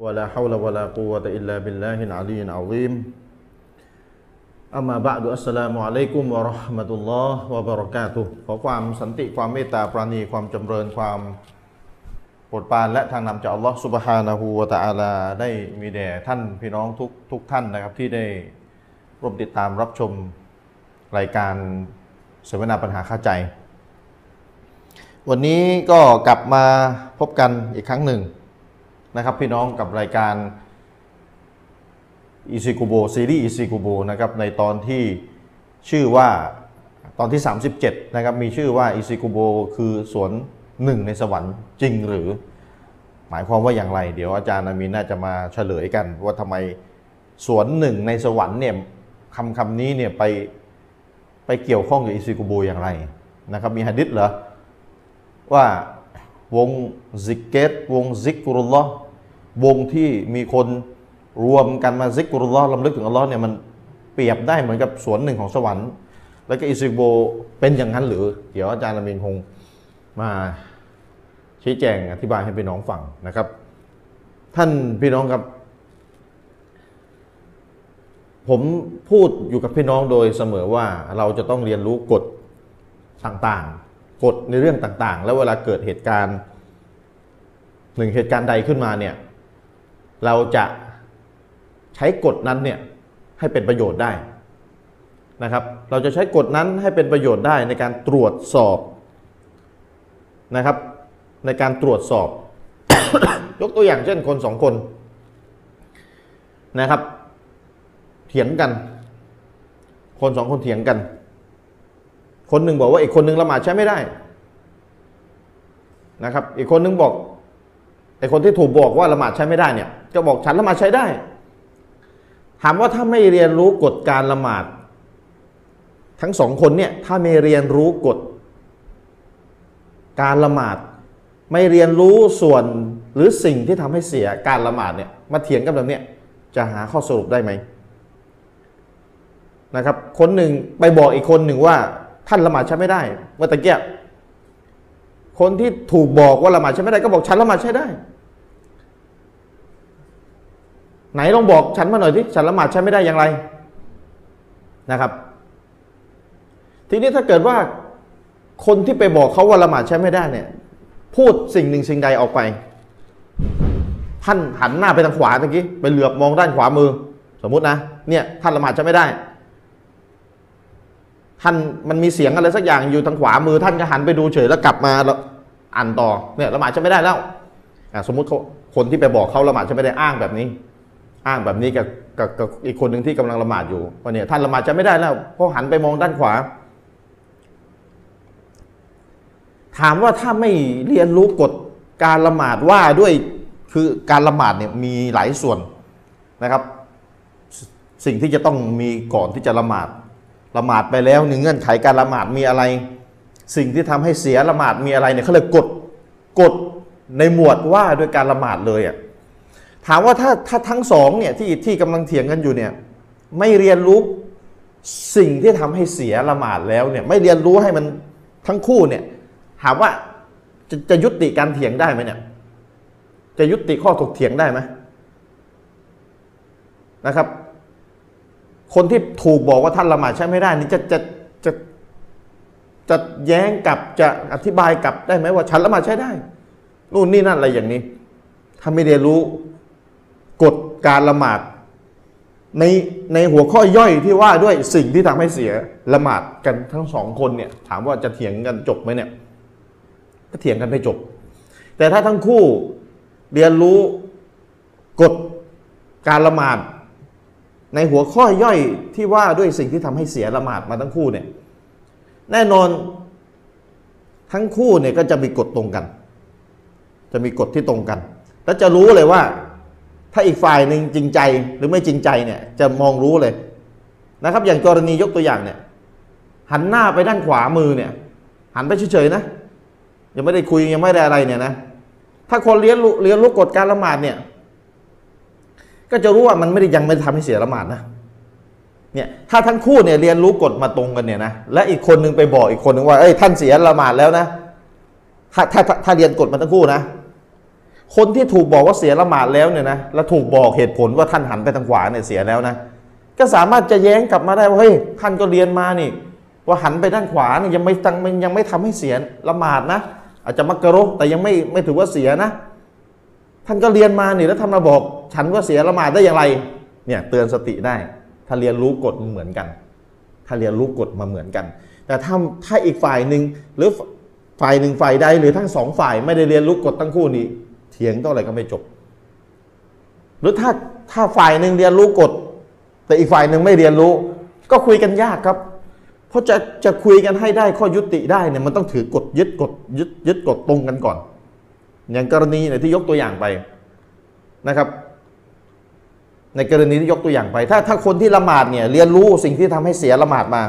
ولا حول ولا قوة إلا بالله العلي العظيم أما بعد السلام عليكم ورحمة الله وبركاته ขอความสันติความเมตตาปราณีความจำเริญความโปรดปรานและทางนำจากอัลลอฮ์ سبحانه และ تعالى ได้มีแด่ท่านพี่น้องทุกทุกท่านนะครับ ที่ได้ร่วมติดตามรับชมรายการเสวนาปัญหาข้าใจ วันนี้ก็กลับมาพบกันอีกครั้งหนึ่ง นะครับพี่น้องกับรายการอิซิกุโบซีรีส์อิซิกุโบนะครับในตอนที่ชื่อว่าตอนที่ 37นะครับมีชื่อว่าอิซิกุโบคือสวนหนึ่งในสวรรค์จริงหรือ หมายความว่าอย่างไร เดี๋ยวอาจารย์อามีนน่าจะมาเฉลยกัน ว่าทำไมสวนหนึ่งในสวรรค์เนี่ยคำคำนี้เนี่ยไปไปเกี่ยวข้องกับอิซิกุโบอย่างไรนะครับมีหะดิษเหรอว่า วงซิกเกตวงซิกกุรุลลอฮ์วงที่มีคนรวมกันมาซิกกุรุลลอฮ์ลำลึกถึงอัลลอฮ์เนี่ยมันเปรียบได้เหมือนกับสวนหนึ่งของสวรรค์ แล้วก็อิซิกุโบเป็นอย่างนั้นหรือ เดี๋ยวอาจารย์อามีนคงมาชี้แจงอธิบายให้พี่น้องฟังนะครับ ท่านพี่น้องครับผมพูดอยู่กับพี่น้องโดยเสมอว่าเราจะต้องเรียนรู้กฎต่างๆ กฎในเรื่องต่างๆ แล้วเวลาเกิดเหตุการณ์ หนึ่งเหตุการณ์ใดขึ้นมาเนี่ยเราจะใช้กฎนั้นเนี่ยให้เป็นประโยชน์ได้นะครับ เราจะใช้กฎนั้นให้เป็นประโยชน์ได้ในการตรวจสอบนะครับ ในการตรวจสอบ ยกตัวอย่างเช่นคนสองคนนะครับ เถียงกัน คนสองคนเถียงกัน คนหนึ่งบอกว่าอีกคนหนึ่งละหมาดใช้ไม่ได้นะครับ อีกคนหนึ่งบอก ไอคนที่ถูกบอกว่าละหมาดใช้ไม่ได้เนี่ยก็บอกฉันละหมาดใช้ได้ ถามว่าถ้าไม่เรียนรู้กฎการละหมาด ทั้งสองคนเนี่ยถ้าไม่เรียนรู้กฎการละหมาด ไม่เรียนรู้ส่วนหรือสิ่งที่ทำให้เสียการละหมาดเนี่ยมาเถียงกันแบบเนี้ยจะหาข้อสรุปได้ไหมนะครับ คนหนึ่งไปบอกอีกคนหนึ่งว่าท่านละหมาดใช้ไม่ได้เมื่อตะเกียบคนที่ถูกบอกว่าละหมาดใช้ไม่ได้ก็บอกฉันละหมาดใช้ได้ ไหนลองบอกฉันมาหน่อยที่ฉันละหมาดใช้ไม่ได้อย่างไรนะครับ ทีนี้ถ้าเกิดว่าคนที่ไปบอกเขาว่าละหมาดใช้ไม่ได้เนี่ย พูดสิ่งหนึ่งสิ่งใดออกไป ท่านหันหน้าไปทางขวาตะกี้ไปเหลือบมองด้านขวามือ สมมุตินะเนี่ยท่านละหมาดใช้ไม่ได้ ท่านมันมีเสียงอะไรสักอย่างอยู่ทางขวามือ ท่านก็หันไปดูเฉยแล้วกลับมาแล้วอ่านต่อเนี่ยละหมาดใช้ไม่ได้แล้วสมมุติเขาคนที่ไปบอกเขาละหมาดใช้ไม่ได้อ้างแบบนี้ อ้างแบบนี้กับกับกับอีกคนหนึ่งที่กำลังละหมาดอยู่ว่าเนี่ยท่านละหมาดจะไม่ได้แล้วเพราะหันไปมองด้านขวา ถามว่าถ้าไม่เรียนรู้กฎการละหมาดว่าด้วยคือการละหมาดเนี่ยมีหลายส่วนนะครับ สิ่งที่จะต้องมีก่อนที่จะละหมาดละหมาดไปแล้วหนึ่งเงื่อนไขการละหมาดมีอะไร สิ่งที่ทำให้เสียละหมาดมีอะไรเนี่ยเขาเลยกฎกฎในหมวดว่าด้วยการละหมาดเลยอะ ถามว่าถ้าถ้าทั้งสองเนี่ยที่ที่กำลังเถียงกันอยู่เนี่ยไม่เรียนรู้สิ่งที่ทำให้เสียละหมาดแล้วเนี่ยไม่เรียนรู้ให้มันทั้งคู่เนี่ยถามว่าจะจะยุติการเถียงได้ไหมเนี่ยจะยุติข้อถกเถียงได้ไหมนะครับ คนที่ถูกบอกว่าท่านละหมาดใช้ไม่ได้นี่จะจะจะจะแย้งกับจะอธิบายกลับได้ไหมว่าฉันละหมาดใช้ได้ นู่นนี่นั่นอะไรอย่างนี้ถ้าไม่เรียนรู้ กฎการละหมาด ในในหัวข้อย่อยที่ว่าด้วยสิ่งที่ทำให้เสียละหมาดกันทั้งสองคนเนี่ย ถามว่าจะเถียงกันจบไหมเนี่ยก็เถียงกันไม่จบ แต่ถ้าทั้งคู่เรียนรู้กฎการละหมาด ในหัวข้อย่อยที่ว่าด้วยสิ่งที่ทำให้เสียละหมาดมาทั้งคู่เนี่ย แน่นอนทั้งคู่เนี่ยก็จะมีกฎตรงกัน จะมีกฎที่ตรงกัน แล้วจะรู้เลยว่า ถ้าอีกฝ่ายหนึ่งจริงใจหรือไม่จริงใจเนี่ยจะมองรู้เลยนะครับ อย่างกรณียกตัวอย่างเนี่ย หันหน้าไปด้านขวามือเนี่ย หันไปเฉยๆนะยังไม่ได้คุยยังไม่ได้อะไรเนี่ยนะถ้าคนเรียนรู้เรียนรู้กฎการละหมาดเนี่ย ก็จะรู้ว่ามันไม่ได้ยังไม่ทำให้เสียละหมาดนะเนี่ยถ้าทั้งคู่เนี่ยเรียนรู้กฎมาตรงกันเนี่ยนะและอีกคนนึงไปบอกอีกคนนึงว่าเอ้ยท่านเสียละหมาดแล้วนะถ้าถ้าถ้าเรียนกฎมาทั้งคู่นะ คนที่ถูกบอกว่าเสียละหมาดแล้วเนี่ยนะแล้วถูกบอกเหตุผลว่าท่านหันไปทางขวาเนี่ยเสียแล้วนะก็สามารถจะแย้งกลับมาได้ว่าเฮ้ยท่านก็เรียนมานี่ ว่าหันไปด้านขวาเนี่ยยังไม่ตั้งมันยังไม่ทำให้เสียละหมาดนะ อาจจะมักกะโรแต่ยังไม่ไม่ถือว่าเสียนะ ท่านก็เรียนมานี่แล้วท่านมาบอกฉันว่าเสียละหมาดได้อย่างไรเนี่ยเตือนสติได้ ถ้าเรียนรู้กฎมันเหมือนกัน ถ้าเรียนรู้กฎมาเหมือนกัน แต่ถ้าถ้าอีกฝ่ายหนึ่งหรือฝ่ายหนึ่งฝ่ายใดหรือทั้งสองฝ่ายไม่ได้เรียนรู้กฎทั้งคู่นี้ ถียงเท่าไหร่ก็ไม่จบ หรือถ้าถ้าฝ่ายหนึ่งเรียนรู้กฎ แต่อีกฝ่ายหนึ่งไม่เรียนรู้ ก็คุยกันยากครับ เพราะจะจะคุยกันให้ได้ข้อยุติได้เนี่ยมันต้องถือกฎยึดกฎยึดยึดกฎตรงกันก่อน อย่างกรณีเนี่ยที่ยกตัวอย่างไปนะครับ ในกรณีที่ยกตัวอย่างไป ถ้าถ้าคนที่ละหมาดเนี่ยเรียนรู้สิ่งที่ทำให้เสียละหมาดมา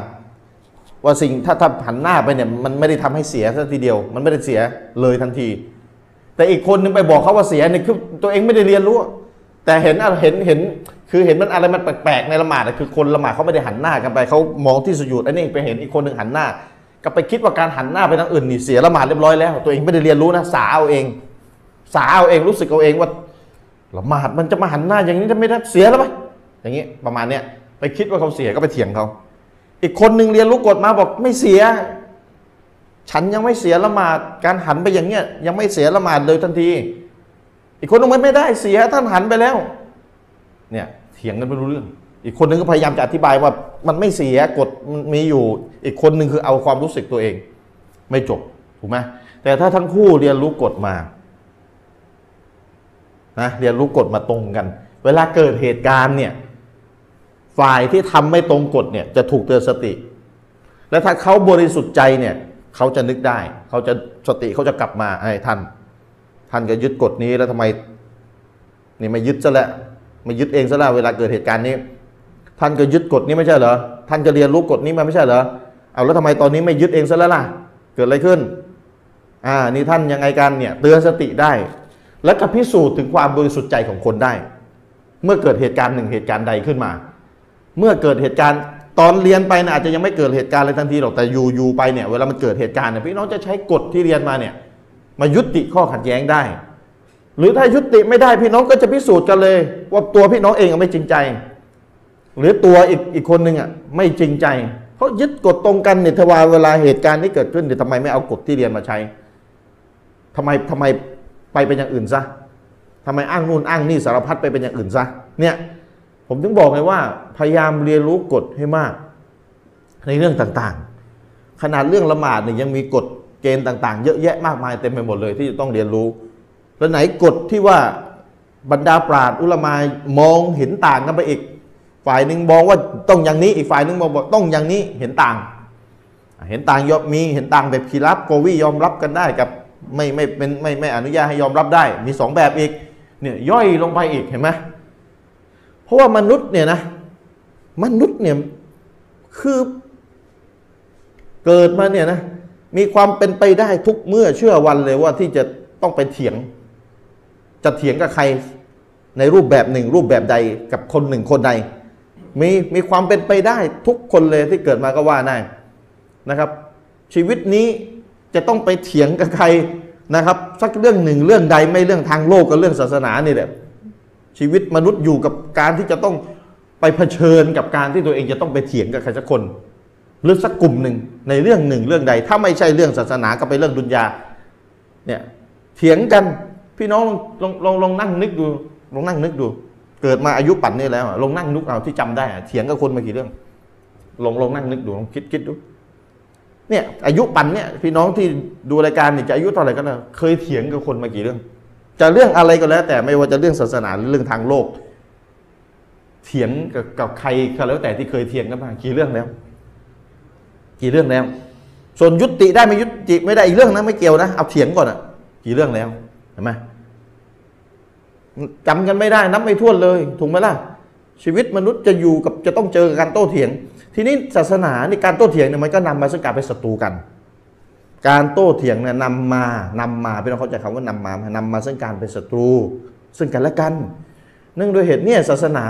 ว่าสิ่งถ้าถ้าหันหน้าไปเนี่ยมันไม่ได้ทำให้เสียสักทีเดียว มันไม่ได้เสียเลยทันที แต่อีกคนนึงไปบอกเขาว่าเสียเนี่ยคือตัวเองไม่ได้เรียนรู้ แต่เห็นเห็นเห็น คือเห็นมันอะไรมันแปลกๆในละหมาดคือคนละหมาดเขาไม่ได้หันหน้ากันไปเขามองที่สุญูดอันนี้ไปเห็นอีกคนหนึ่งหันหน้า ก็ไปคิดว่าการหันหน้าไปทางอื่นนี่เสียละหมาดเรียบร้อยแล้ว ตัวเองไม่ได้เรียนรู้นะสาเอาเอง สาเอาเองรู้สึกเอาเองว่าละหมาดมันจะมาหันหน้าอย่างนี้จะไม่ได้เสียแล้วไหมอย่างนี้ประมาณเนี้ยไปคิดว่าเขาเสียก็ไปเถียงเขาอีกคนหนึ่งเรียนรู้กฎมาบอกไม่เสีย ฉันยังไม่เสียละหมาดการหันไปอย่างเงี้ยยังไม่เสียละหมาดเลยทันที อีกคนนึงมไม่ได้เสียท่านหันไปแล้ว เนี่ยเถียงกันไม่รู้เรื่อง อีกคนนึงก็พยายามจะอธิบายว่ามันไม่เสียกฎมีอยู่ อีกคนหนึ่งคือเอาความรู้สึกตัวเอง ไม่จบถูกไหมแต่ถ้าทั้งคู่เรียนรู้กฎมานะเรียนรู้กฎมาตรงกัน เวลาเกิดเหตุการณ์เนี่ยฝ่ายที่ทำไม่ตรงกฎเนี่ยจะถูกเตือนสติ และถ้าเขาบริสุทธิ์ใจเนี่ย เขาจะนึกได้ เขาจะสติเขาจะกลับมาไอ้ท่าน ท่านก็ยึดกฎนี้แล้วทำไมนี่ไม่ยึดซะแล้วไม่ยึดเองซะแล้วเวลาเกิดเหตุการณ์นี้ ท่านก็ยึดกฎนี้ไม่ใช่เหรอท่านก็เรียนรู้กฎนี้มาไม่ใช่เหรอเอาแล้วทำไมตอนนี้ไม่ยึดเองซะแล้วล่ะ เกิดอะไรขึ้น อ่า นี่ท่านยังไงกันเนี่ยเตือนสติได้ และก็พิสูจน์ถึงความบริสุทธิ์ใจของคนได้ เมื่อเกิดเหตุการณ์หนึ่งเหตุการณ์ใดขึ้นมา เมื่อเกิดเหตุการณ์ ตอนเรียนไปนะอาจจะยังไม่เกิดเหตุการณ์อะไรทันทีหรอกแต่อยู่อยู่ไปเนี่ยเวลามันเกิดเหตุการณ์เนี่ยพี่น้องจะใช้กฎที่เรียนมาเนี่ยมายุติข้อขัดแย้งได้ หรือถ้ายุติไม่ได้พี่น้องก็จะพิสูจน์กันเลย ว่าตัวพี่น้องเองไม่จริงใจ หรือตัวอีกอีกคนหนึ่งอะไม่จริงใจ เพราะยึดกฎตรงกันเนี่ยทว่าเวลาเหตุการณ์นี้เกิดขึ้นเนี่ยทำไมไม่เอากฎที่เรียนมาใช้ทำไมทำไมไปเป็นอย่างอื่นซะทำไมอ้างนู่นอ้างนี่สารพัดไปเป็นอย่างอื่นซะเนี่ย ผมถึงบอกไงว่า พยายามเรียนรู้กฎให้มาก ในเรื่องต่างๆ ขนาดเรื่องละหมาดเนี่ยยังมีกฎเกณฑ์ต่าง ๆ เยอะแยะมากมายเต็มไปหมดเลยที่จะต้องเรียนรู้ แล้วไหนกฎที่ว่าบรรดาปราดอุลามามองเห็นต่างกันไปอีก ฝ่ายหนึ่งมองว่าต้องอย่างนี้อีกฝ่ายหนึ่งมองว่าต้องอย่างนี้เห็นต่าง เห็นต่างยอมมีเห็นต่างแบบคีรับโกวียอมรับกันได้กับไม่ไม่เป็นไม่ไม่อนุญาตให้ยอมรับได้ มีสองแบบอีกเนี่ยย่อยลงไปอีกเห็นไหม ราะว่ามนุษย์เนี่ยนะมนุษย์เนี่ยคือเกิดมาเนี่ยนะมีความเป็นไปได้ทุกเมื่อเชื่อวันเลยว่าที่จะต้องไปเถียง จะเถียงกับใครในรูปแบบหนึ่ง รูปแบบใดกับคนหนึ่งคนใด มีมีความเป็นไปได้ทุกคนเลยที่เกิดมาก็ว่าได้นะครับ ชีวิตนี้จะต้องไปเถียงกับใครนะครับ สักเรื่องหนึ่งเรื่องใดไม่เรื่องทางโลกกับเรื่องศาสนานี่แหละ ชีวิตมนุษย์อยู่กับการที่จะต้องไปเผชิญกับการที่ตัวเองจะต้องไปเถียงกับใครสักคน หรือสักกลุ่มหนึ่งในเรื่องหนึ่งเรื่องใด ถ้าไม่ใช่เรื่องศาสนาก็ไปเรื่องดุนยาเนี่ยเถียงกันพี่น้องลองลองลองนั่งนึกดูลองนั่งนึกดู เกิดมาอายุปั่นนี่แล้วลองนั่งนึกเอาที่จำได้เถียงกับคนมากี่เรื่องลองลองนั่งนึกดูลองคิดคิดดูเนี่ยอายุปั่นเนี่ยพี่น้องที่ดูรายการเนี่ยจะอายุเท่าไหร่กันนะเคยเถียงกับคนมากี่เรื่อง จะเรื่องอะไรก็แล้ว แต่ไม่ว่าจะเรื่องศาสนาหรือเรื่องทางโลก เถียงกับกับใครก็แล้วแต่ที่เคยเถียงกันมากี่เรื่องแล้ว กี่เรื่องแล้ว ส่วนยุติได้ไม่ยุติไม่ได้อีกเรื่องนะไม่เกี่ยวนะเอาเถียงก่อนอะกี่เรื่องแล้วเห็นไหมจำกันไม่ได้นับไม่ถ้วนเลยถูกไหมล่ะชีวิตมนุษย์จะอยู่กับจะต้องเจอกับการโต้เถียง ทีนี้ศาสนาในการโต้เถียงเนี่ยมันก็นำมาซึ่งการเป็นศัตรูกัน การโต้เถียงเนี่ยนำมานำมาพี่น้องเข้าใจคำว่านำมานำมาซึ่งการเป็นศัตรู ซึ่งกันและกันเนื่องโดยเหตุเนี่ยศาสนา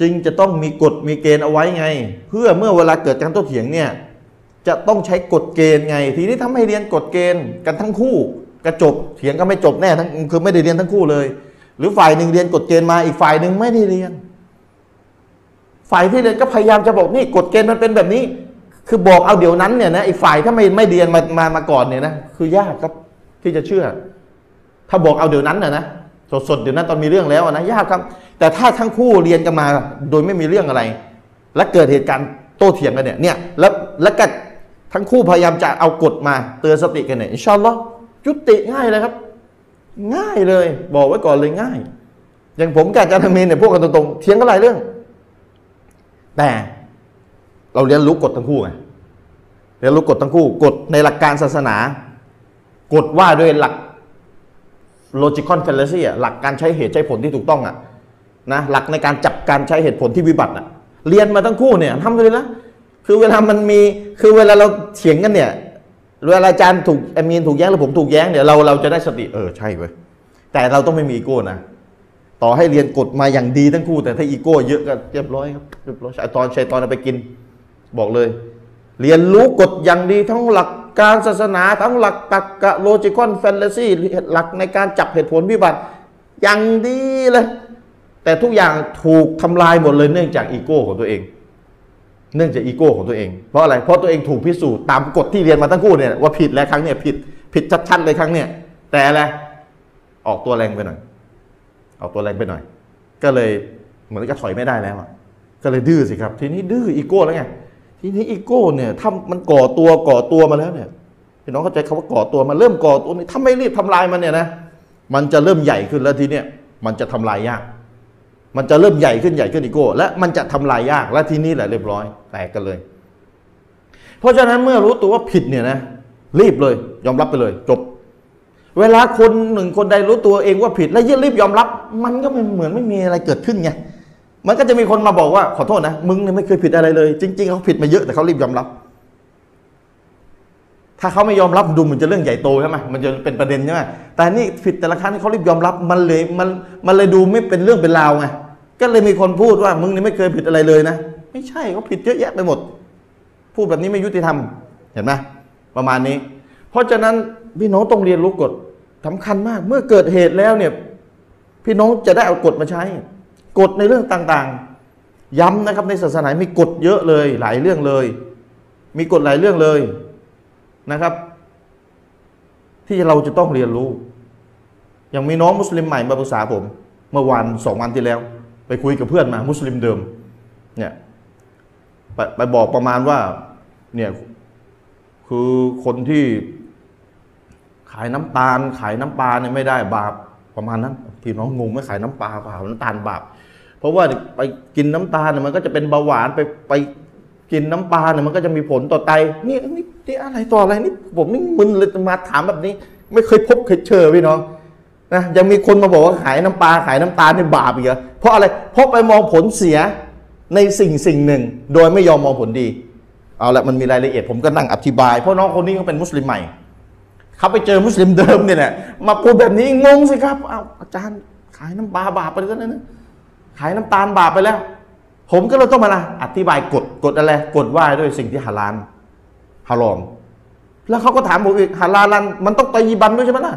จึงจะต้องมีกฎมีเกณฑ์เอาไว้ไง เพื่อเมื่อเวลาเกิดการโต้เถียงเนี่ยจะต้องใช้กฎเกณฑ์ไง ทีนี้ถ้าไม่เรียนกฎเกณฑ์กันทั้งคู่ก็จบเถียงก็ไม่จบแน่ทั้งคือไม่ได้เรียนทั้งคู่เลย หรือฝ่ายหนึ่งเรียนกฎเกณฑ์มาอีกฝ่ายหนึ่งไม่ได้เรียน ฝ่ายที่เรียนก็พยายามจะบอกนี่กฎเกณฑ์มันเป็นแบบนี้ คือบอกเอาเดี๋ยวนั้นเนี่ยนะอีกฝ่ายถ้าไม่ไม่เรียนมามามาก่อนเนี่ยนะคือยากครับที่จะเชื่อ ถ้าบอกเอาเดี๋ยวนั้นนะนะสดๆเดี๋ยวนั้นตอนมีเรื่องแล้วนะยากครับ แต่ถ้าทั้งคู่เรียนกันมาโดยไม่มีเรื่องอะไร และเกิดเหตุการณ์โต้เถียงกันเนี่ยเนี่ยแล้วแล้วก็ทั้งคู่พยายามจะเอากฎมาเตือนสติกันเนี่ยอินชาอัลลอฮ์ยุติง่ายเลยครับ ง่ายเลย บอกไว้ก่อนเลยง่าย อย่างผมกับอาจารย์ธเมนเนี่ยพวกกันตรงๆเถียงกันหลายเรื่อง แต่ เราเรียนรู้กฎทั้งคู่ไงเรียนรู้กฎทั้งคู่กฎในหลักการศาสนากฎว่าด้วยหลัก logical fallacy อะหลักการใช้เหตุใช้ผลที่ถูกต้องอะนะหลักในการจับการใช้เหตุผลที่วิบัติอะเรียนมาทั้งคู่เนี่ยทำเลยนะคือเวลามันมีคือเวลาเราเถียงกันเนี่ยเวลาอาจารย์ถูกอมีนถูกแย้งหรือผมถูกแย้งเนี่ยเราเราจะได้สติเออใช่เว้ยแต่เราต้องไม่มีอีโก้นะต่อให้เรียนกฎมาอย่างดีทั้งคู่แต่ถ้าอีโก้เยอะก็เรียบร้อยครับเรียบร้อยชัยตอนชัยตอนเอาไปกิน บอกเลย เรียนรู้กฎอย่างดีทั้งหลักการศาสนาทั้งหลักตรรกะโลจิคอนแฟนตาซีหลักในการจับเหตุผลวิบัติอย่างดีเลย แต่ทุกอย่างถูกทำลายหมดเลยเนื่องจากอีโก้ของตัวเอง เนื่องจากอีโก้ของตัวเอง เพราะอะไร เพราะตัวเองถูกพิสูจน์ตามกฎที่เรียนมาทั้งคู่เนี่ยว่าผิดแล้วครั้งเนี่ยผิดผิดชัดๆเลยครั้งเนี่ย แต่อะไรออกตัวแรงไปหน่อย ออกตัวแรงไปหน่อย ก็เลยเหมือนกับถอยไม่ได้แล้วก็เลยดื้อสิครับ ทีนี้ดื้ออีโก้แล้วไง ทีนี้อีโก้เนี่ยถ้ามันก่อตัวก่อตัวมาแล้วเนี่ยพี่น้องเข้าใจคำว่าก่อตัวมันเริ่มก่อตัวนี่ถ้าไม่รีบทำลายมันเนี่ยนะมันจะเริ่มใหญ่ขึ้นแล้วทีเนี้ยมันจะทำลายยาก มันจะเริ่มใหญ่ขึ้นใหญ่ขึ้นอีโก้ และมันจะทำลายยากและทีนี้แหละเรียบร้อยแตกกันเลย เพราะฉะนั้นเมื่อรู้ตัวว่าผิดเนี่ยนะรีบเลย ยอมรับไปเลย จบ เวลาคนหนึ่งคนใดรู้ตัวเองว่าผิด แล้วยิ่งรีบยอมรับ มันก็เหมือนไม่มีอะไรเกิดขึ้นไง มันก็จะมีคนมาบอกว่าขอโทษนะ มึงเนี่ยไม่เคยผิดอะไรเลย จริง ๆ เขาผิดมาเยอะแต่เขารีบยอมรับ ถ้าเขาไม่ยอมรับดูเหมือนจะเรื่องใหญ่โตใช่ไหมมันจะเป็นประเด็นใช่ไหมแต่นี่ผิดแต่ละครั้งที่เขารีบยอมรับมันเลยมันมันเลยดูไม่เป็นเรื่องเป็นราวไงก็เลยมีคนพูดว่ามึงนี่ไม่เคยผิดอะไรเลยนะไม่ใช่เขาผิดเยอะแยะไปหมด พูดแบบนี้ไม่ยุติธรรมเห็นไหมประมาณนี้ เพราะฉะนั้นพี่น้องต้องเรียนรู้กฎสำคัญมาก เมื่อเกิดเหตุแล้วเนี่ย พี่น้องจะได้เอากฎมาใช้ กฎในเรื่องต่างๆ ย้ำนะครับในศาสนา มีกฎเยอะเลย หลายเรื่องเลย มีกฎหลายเรื่องเลยนะครับ ที่เราจะต้องเรียนรู้ อย่างมีน้องมุสลิมใหม่มาปรึกษาผม เมื่อวันสองวันที่แล้ว ไปคุยกับเพื่อนมา มุสลิมเดิม เนี่ยไปไปบอกประมาณว่า เนี่ยคือคนที่ขายน้ำตาล ขายน้ำปลาเนี่ยไม่ได้บาปประมาณนั้นพี่น้องงงไม่ขายน้ำปลาเปล่าน้ำตาลบาป เพราะว่าไปกินน้ำตาลเนี่ยมันก็จะเป็นเบาหวานไปไปกินน้ำปลาเนี่ยมันก็จะมีผลต่อไตนี่นี่นี่อะไรต่ออะไรนี่ผมนี่มึนเลยมาถามแบบนี้ ไม่เคยพบเคยเจอพี่น้องนะยังมีคนมาบอกว่าขายน้ำปลาขายน้ำตาลเนี่ยบาปอีกเหรอเพราะอะไรเพราะไปมองผลเสียในสิ่งสิ่งหนึ่ง โดยไม่ยอมมองผลดี เอาละมันมีรายละเอียดผมก็นั่งอธิบาย เพราะน้องคนนี้เขาเป็นมุสลิมใหม่เขาไปเจอมุสลิมเดิมเนี่ยแหละมาพูดแบบนี้งงสิครับอ้าวอาจารย์ขายน้ำปลาบาปไปแล้วนะ ขายน้ำตาลบาปไปแล้ว ผมก็เลยต้องมาละอธิบายกฎกฎอะไรกฎว่าด้วยสิ่งที่ฮาลาลฮารอม แล้วเขาก็ถามผมอีกฮาลาลัน มันต้องตอยีบันด้วยใช่ไหมล่ะ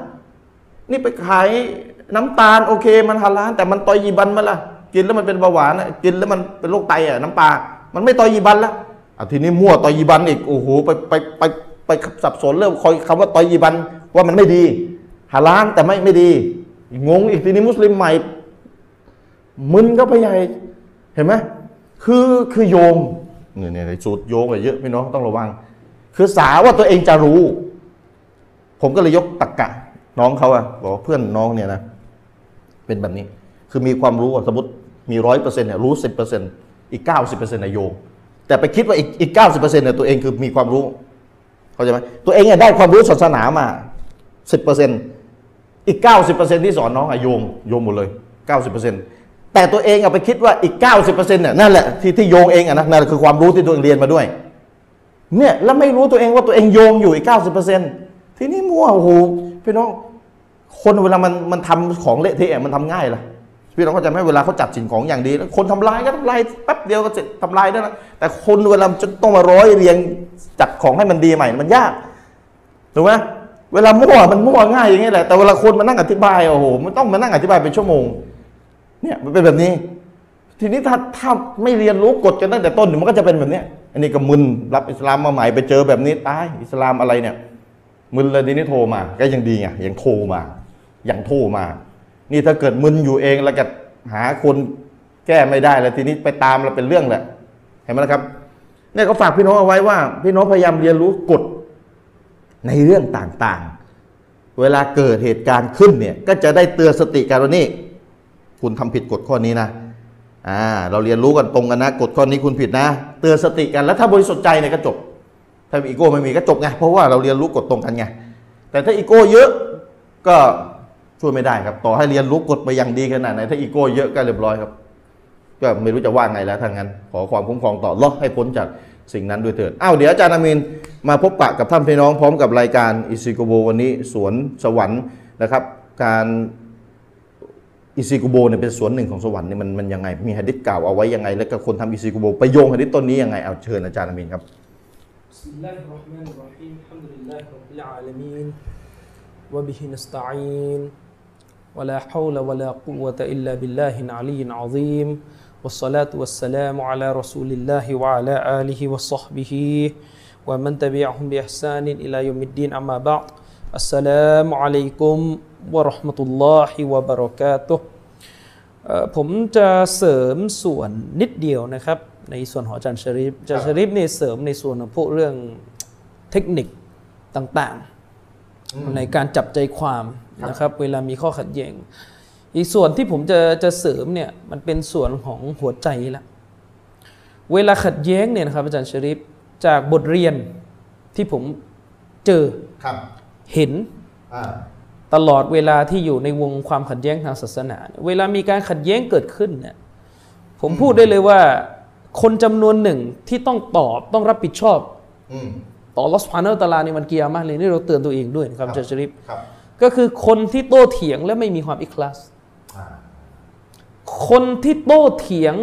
นี่ไปขายน้ำตาลโอเค มันฮาลาลแต่มันตอยีบันมาล่ะ กินแล้วมันเป็นเบาหวานกินแล้วมันเป็นโรคไตอะน้ำปลามันไม่ตอยีบันละอะทีนี้มั่วตอยีบันอีกโอ้โหไปไปไปไปสับสนเรื่องคอยคำว่าตอยีบันว่ามันไม่ดีฮาลาลแต่ไม่ไม่ดีงงอีกทีนี้มุสลิมใหม่ มึนก็ไปใหญ่เห็นไหมคือคือโยงเนี่ยเนี่ยสูตรโยงอะเยอะพี่น้องต้องระวัง คือสาว่าตัวเองจะรู้ ผมก็เลยยกตักกะ น้องเขาอะบอกว่าเพื่อนน้องเนี่ยนะเป็นแบบนี้ คือมีความรู้สมมติมีร้อยเปอร์เซ็นต์เนี่ยรู้สิบเปอร์เซ็นต์อีกเก้าสิบเปอร์เซ็นต์นโยง แต่ไปคิดว่าอีกอีกเก้าสิบเปอร์เซ็นต์เนี่ยตัวเองคือมีความรู้เข้าใจไหมตัวเองเนี่ยได้ความรู้ศาสนามาสิบเปอร์เซ็นต์อีกเก้าสิบเปอร์เซ็นต์ที่สอนน้องอะโยงโยงหมดเลยเก้าสิบเปอร์เซ็นต์ แต่ตัวเองเอะไปคิดว่าอีกเก้าสิบเปอร์เซ็นต์เนี่ยนั่นแหละที่ที่โยงเองอะนะนั่นแหละคือความรู้ที่ตัวเองเรียนมาด้วย เนี่ยแล้วไม่รู้ตัวเองว่าตัวเองโยงอยู่อีกเก้าสิบเปอร์เซ็นต์ทีนี้มั่วโอ้โหพี่น้องคนเวลามันมันทำของเละเทะมันทำง่ายล่ะพี่น้องเข้าใจไหมเวลาเขาจัดสิ่งของอย่างดีแล้วคนทำลายก็ทำลายแป๊บเดียวก็เสร็จทำลายได้ล้วแต่คนเวลาจะต้องมาร้อยเรียงจัดของให้มันดีใหม่มันยากถูกไหมเวลามั่วมันมั่วง่ายอย่างนี้แหละแต่เวลาคนมานั่งอธิบายโอ้โหมันต้องมานั่งอธิบายเป็นชั่วโมง เนี่ยมันเป็นแบบนี้ ทีนี้ถ้าถ้าไม่เรียนรู้กฎกันตั้งแต่ต้นมันก็จะเป็นแบบนี้อันนี้ก็มึนรับอิสลามมาใหม่ไปเจอแบบนี้ตายอิสลามอะไรเนี่ยมึนเลยทีนี้โทรมา ก็ยังดีไงยังโทรมายังโทรมา นี่ถ้าเกิดมึนอยู่เองแล้วก็หาคนแก้ไม่ได้แล้วทีนี้ไปตามแล้วเป็นเรื่องแหละเห็นไหมละครับเนี่ยก็ฝากพี่น้องเอาไว้ว่า พี่น้องพยายามเรียนรู้กฎในเรื่องต่างๆ เวลาเกิดเหตุการณ์ขึ้นเนี่ย ก็จะได้เตือนสติกันว่านี่ คุณทำผิดกฎข้อนี้นะอ่าเราเรียนรู้กันตรงกันนะกฎข้อนี้คุณผิดนะ เตือนสติกันแล้วถ้าบริสุทธิ์ใจเนี่ยก็จบ ถ้าอีโก้ไม่มีก็จบไงเพราะว่าเราเรียนรู้กฎตรงกันไงแต่ถ้าอีโก้เยอะก็ช่วยไม่ได้ครับ ต่อให้เรียนรู้กฎไปอย่างดีขนาดไหนถ้าอีโก้เยอะก็เรียบร้อยครับ ก็ไม่รู้จะว่าไงแล้วทางนั้น ขอความคุ้มครองต่อรอให้พ้นจากสิ่งนั้นด้วยเถิดอ้าวเดี๋ยวอาจารย์อามินมาพบปะกับท่านพี่น้องพร้อมกับรายการอิซิโกโบวันนี้สวนสวรรค์นะครับ การ อิซิโกโบเนี่ยเป็นสวนหนึ่งของสวรรค์เนี่ยมันมันยังไง มีหะดิษกล่าวเอาไว้ยังไง แล้วก็คนทำอิซิโกโบไปโยงหะดิษต้นนี้ยังไงเอาเชิญอาจารย์อามินครับ بسم الله الرحمن الرحيم الحمد لله رب العالمين وبه نستعين ولا حول ولا قوة إلا بالله العلي العظيم والصلاة والسلام على رسول الله وعلى آله وصحبه ومن تبعهم بإحسان إلى يوم الدين أما بعد السلام عليكم วะราะห์มะตุลลอฮิวะบะรอกาตุผมจะเสริมส่วนนิดเดียวนะครับ ในส่วนหอจันชริปจันชริปเนี่ยเสริมในส่วนของพวกเรื่องเทคนิคต่างๆ ในการจับใจความนะครับ เวลามีข้อขัดแย้งอีกส่วนที่ผมจะจะเสริมเนี่ยมันเป็นส่วนของหัวใจละเวลาขัดแย้งเนี่ยนะครับอาจารย์ชริปจากบทเรียนที่ผมเจอเห็น ตลอดเวลาที่อยู่ในวงความขัดแย้งทางศาสนาเนี่ยเวลามีการขัดแย้งเกิดขึ้นเนี่ยผมพูดได้เลยว่า คนจำนวนหนึ่งที่ต้องตอบต้องรับผิดชอบอืมต่ออัลลอฮ์ซุบฮานะฮูวะตะอาลาในวันกิยามะฮ์เลยนี่เราเตือนตัวเองด้วยนะครับครับอาจารย์ชริฟครับก็คือคนที่โต้เถียงและไม่มีความอิคลาศอ่าคนที่โต้เถียง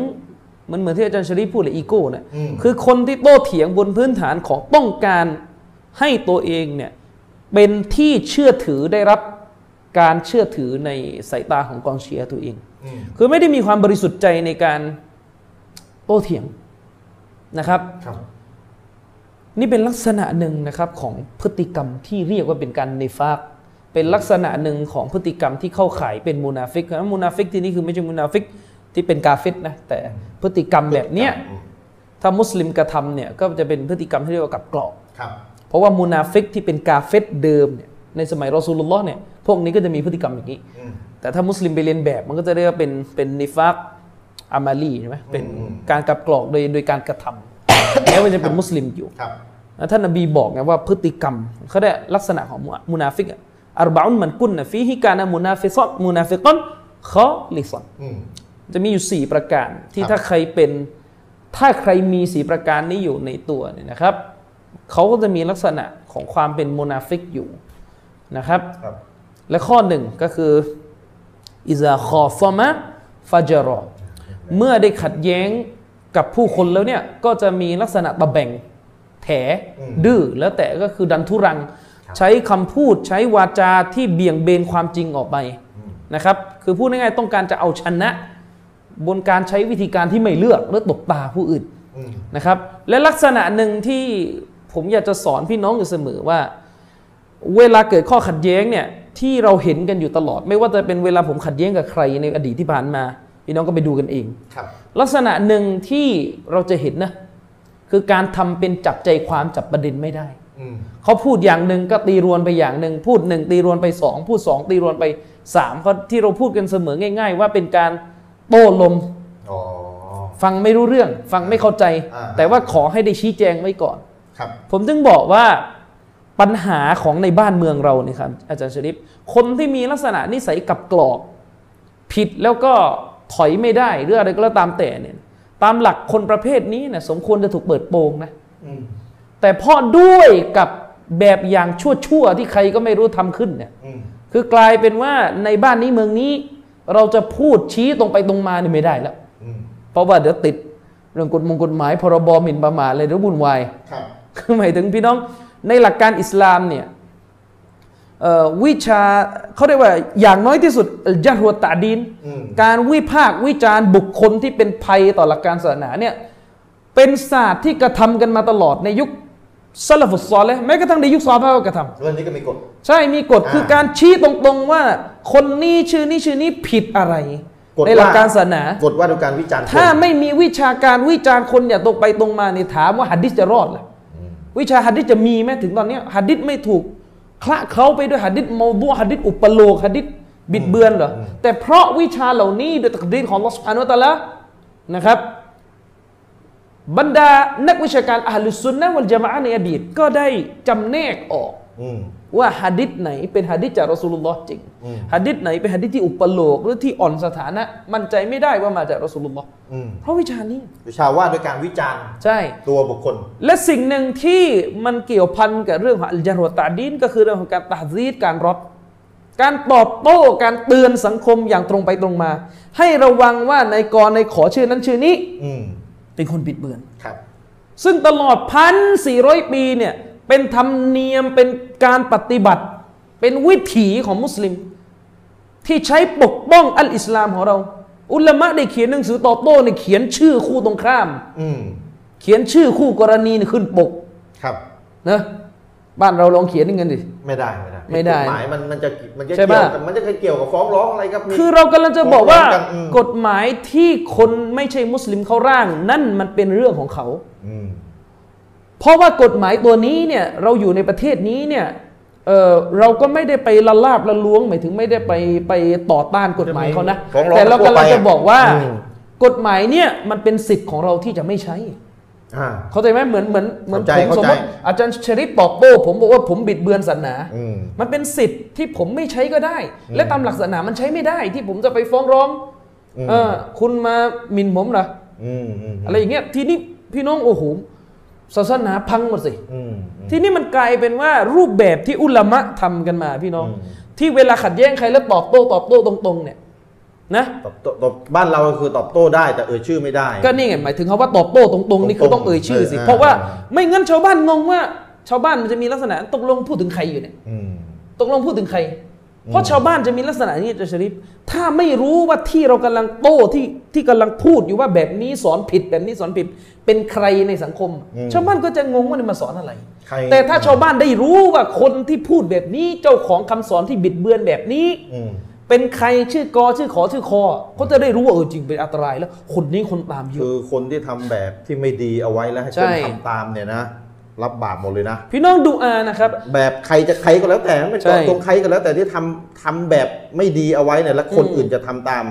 เหมันเหมือนที่อาจารย์ชริฟพูดเลยอีโก้เนี่ยอืมคือคนที่โต้เถียงบนพื้นฐานของต้องการให้ตัวเองเนี่ย เป็นที่เชื่อถือได้รับการเชื่อถือในสายตาของกองเชียร์ตัวเองอืมคือไม่ได้มีความบริสุทธิ์ใจในการโต้เถียงนะครับครับนี่เป็นลักษณะหนึ่งนะครับของพฤติกรรมที่เรียกว่าเป็นการนิฟากเป็นลักษณะหนึ่งของพฤติกรรมที่เข้าข่ายเป็นมุนาฟิกนะมุนาฟิกที่นี่คือไม่ใช่มุนาฟิกที่เป็นกาเฟรนะแต่พฤติกรรมแบบเนี้ยอืมถ้ามุสลิมกระทำเนี่ยก็จะเป็นพฤติกรรมที่เรียกว่ากลับกลอกครับ เพราะว่ามุนาฟิกที่เป็นกาเฟรเดิมเนี่ยในสมัยรอซูลุลลอฮ์เนี่ยพวกนี้ก็จะมีพฤติกรรมอย่างนี้อืมแต่ถ้ามุสลิมไปเลียนแบบมันก็จะเรียกว่าเป็นเป็นนิฟากอะมะลีใช่ไหมเป็นอืมการกลับกลอกโดยโดยการกระทำแม้ว่าจะเป็นมุสลิมอยู่ครับแล้วท่านนบีบอกไงว่าพฤติกรรมเข้าข่ายลักษณะของมุนาฟิกอะ أربع من كن فيه كان منافقا منافقا خالصاอืมจะมีอยู่สี่ประการที่ครับถ้าใครเป็นถ้าใครมีสี่ประการนี้อยู่ในตัวเนี่ยนะครับ เขาก็จะมีลักษณะของความเป็นมุนาฟิกอยู่นะครับครับ และข้อหนึ่งก็คืออิซาคอฟมะฟาจารอเมื่อได้ขัดแย้งกับผู้คนแล้วเนี่ย ก็จะมีลักษณะตะแบ่งแถอืมดื้อแล้วแต่ก็คือดันทุรัง ใช้คำพูดใช้วาจาที่เบี่ยงเบนความจริงออกไปนะครับ คือพูดง่ายๆต้องการจะเอาชนะ บนการใช้วิธีการที่ไม่เลือกหรือตบตาผู้อื่นอืมนะครับ และลักษณะหนึ่งที่ ผมอยากจะสอนพี่น้องอยู่เสมอว่า เวลาเกิดข้อขัดแย้งเนี่ยที่เราเห็นกันอยู่ตลอด ไม่ว่าจะเป็นเวลาผมขัดแย้งกับใครในอดีตที่ผ่านมา พี่น้องก็ไปดูกันเองครับลักษณะหนึ่งที่เราจะเห็นนะคือการทำเป็นจับใจความจับประเด็นไม่ได้อืมเขาพูดอย่างหนึ่งก็ตีรวนไปอย่างหนึ่งพูดหนึ่งตีรวนไปสองพูดสองตีรวนไปสามเขาที่เราพูดกันเสมอง่าย ๆ ว่าเป็นการโต้ลมอ๋อฟังไม่รู้เรื่อง ฟังไม่เข้าใจอ่าแต่ว่าขอให้ได้ชี้แจงไว้ก่อนครับ ผมจึงบอกว่าปัญหาของในบ้านเมืองเราเนี่ยครับอาจารย์ชริปคนที่มีลักษณะนิสัยกับกรอกผิดแล้วก็ถอยไม่ได้หรืออะไรก็แล้วตามแต่เนี่ยตามหลักคนประเภทนี้เนี่ยสมควรจะถูกเปิดโปงนะอืมแต่เพราะด้วยกับแบบอย่างชั่วๆที่ใครก็ไม่รู้ทำขึ้นเนี่ยอืมคือกลายเป็นว่าในบ้านนี้เมืองนี้ เราจะพูดชี้ตรงไปตรงมาเนี่ยไม่ได้แล้วอืมเพราะว่าเดี๋ยวติดเรื่องกฎมงกฎหมายพรบหมิ่นประมาทอะไรเดี๋ยววุ่นวายครับ คือหมายถึงพี่น้องในหลักการอิสลามเนี่ยเอ่อวิชาเขาเรียกว่าอย่างน้อยที่สุดจัรวตาดีนอืมการวิพากษ์วิจารณ์บุคคลที่เป็นภัยต่อหลักการศาสนาเนี่ยเป็นศาสตร์ที่กระทำกันมาตลอดในยุคซาลฟุตซอลเลยแม้กระทั่งในยุคซอฮาบะห์ก็กระทำเรื่องนี้ก็มีกฎใช่มีกฎอ่าคือการชี้ตรงๆว่า คนนี้ชื่อนี้ชื่อนี้ผิดอะไรกฎในหลักว่าการศาสนากฎว่าด้วยการวิจารณ์คนถ้าไม่มีวิชาการวิจารณ์คนอย่างตรงไปตรงมาเนี่ยถามว่าหัดดิษจะรอดเหรออ วิชาหัดดิษจะมีไหมถึงตอนเนี้ยหัดดิษไม่ถูกคละเคล้าไปด้วยหัดดิษโมดุหัดดิษอุปโลกหัดดิษบิดเบือนเหรออแต่เพราะวิชาเหล่านี้โดยตักดีนของลอสพานุตะละนะครับ บรรดานักวิชาการอาลุสซุนนะฮ์วัลจามะอะห์ในอดีตก็ได้จำแนกออกอืม ว่าหะดิษไหนเป็นหะดิษจากรอสูลุลลอฮ์จริงอืมหะดิษไหนเป็นหะดิษที่อุปโลกหรือที่อ่อนสถานะ มั่นใจไม่ได้ว่ามาจากรอสูลุลลอฮ์อืมเพราะวิชานี้ วิชาว่าด้วยการวิจารณ์ใช่ตัวบุคคล และสิ่งหนึ่งที่มันเกี่ยวพันกับเรื่องของอัลจารวะตาดีนก็คือเรื่องของการตาซีดการรบการตอบโต้การเตือนสังคมอย่างตรงไปตรงมา ให้ระวังว่าในกรในขอชื่อนั้นชื่อนี้อืมเป็นคนบิดเบือนครับ ซึ่งตลอดพันสี่ร้อยปีเนี่ย เป็นธรรมเนียมเป็นการปฏิบัติ เป็นวิถีของมุสลิม ที่ใช้ปกป้องอัลอิสลามของเรา อุลามะได้เขียนหนังสือตอบโต้เนี่ยเขียนชื่อคู่ตรงข้ามอืมเขียนชื่อคู่กรณีเนี่ยขึ้นปกครับนะบ้านเราลองเขียนยังไงดิไม่ได้ไม่ได้ไม่ได้กฎหมายมันมันจะมันจะใช่เกี่ยวปะกับมันจะเกี่ยวกับฟ้องร้องอะไรครับมีคือเรากำลังจะบอกว่าฟ้งร้งนอืมกฎหมายที่คนไม่ใช่มุสลิมเขาร่าง นั่นมันเป็นเรื่องของเขาอืม เพราะว่ากฎหมายตัวนี้เนี่ยเราอยู่ในประเทศนี้เนี่ยเออเราก็ไม่ได้ไปละลาบละล้วงหมายถึงไม่ได้ไปไปต่อต้านกฎหมายเขานะฟ้องร้องแต่เรากำลังจะบอกว่า อืม กฎหมายเนี่ยมันเป็นสิทธิ์ของเราที่จะไม่ใช้ อ่า เข้าใจไหมเหมือนเหมือนเหมือนเข้าใจผมสมมติเข้าใจอาจารย์ชริปตอบโต้ผมบอกว่าผมบิดเบือนศาสนา อืม มันเป็นสิทธิ์ที่ผมไม่ใช้ก็ได้ และตามหลักศาสนามันใช้ไม่ได้ ที่ผมจะไปฟ้องร้องอืมเออคุณมาหมิ่นผมเหรออืมอืม อะไรอย่างเงี้ยทีนี้พี่น้องโอ้โห ศาสนาพังหมดสิอืมทีนี้มันกลายเป็นว่ารูปแบบที่อุลามะทำกันมาพี่น้องอืมที่เวลาขัดแย้งใครแล้วตอบโต้ตอบโต้ตรงๆเนี่ยนะตอบโต้ตอบบ้านเราก็คือตอบโต้ได้แต่เอ่ยชื่อไม่ได้ ก็นี่ไงหมายถึงคำว่าตอบโต้ตรงๆนี่คือต้องเอ่ยชื่อสิเออเพราะว่าเออไม่งั้นชาวบ้านงงว่า ชาวบ้านมันจะมีลักษณะตกลงพูดถึงใครอยู่เนี่ยอืมตกลงพูดถึงใคร เพราะชาวบ้านจะมีลักษณะนี้จะชริปถ้าไม่รู้ว่าที่เรากำลังโต้ที่ที่กำลังพูดอยู่ว่าแบบนี้สอนผิดแบบนี้สอนผิด เป็นใครในสังคม ชาวบ้านก็จะงงว่านี่มาสอนอะไรใครแต่ถ้าชาวบ้านได้รู้ว่าคนที่พูดแบบนี้เจ้าของคำสอนที่บิดเบือนแบบนี้อืมเป็นใครชื่อกอชื่อขอชื่อคอเขาจะได้รู้ว่าเออจริงเป็นอันตรายแล้วคนนี้คนตามเยคือะอคนที่ทำแบบที่ไม่ดีเอาไว้แล้วให้ใช่คนทำตามเนี่ยนะ รับบาปหมดเลยนะ พี่น้องดูอานะครับ แบบใครจะใครก็แล้วแต่ไม่ใช่เจาะตรงใครก็แล้วแต่ที่ทำทำแบบไม่ดีเอาไว้เนี่ยแล้วคนอืมอื่นจะทำตาม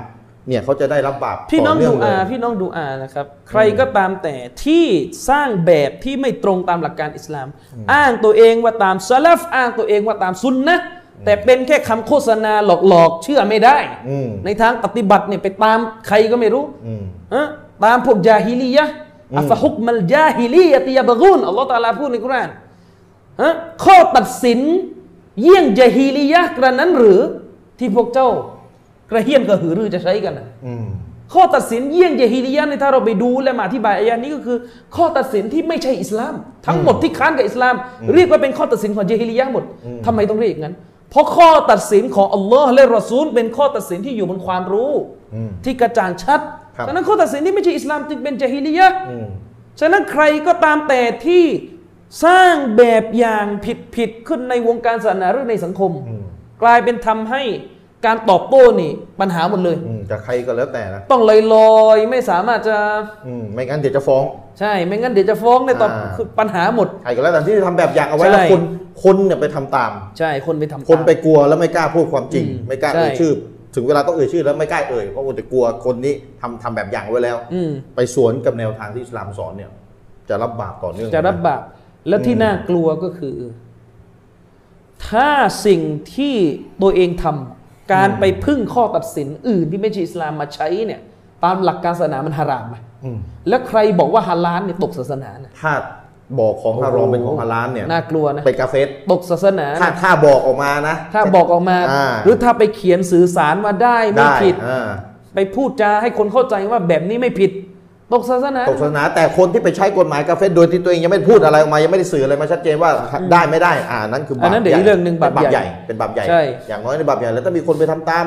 เนี่ยเขาจะได้รับบาปพี่น้องต่เดูอาเลยพี่น้องดูอานะครับ ใครก็ตามแต่ที่สร้างแบบที่ไม่ตรงตามหลักการอิสลาม อ้างตัวเองว่าตามซาลฟอ้างตัวเองว่าตามซุนนะห์แต่เป็นแค่คำโฆษณาหลอกๆ เชื่อไม่ได้อืมในทางปฏิบัติเนี่ยไปตามใครก็ไม่รู้อืมฮะตามพวกจาฮิลียะห์ อัฟะฮุกมัลจาฮิลียะติยะบะกูนอัลลอฮฺตะอาลาพูดในกุรอานฮะข้อตัดสิน เยี่ยงจาฮิลียะห์กระนั้นหรือที่พวกเจ้ากระเฮี้ยนกระหือรือจะใช้กันน่ะอืมข้อตัดสินเยี่ยงจาฮิลียะห์ในถ้าเราไปดูและมาอธิบายอายะนี้ก็คือ ข้อตัดสินที่ไม่ใช่อิสลาม ทั้งหมดที่ค้านกับอิสลาม เรียกว่าเป็นข้อตัดสินของจาฮิลียะห์หมดทำไมต้องเรียกอย่างนั้น เพราะข้อตัดสินของอัลลอฮ์และรอซูล เป็นข้อตัดสินที่อยู่บนความรู้อืมที่กระจ่างชัดครับ ฉะนั้นข้อตัดสินที่ไม่ใช่อิสลามจึงเป็นจาฮิลียะห์อืมฉะนั้นใครก็ตามแต่ที่สร้างแบบอย่างผิดๆขึ้นในวงการศาสนาหรือในสังคมอืมกลายเป็นทำให้การตอบโต้นี่ปัญหาหมดเลยอืมจะใครก็แล้วแต่นะต้องลอยๆไม่สามารถจะอืมไม่งั้นเดี๋ยวจะฟ้อง ใช่ ไม่งั้นเดี๋ยวจะฟ้องในตอบอ่าคือปัญหาหมดใครก็แล้วแต่ที่ทำแบบอย่างเอาไว้ใช่แล้วคนคนเนี่ยไปทำตาม ใช่คนไปทำคนตามไปกลัวแล้วไม่กล้าพูดความจริงอืมไม่กล้าใช่เอ่ยชื่อ ถึงเวลาต้องเอ่ยชื่อแล้วไม่กล้าเอ่ยเพราะว่าจะกลัวคนนี้ทำทำแบบอย่างไว้แล้วอืม ไปสวนกับแนวทางที่อิสลามสอนเนี่ย จะรับบาปต่อเนื่อง จะรับบาปและที่น่ากลัวก็คือ ถ้าสิ่งที่ตัวเองทำการไปพึ่งข้อตัดสินอื่นที่ไม่ใช่อิสลามมาใช้เนี่ย ตามหลักการศาสนามันฮารามไหมอืม แล้วใครบอกว่าฮาลาลเนี่ยตกศาสนานะ ถ้า บอกของฮารอมเป็นของฮาลาลเนี่ยน่ากลัวนะเป็นกาเฟสตกศาสนาถ้านะถ้าบอกออกมานะ ถ้าบอกออกมาอ่าหรือถ้าไปเขียนสื่อสารมาได้ไม่ได้ผิดอ่าไปพูดจาให้คนเข้าใจว่าแบบนี้ไม่ผิด ตกศาสนาตกศาสนาแต่คนที่ไปใช้กฎหมายกาเฟสโดยที่ตัวเองยังไม่ได้พูดอะไรออกมายังไม่ได้สื่ออะไรมาชัดเจนว่าได้ไม่ได้อ่านั่นคือบาปอันนั้นเดี๋ยวอีกเรื่องหนึ่งป็บาปใหญ่เป็นบาปใหญ่ใช่อย่างน้อยในบาปใหญ่แล้วถ้ามีคนไปทำตาม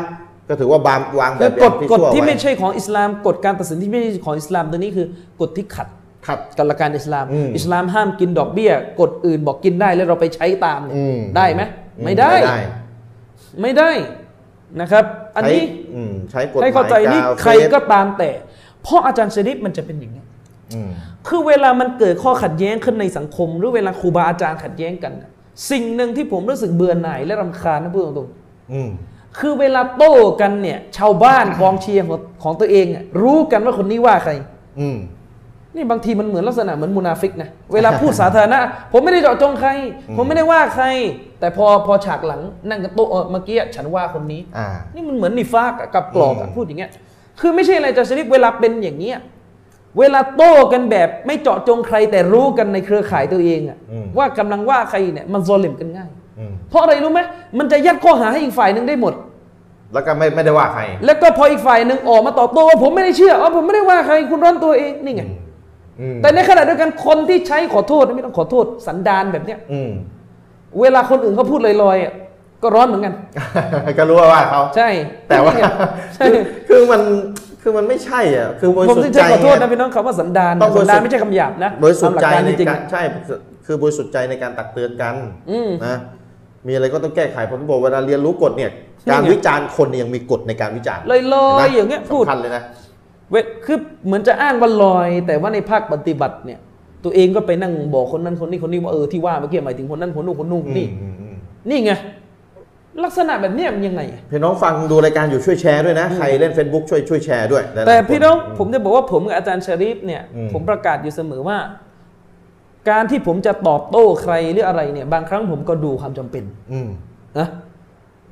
ก็ถือว่าบาปวางแบคือบกฎอย่างกฎชั่วที่ว้ไม่ใช่ของอิสลามกฎการตัดสินที่ไม่ใช่ของอิสลามตัวนี้คือกฎที่ขัดครับ กับหลักการอิสลามอืมอิสลามห้ามกินดอกเบี้ย กฎอื่นบอกกินได้แล้วเราไปใช้ตามเนี่ยอืมได้ไหมอืไม่ได้ ไม่ได้นะครับ อันนี้ใช้อืมใช้กฎหมายให้เข้าใจนี่กาเฟสใครก็ตามแต่ เพราะอาจารย์ชริปมันจะเป็นอย่างนี้อืมคือเวลามันเกิดข้อขัดแย้งขึ้นในสังคม หรือเวลาครูบาอาจารย์ขัดแย้งกันน่ะสิ่งหนึ่งที่ผมรู้สึกเบื่อหน่ายและรำคาญนะพูดตรงอืมๆคือเวลาโต้กันเนี่ย ชาวบ้านกองเชียร์ของของตัวเองอะรู้กันว่าคนนี้ว่าใครอืม นี่บางทีมันเหมือนลักษณะเหมือนมุนาฟิกนะเวลาพูดสาธารณะ ผมไม่ได้เจาะจงใคร ผมไม่ได้ว่าใคร แต่พอพอฉากหลังนั่งกันโต๊ะเออเมื่อกี้ฉันว่าคนนี้อ่านี่มันเหมือนนิฟากอะกับกรอกอะอืมพูดอย่างเงี้ยคือไม่ใช่อะไรจะชริปเวลาเป็นอย่างเงี้ยเวลาโต้กันแบบไม่เจาะจงใครแต่รู้กันในเครือข่ายตัวเองอะว่ากำลังว่าใครเนี่ยมันโซลิมกันง่ายอืมเพราะอะไรรู้ไหมมันจะยัดข้อหาให้อีกฝ่ายหนึ่งได้หมด แล้วก็ไม่ไม่ได้ว่าใคร แล้วก็พออีกฝ่ายหนึ่งออกมาตอบโต้ว่าผมไม่ได้เชื่ออ๋อผมไม่ได้ว่าใครคุณร้อนตัวเองนี่ไงอืม แต่ในขณะเดียวกันคนที่ใช้ขอโทษไม่ต้องขอโทษสันดานแบบเนี้ยอืมเวลาคนอื่นเขาพูดลอยๆอะก็ร้อนเหมือนกัน ก็รู้ว่าว่าเขาใช่ แต่ว่าใช่คือคือมันคือมันไม่ใช่อะคือบริผมสุทถึงธิ์ใจจะขอโทษนะไงพี่น้องคำว่าสันดานต้องบริสุทธิ์สันดานไม่ใช่คำหยาบนะบริสุทธิ์ใจตามหลักการในจริงๆการอะใช่คือบริสุทธิ์ใจในการตักเตือนกันอืมนะมีอะไรก็ต้องแก้ไขผมบอกเวลาเรียนรู้กฎเนี่ยนี่ไงการวิจารณ์คนเนี่ยยังมีกฎในการวิจารณ์ลอยลอยห็นไหมอย่างเงี้ยพูดสำคัญเลยนะเว้ย คือเหมือนจะอ้างว่าลอย แต่ว่าในภาคปฏิบัติเนี่ย ตัวเองก็ไปนั่งบอกคนนั้นคนนี้คนนี้ว่าเออที่ว่าเมื่อกี้หมายถึงคนนั้นคนนู้นคนนู้นนี่อืมอืมนี่ไงลักษณะแบบเนี้ยมันยังไงพี่น้องฟังดูรายการอยู่ช่วยแชร์ด้วยนะ ใครเล่น Facebook ช่วยช่วยแชร์ด้วยหลายๆแต่คพี่น้องผมจะบอกว่าผมกับอาจารย์ชริฟเนี่ยอืมผมประกาศอยู่เสมอว่า การที่ผมจะตอบโต้ใครหรืออะไรเนี่ย บางครั้งผมก็ดูความจำเป็นอืมนะ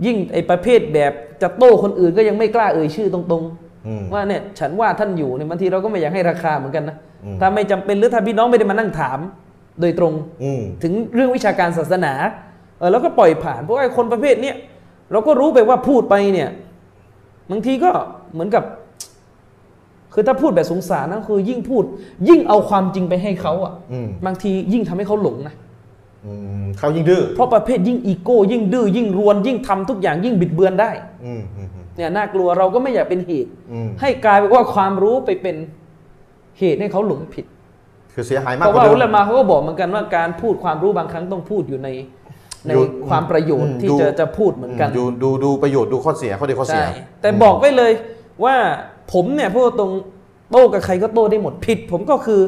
ยิ่งไอ้ประเภทแบบจะโต้คนอื่นก็ยังไม่กล้าเอ่ยชื่อตรงอืมๆ ว่าเนี่ยฉันว่าท่านอยู่เนี่ยบางทีเราก็ไม่อยากให้ราคาเหมือนกันนะอืมถ้าไม่จำเป็นหรือถ้าพี่น้องไม่ได้มานั่งถาม โดยตรงอืมถึงเรื่องวิชาการศาสนาเออแล้วก็ปล่อยผ่านเพราะว่าไอ้คนประเภทเนี้ยเราก็รู้ไปว่าพูดไปเนี่ยบางทีก็เหมือนกับ คือถ้าพูดแบบสงสารนะคือ ยิ่งพูด ยิ่งเอาความจริงไปให้เขาอะอืมบางทียิ่งทำให้เขาหลงนะอืมเขายิ่งดื้อเพราะประเภทยิ่งอีโก้ยิ่งดื้อยิ่งรวน ยิ่งทำทุกอย่างยิ่งบิดเบือนได้ อืมอืมอืม เนี่ยน่ากลัวเราก็ไม่อยากเป็นเหตุอืมให้กลายเป็นว่าความรู้ไปเป็นเหตุให้เขาหลงผิด คือเสียหายมากเพราะกว่าว่าเดิอุมลามาเขาก็บอกเหมือนกันว่าการพูดความรู้บางครั้งต้องพูดอยู่ในในอยู่ความประโยชน์อืมที่ดูจะจะพูดเหมือนกันดูดูดูประโยชน์ดูข้อเสียข้อดีข้อเสียใช่แต่บอกไว้เลยว่าผมเนี่ยพูดตรงโต้กับใครก็โต้ได้หมดผิด ผมก็คือ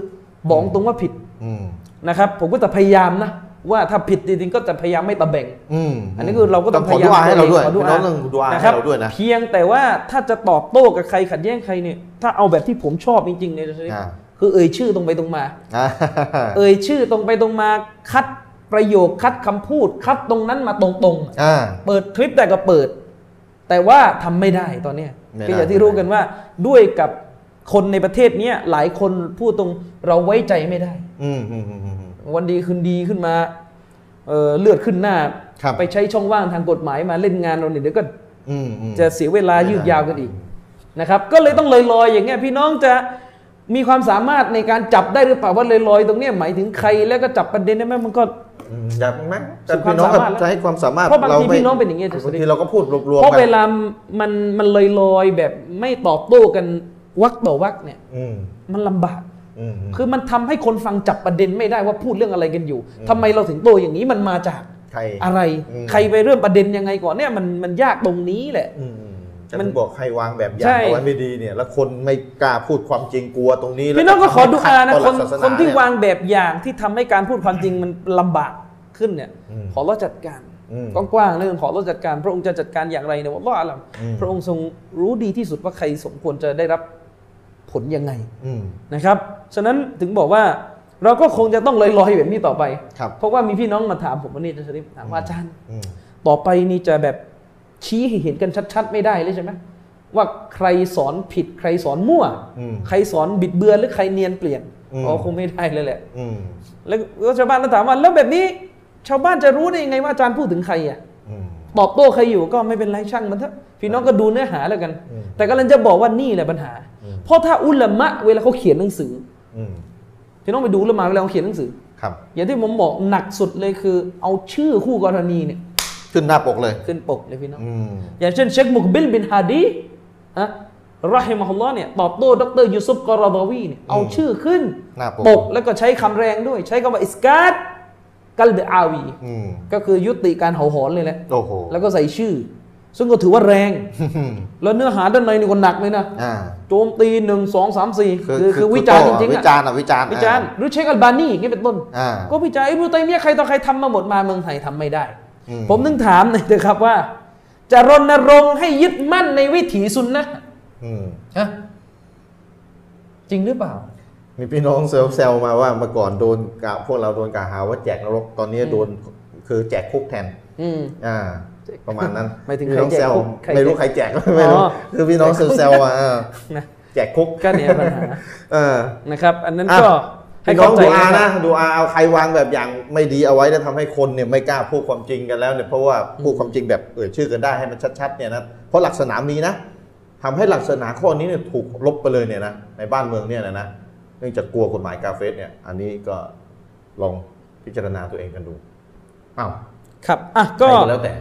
บอกตรงว่าผิดอืมนะครับ ผมก็จะพยายามนะ ว่าถ้าผิดจริงๆก็จะพยายามไม่ตะแบ่งอืมอันนี้คือเราก็ต้องพขอยายามดุอาให้เราด้วยขอดุพี่น้องต้องดุอาให้นะครับเราด้วยนะเพียงแต่ว่าถ้าจะตอบโต้กับใครขัดแย้งใครเนี่ยถ้าเอาแบบที่ผมชอบจริงๆเนี่ยอ่าคือเอ่ยชื่อตรงไปตรงมาอ่าเอ่ยชื่อตรงไปตรงมาคัดประโยคคัดคำพูดคัดตรงนั้นมาตรงๆอ่าเปิดคลิปแต่ก็เปิด แต่ว่าทำไม่ได้ตอนเนี้ยไม่ได้ก็อย่างที่รู้กันว่าด้วยกับคนในประเทศเนี้ยหลายคนพูดตรงเราไว้ใจไม่ได้ อืมอืมอืมอืม วันดีคืนดีขึ้นมาเอ่อเลือดขึ้นหน้าครับไปใช้ช่องว่างทางกฎหมายมาเล่นงานเราเนี่ยเดี๋ยวก็อืมอืมจะเสียเวลาไม่ได้ยืดยาวกันอีกนะครับ ก็เลยต้องลอยๆอย่างเงี้ยพี่น้องจะมีความสามารถในการจับได้หรือเปล่าว่าลอยๆตรงเนี้ยหมายถึงใครแล้วก็จับประเด็นได้ไหมมันก็อืมอยากไหมสุดความพี่น้องสามารถแล้วจะให้ความสามารถเพราะบางทีไม่พี่น้องเป็นอย่างเงี้ยบางทีเราก็พูดรวมๆเพราะไปเวลามันมันลอยลอยๆแบบไม่ตอบโต้กันวักต่อวักเนี่ยอืมมันลำบากอืมอืม คือมันทำให้คนฟังจับประเด็นไม่ได้ว่าพูดเรื่องอะไรกันอยู่ทำไมเราถึงโตอย่างนี้มันมาจากใครอะไรอืมใครไปเริ่มประเด็นยังไงก่อนเนี่ยมันมันยากตรงนี้แหละอืมอืมจะมันถึงบอกใครวางแบบอย่าใช่งเอาไว้ไม่ดีเนี่ย แล้วคนไม่กล้าพูดความจริงกลัวตรงนี้แล้วพี่น้องก็ขอดูอานะขัคนต่หลักศาสคนที่เยวางแบบอย่างที่ทำให้การพูดความจริงมันลำบากขึ้นเนี่ยอืมขอเราจัดการอืมกว้างๆเรื่องขอเราจัดการ พระองค์จะจัดการอย่างไรเนี่ยว่าอาลัมอืมพระองค์ทรงรู้ดีที่สุดว่าใครสมควรจะได้รับ ผลยังไงอืมนะครับ ฉะนั้นถึงบอกว่าเราก็คงจะต้องลอยๆแบบนี้ต่อไปครับเพราะว่ามีพี่น้องมาถามผมวันนี้อาจารย์ชริฟถามว่าอาจารย์อืมต่อไปนี่จะแบบชี้ให้เห็นกันชัด ๆ ไม่ได้เลยใช่ไหมว่าใครสอนผิด ใครสอนมั่วอืมใครสอนบิดเบือนหรือใครเนียนเปลี่ยนอืมอ๋อคงไม่ได้เลยแหละอืมแล้วแล้วชาวบ้านก็ถามว่าแล้วแบบนี้ ชาวบ้านจะรู้ได้ยังไงว่าอาจารย์พูดถึงใครอะอืม ตอบโต้ใครอยู่ก็ไม่เป็นไรช่างมันเถอะพี่น้องก็ดูเนื้อหาแล้วกัน แต่กำลังจะบอกว่านี่แหละปัญหา เพราะถ้าอุลามะเวลาเขาเขียนหนังสืออืมพี่น้องไปดูอุลามะเวลาเขาเขียนหนังสือครับอย่างที่ผมบอกหนักสุดเลยคือ เอาชื่อคู่กรณีเนี่ยขึ้นหน้าปกเลย ขึ้นปกเลยพี่น้องอืมอย่างเช่นเชคมุกบิลบินฮาดีอะรอฮิมะฮุลลอฮ์เนี่ยตอบโต้ดรยูซุฟกอรอดาวีเนี่ยเอาชื่อขึ้นหน้าปกปกแล้วก็ใช้คำแรงด้วย ใช้คำว่าอิสกาด กัลเบอาวีอืมก็คือยุติการเห่าหอนเลยแหละโอ้โหแล้วก็ใส่ชื่อ ซึ่งก็ถือว่าแรง แล้วเนื้อหาด้านในนี่ก็หนักเลยนะอ่าโจมตีหนึ่งสองสามสี่คือคือคืคืออวิจารณ์จริงๆวิอะจารณ์อะวิจารณ์วิจารณ์หรือเชคอัลบานีอย่างนี้เป็นต้นอ่าก็วิจารณ์ไอ้บูตัยมียะห์ใครต่อใครทำมาหมดมาเมืองไทยทำไม่ได้อืมผมนึงถามหน่อยเถอะครับว่า จะรณรงค์ให้ยึดมั่นในวิถีซุนนะห์อืมฮะจริงหรือเปล่า มีพี่น้องเซลเซลมาว่าเมื่อก่อนโดนกะพวกเราโดนกล่าวหาว่าแจกนรกตอนนี้โดนคือแจกคุกแทนอืมอ่า ประมาณนั้นหมายถึงพี่น้องใครแจกเซลคุกใครไม่รู้แจกใครแจกไม่รู้อ๋อคือพี่น้องเซลเซลมาเออนะแจกคุกก็เนี่ยปัญหาเออนะครับ อันนั้นอะก็ให้พี่น้อเข้างใจดูอานะคนะรับดูอาเอาใครวางแบบอย่างไม่ดีเอาไว้แล้วทำให้คนเนี่ยไม่กล้าพูดความจริงกันแล้วเนี่ยเพราะว่าพูดความจริงแบบเอ่ยชื่อกันได้ให้มันชัดๆเนี่ยนะเพราะหลักศาสนามีนะทำให้หลักศาสนาข้อนี้เนี่ยถูกลบไปเลยเนี่ยนะในบ้านเมืองเนี่ยนะ นะเนื่องจากกลัวกฎหมายกาเฟรเนี่ย อันนี้ก็ลองพิจารณาตัวเองกันดูอ้าวครับอะก็ก็แล้วแต่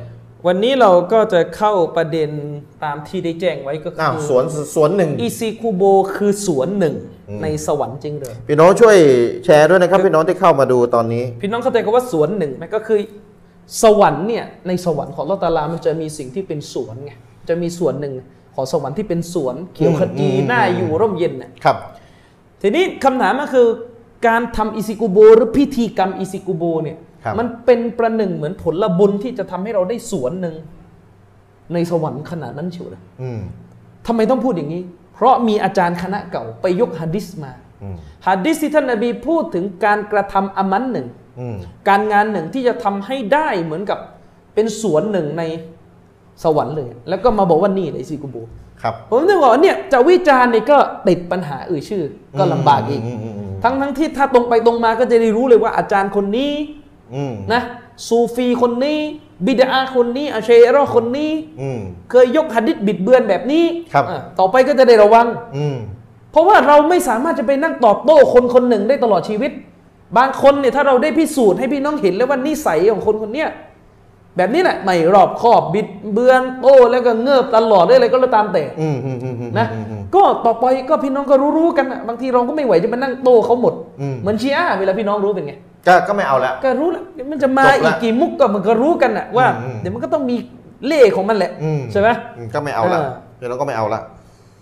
วันนี้เราก็จะเข้าประเด็นตามที่ได้แจ้งไว้ก็คือ้าวอสวนสวนหนึ่งอีซิกุโบคือสวนหนึ่งอืมในสวรรค์จริงเลยพี่น้องช่วยแชร์ด้วยนะครับ พี่น้องที่เข้ามาดูตอนนี้ พี่น้องเข้าใจกันว่าสวนหนึ่งไหมก็คือ สวรรค์เนี่ยในสวรรค์ของอัลลอฮ์ตะอาลามันจะมีสิ่งที่เป็นสวนไงจะมีส่วนหนึ่งของสวรรค์ที่เป็นสวนเขียวขจีอืมน่าอยู่ร่มเย็นน่ะครับ ทีนี้คำถามก็คือการทำอิซิกุโบหรือพิธีกรรมอิซิกุโบเนี่ยครับมันเป็นประหนึ่งเหมือนผลบุญที่จะทำให้เราได้สวนหนึ่งในสวรรค์ขนาดนั้นเชียวเลยอืมทำไมต้องพูดอย่างนี้ เพราะมีอาจารย์คณะเก่าไปยกฮะดิษมาอืมฮะดิษที่ท่านนบีพูดถึงการกระทำอามันหนึ่งอืมการงานหนึ่งที่จะทำให้ได้เหมือนกับเป็นสวนหนึ่งใน สวรรค์เลย แล้วก็มาบอกว่านี่เลยซิกุโบครับผมถึงบอกว่าเนี่ยจะวิจารณ์เนี่ยก็ติดปัญหาเอ่ยชื่อ ก็ลำบากอีกมมอืมทั้งทั้งที่ถ้าตรงไปตรงมาก็จะได้รู้เลยว่าอาจารย์คนนี้อืมนะซูฟีคนนี้ บิดาคนนี้อาเชอรอคนนี้อืมเคยยกหะดิษบิดเบือนแบบนี้ครับอะต่อไปก็จะได้ระวังอืมเพราะว่าเราไม่สามารถจะไปนั่งตอบโต้คนคนหนึ่งได้ตลอดชีวิต บางคนเนี่ยถ้าเราได้พิสูจน์ให้พี่น้องเห็นแล้วว่านิสัยของคนคนเนี้ย แบบนี้แหละไม่รอบคอบบิดเบือนโต้แล้วก็เงิบตลอดได้อะไรก็แล้วตามแต่นะก็ต่อไปก็พี่น้องก็รู้ๆกันนะบางทีเราก็ไม่ไหวจะมานั่งโต้เขาหมดเหมือนชีอะห์เวลาพี่น้องรู้เป็นไงก็ก็ไม่เอาละก็รู้แล้วมันจะมาอีกกี่มุกก็มันก็รู้กันนะว่า เดี๋ยวมันก็ต้องมีเล่ห์ของมันแหละใช่ไหมก็ไม่เอาละเดี๋ยวเราก็ไม่เอาละ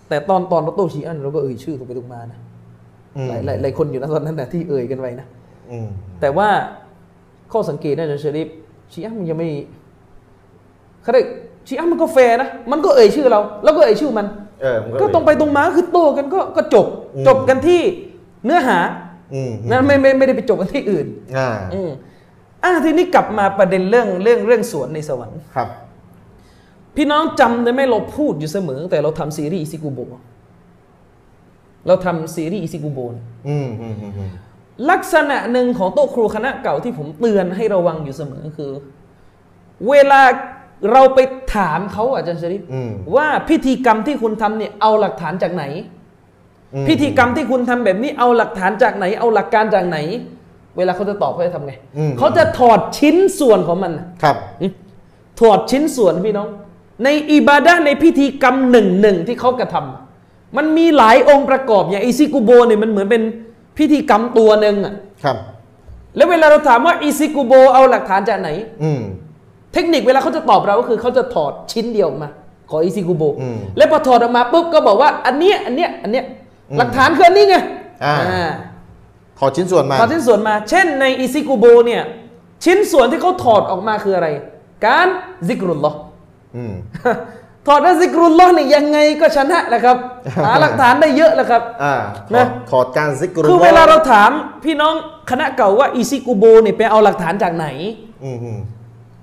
แต่ตอนตอนเราโต้ชีอะห์เราก็เอ่ยชื่อตรงไปตรงมานะหลายหลายคนอยู่นะตอนนั้นนะที่เอ่ยกันไว้นะแต่ว่าข้อสังเกตนะอาจารย์ชริฟ ชีอะห์มันยังไม่เขาเรียกชีอะห์มันก็แฟร์นะมันก็เอ่ยชื่อเรา แล้วก็เอ่ยชื่อมันเออมันก็ตรงไปตรงมาก็คือโต้กันก็ก็จบอืมจบกันที่เนื้อหาอืมนะไม่ไม่ไม่ได้ไปจบกันที่อื่นอ่าอืมอะทีนี้กลับมาประเด็นเรื่องเรื่องเรื่องสวนในสวรรค์ครับ พี่น้องจำได้ไหมเราพูดอยู่เสมอตั้งแต่เราทำซีรีส์อิซิกุโบเราทำซีรีส์อิซิกุโบเนี่ยอืมอืมอืมอืม ลักษณะหนึ่งของโต๊ะครูคณะเก่าที่ผมเตือนให้ระวังอยู่เสมอคือ เวลาเราไปถามเขาอาจารย์ชริฟอืมว่าพิธีกรรมที่คุณทำเนี่ยเอาหลักฐานจากไหนอืมพิธีกรรมที่คุณทำแบบนี้เอาหลักฐานจากไหน เอาหลักการจากไหน เวลาเขาจะตอบเขาจะทำไงอืมเขาจะถอดชิ้นส่วนของมันน่ะครับถอดชิ้นส่วนพี่น้อง ในอิบาดะห์ในพิธีกรรมหนึ่งหนึ่งที่เขากระทำมันมีหลายองค์ประกอบอย่างอิซิกุโบเนี่ยมันเหมือนเป็น พิธีกรรมตัวหนึ่งอะครับ แล้วเวลาเราถามว่าอิซิกุโบเอาหลักฐานจากไหน อืมเทคนิคเวลาเขาจะตอบเราก็คือเขาจะถอดชิ้นเดียวออกมา ของอิซิกุโบอืมแล้วพอถอดออกมาปุ๊บก็บอกว่าอันเนี้ยอันเนี้ยอันเนี้ยอืมหลักฐานคืออันนี้ไงอ่าถอดชิ้นส่วนมา ถอดชิ้นส่วนมา เช่นในอิซิกุโบเนี่ยชิ้นส่วนที่เขาถอดออกมาคืออะไร การซิกรุลลอฮ์ อืม ถอดว่าซิกรุลลอฮ์เนี่ยยังไงก็ชนะแหละครับ หาหลักฐานได้เยอะแหละครับอ่าถอนะดถอดการซิกรุลคือเวลาลเราถามพี่น้องคณะเก่าว่าอิซิกุโบเนี่ยไปเอาหลักฐานจากไหนอืมอืม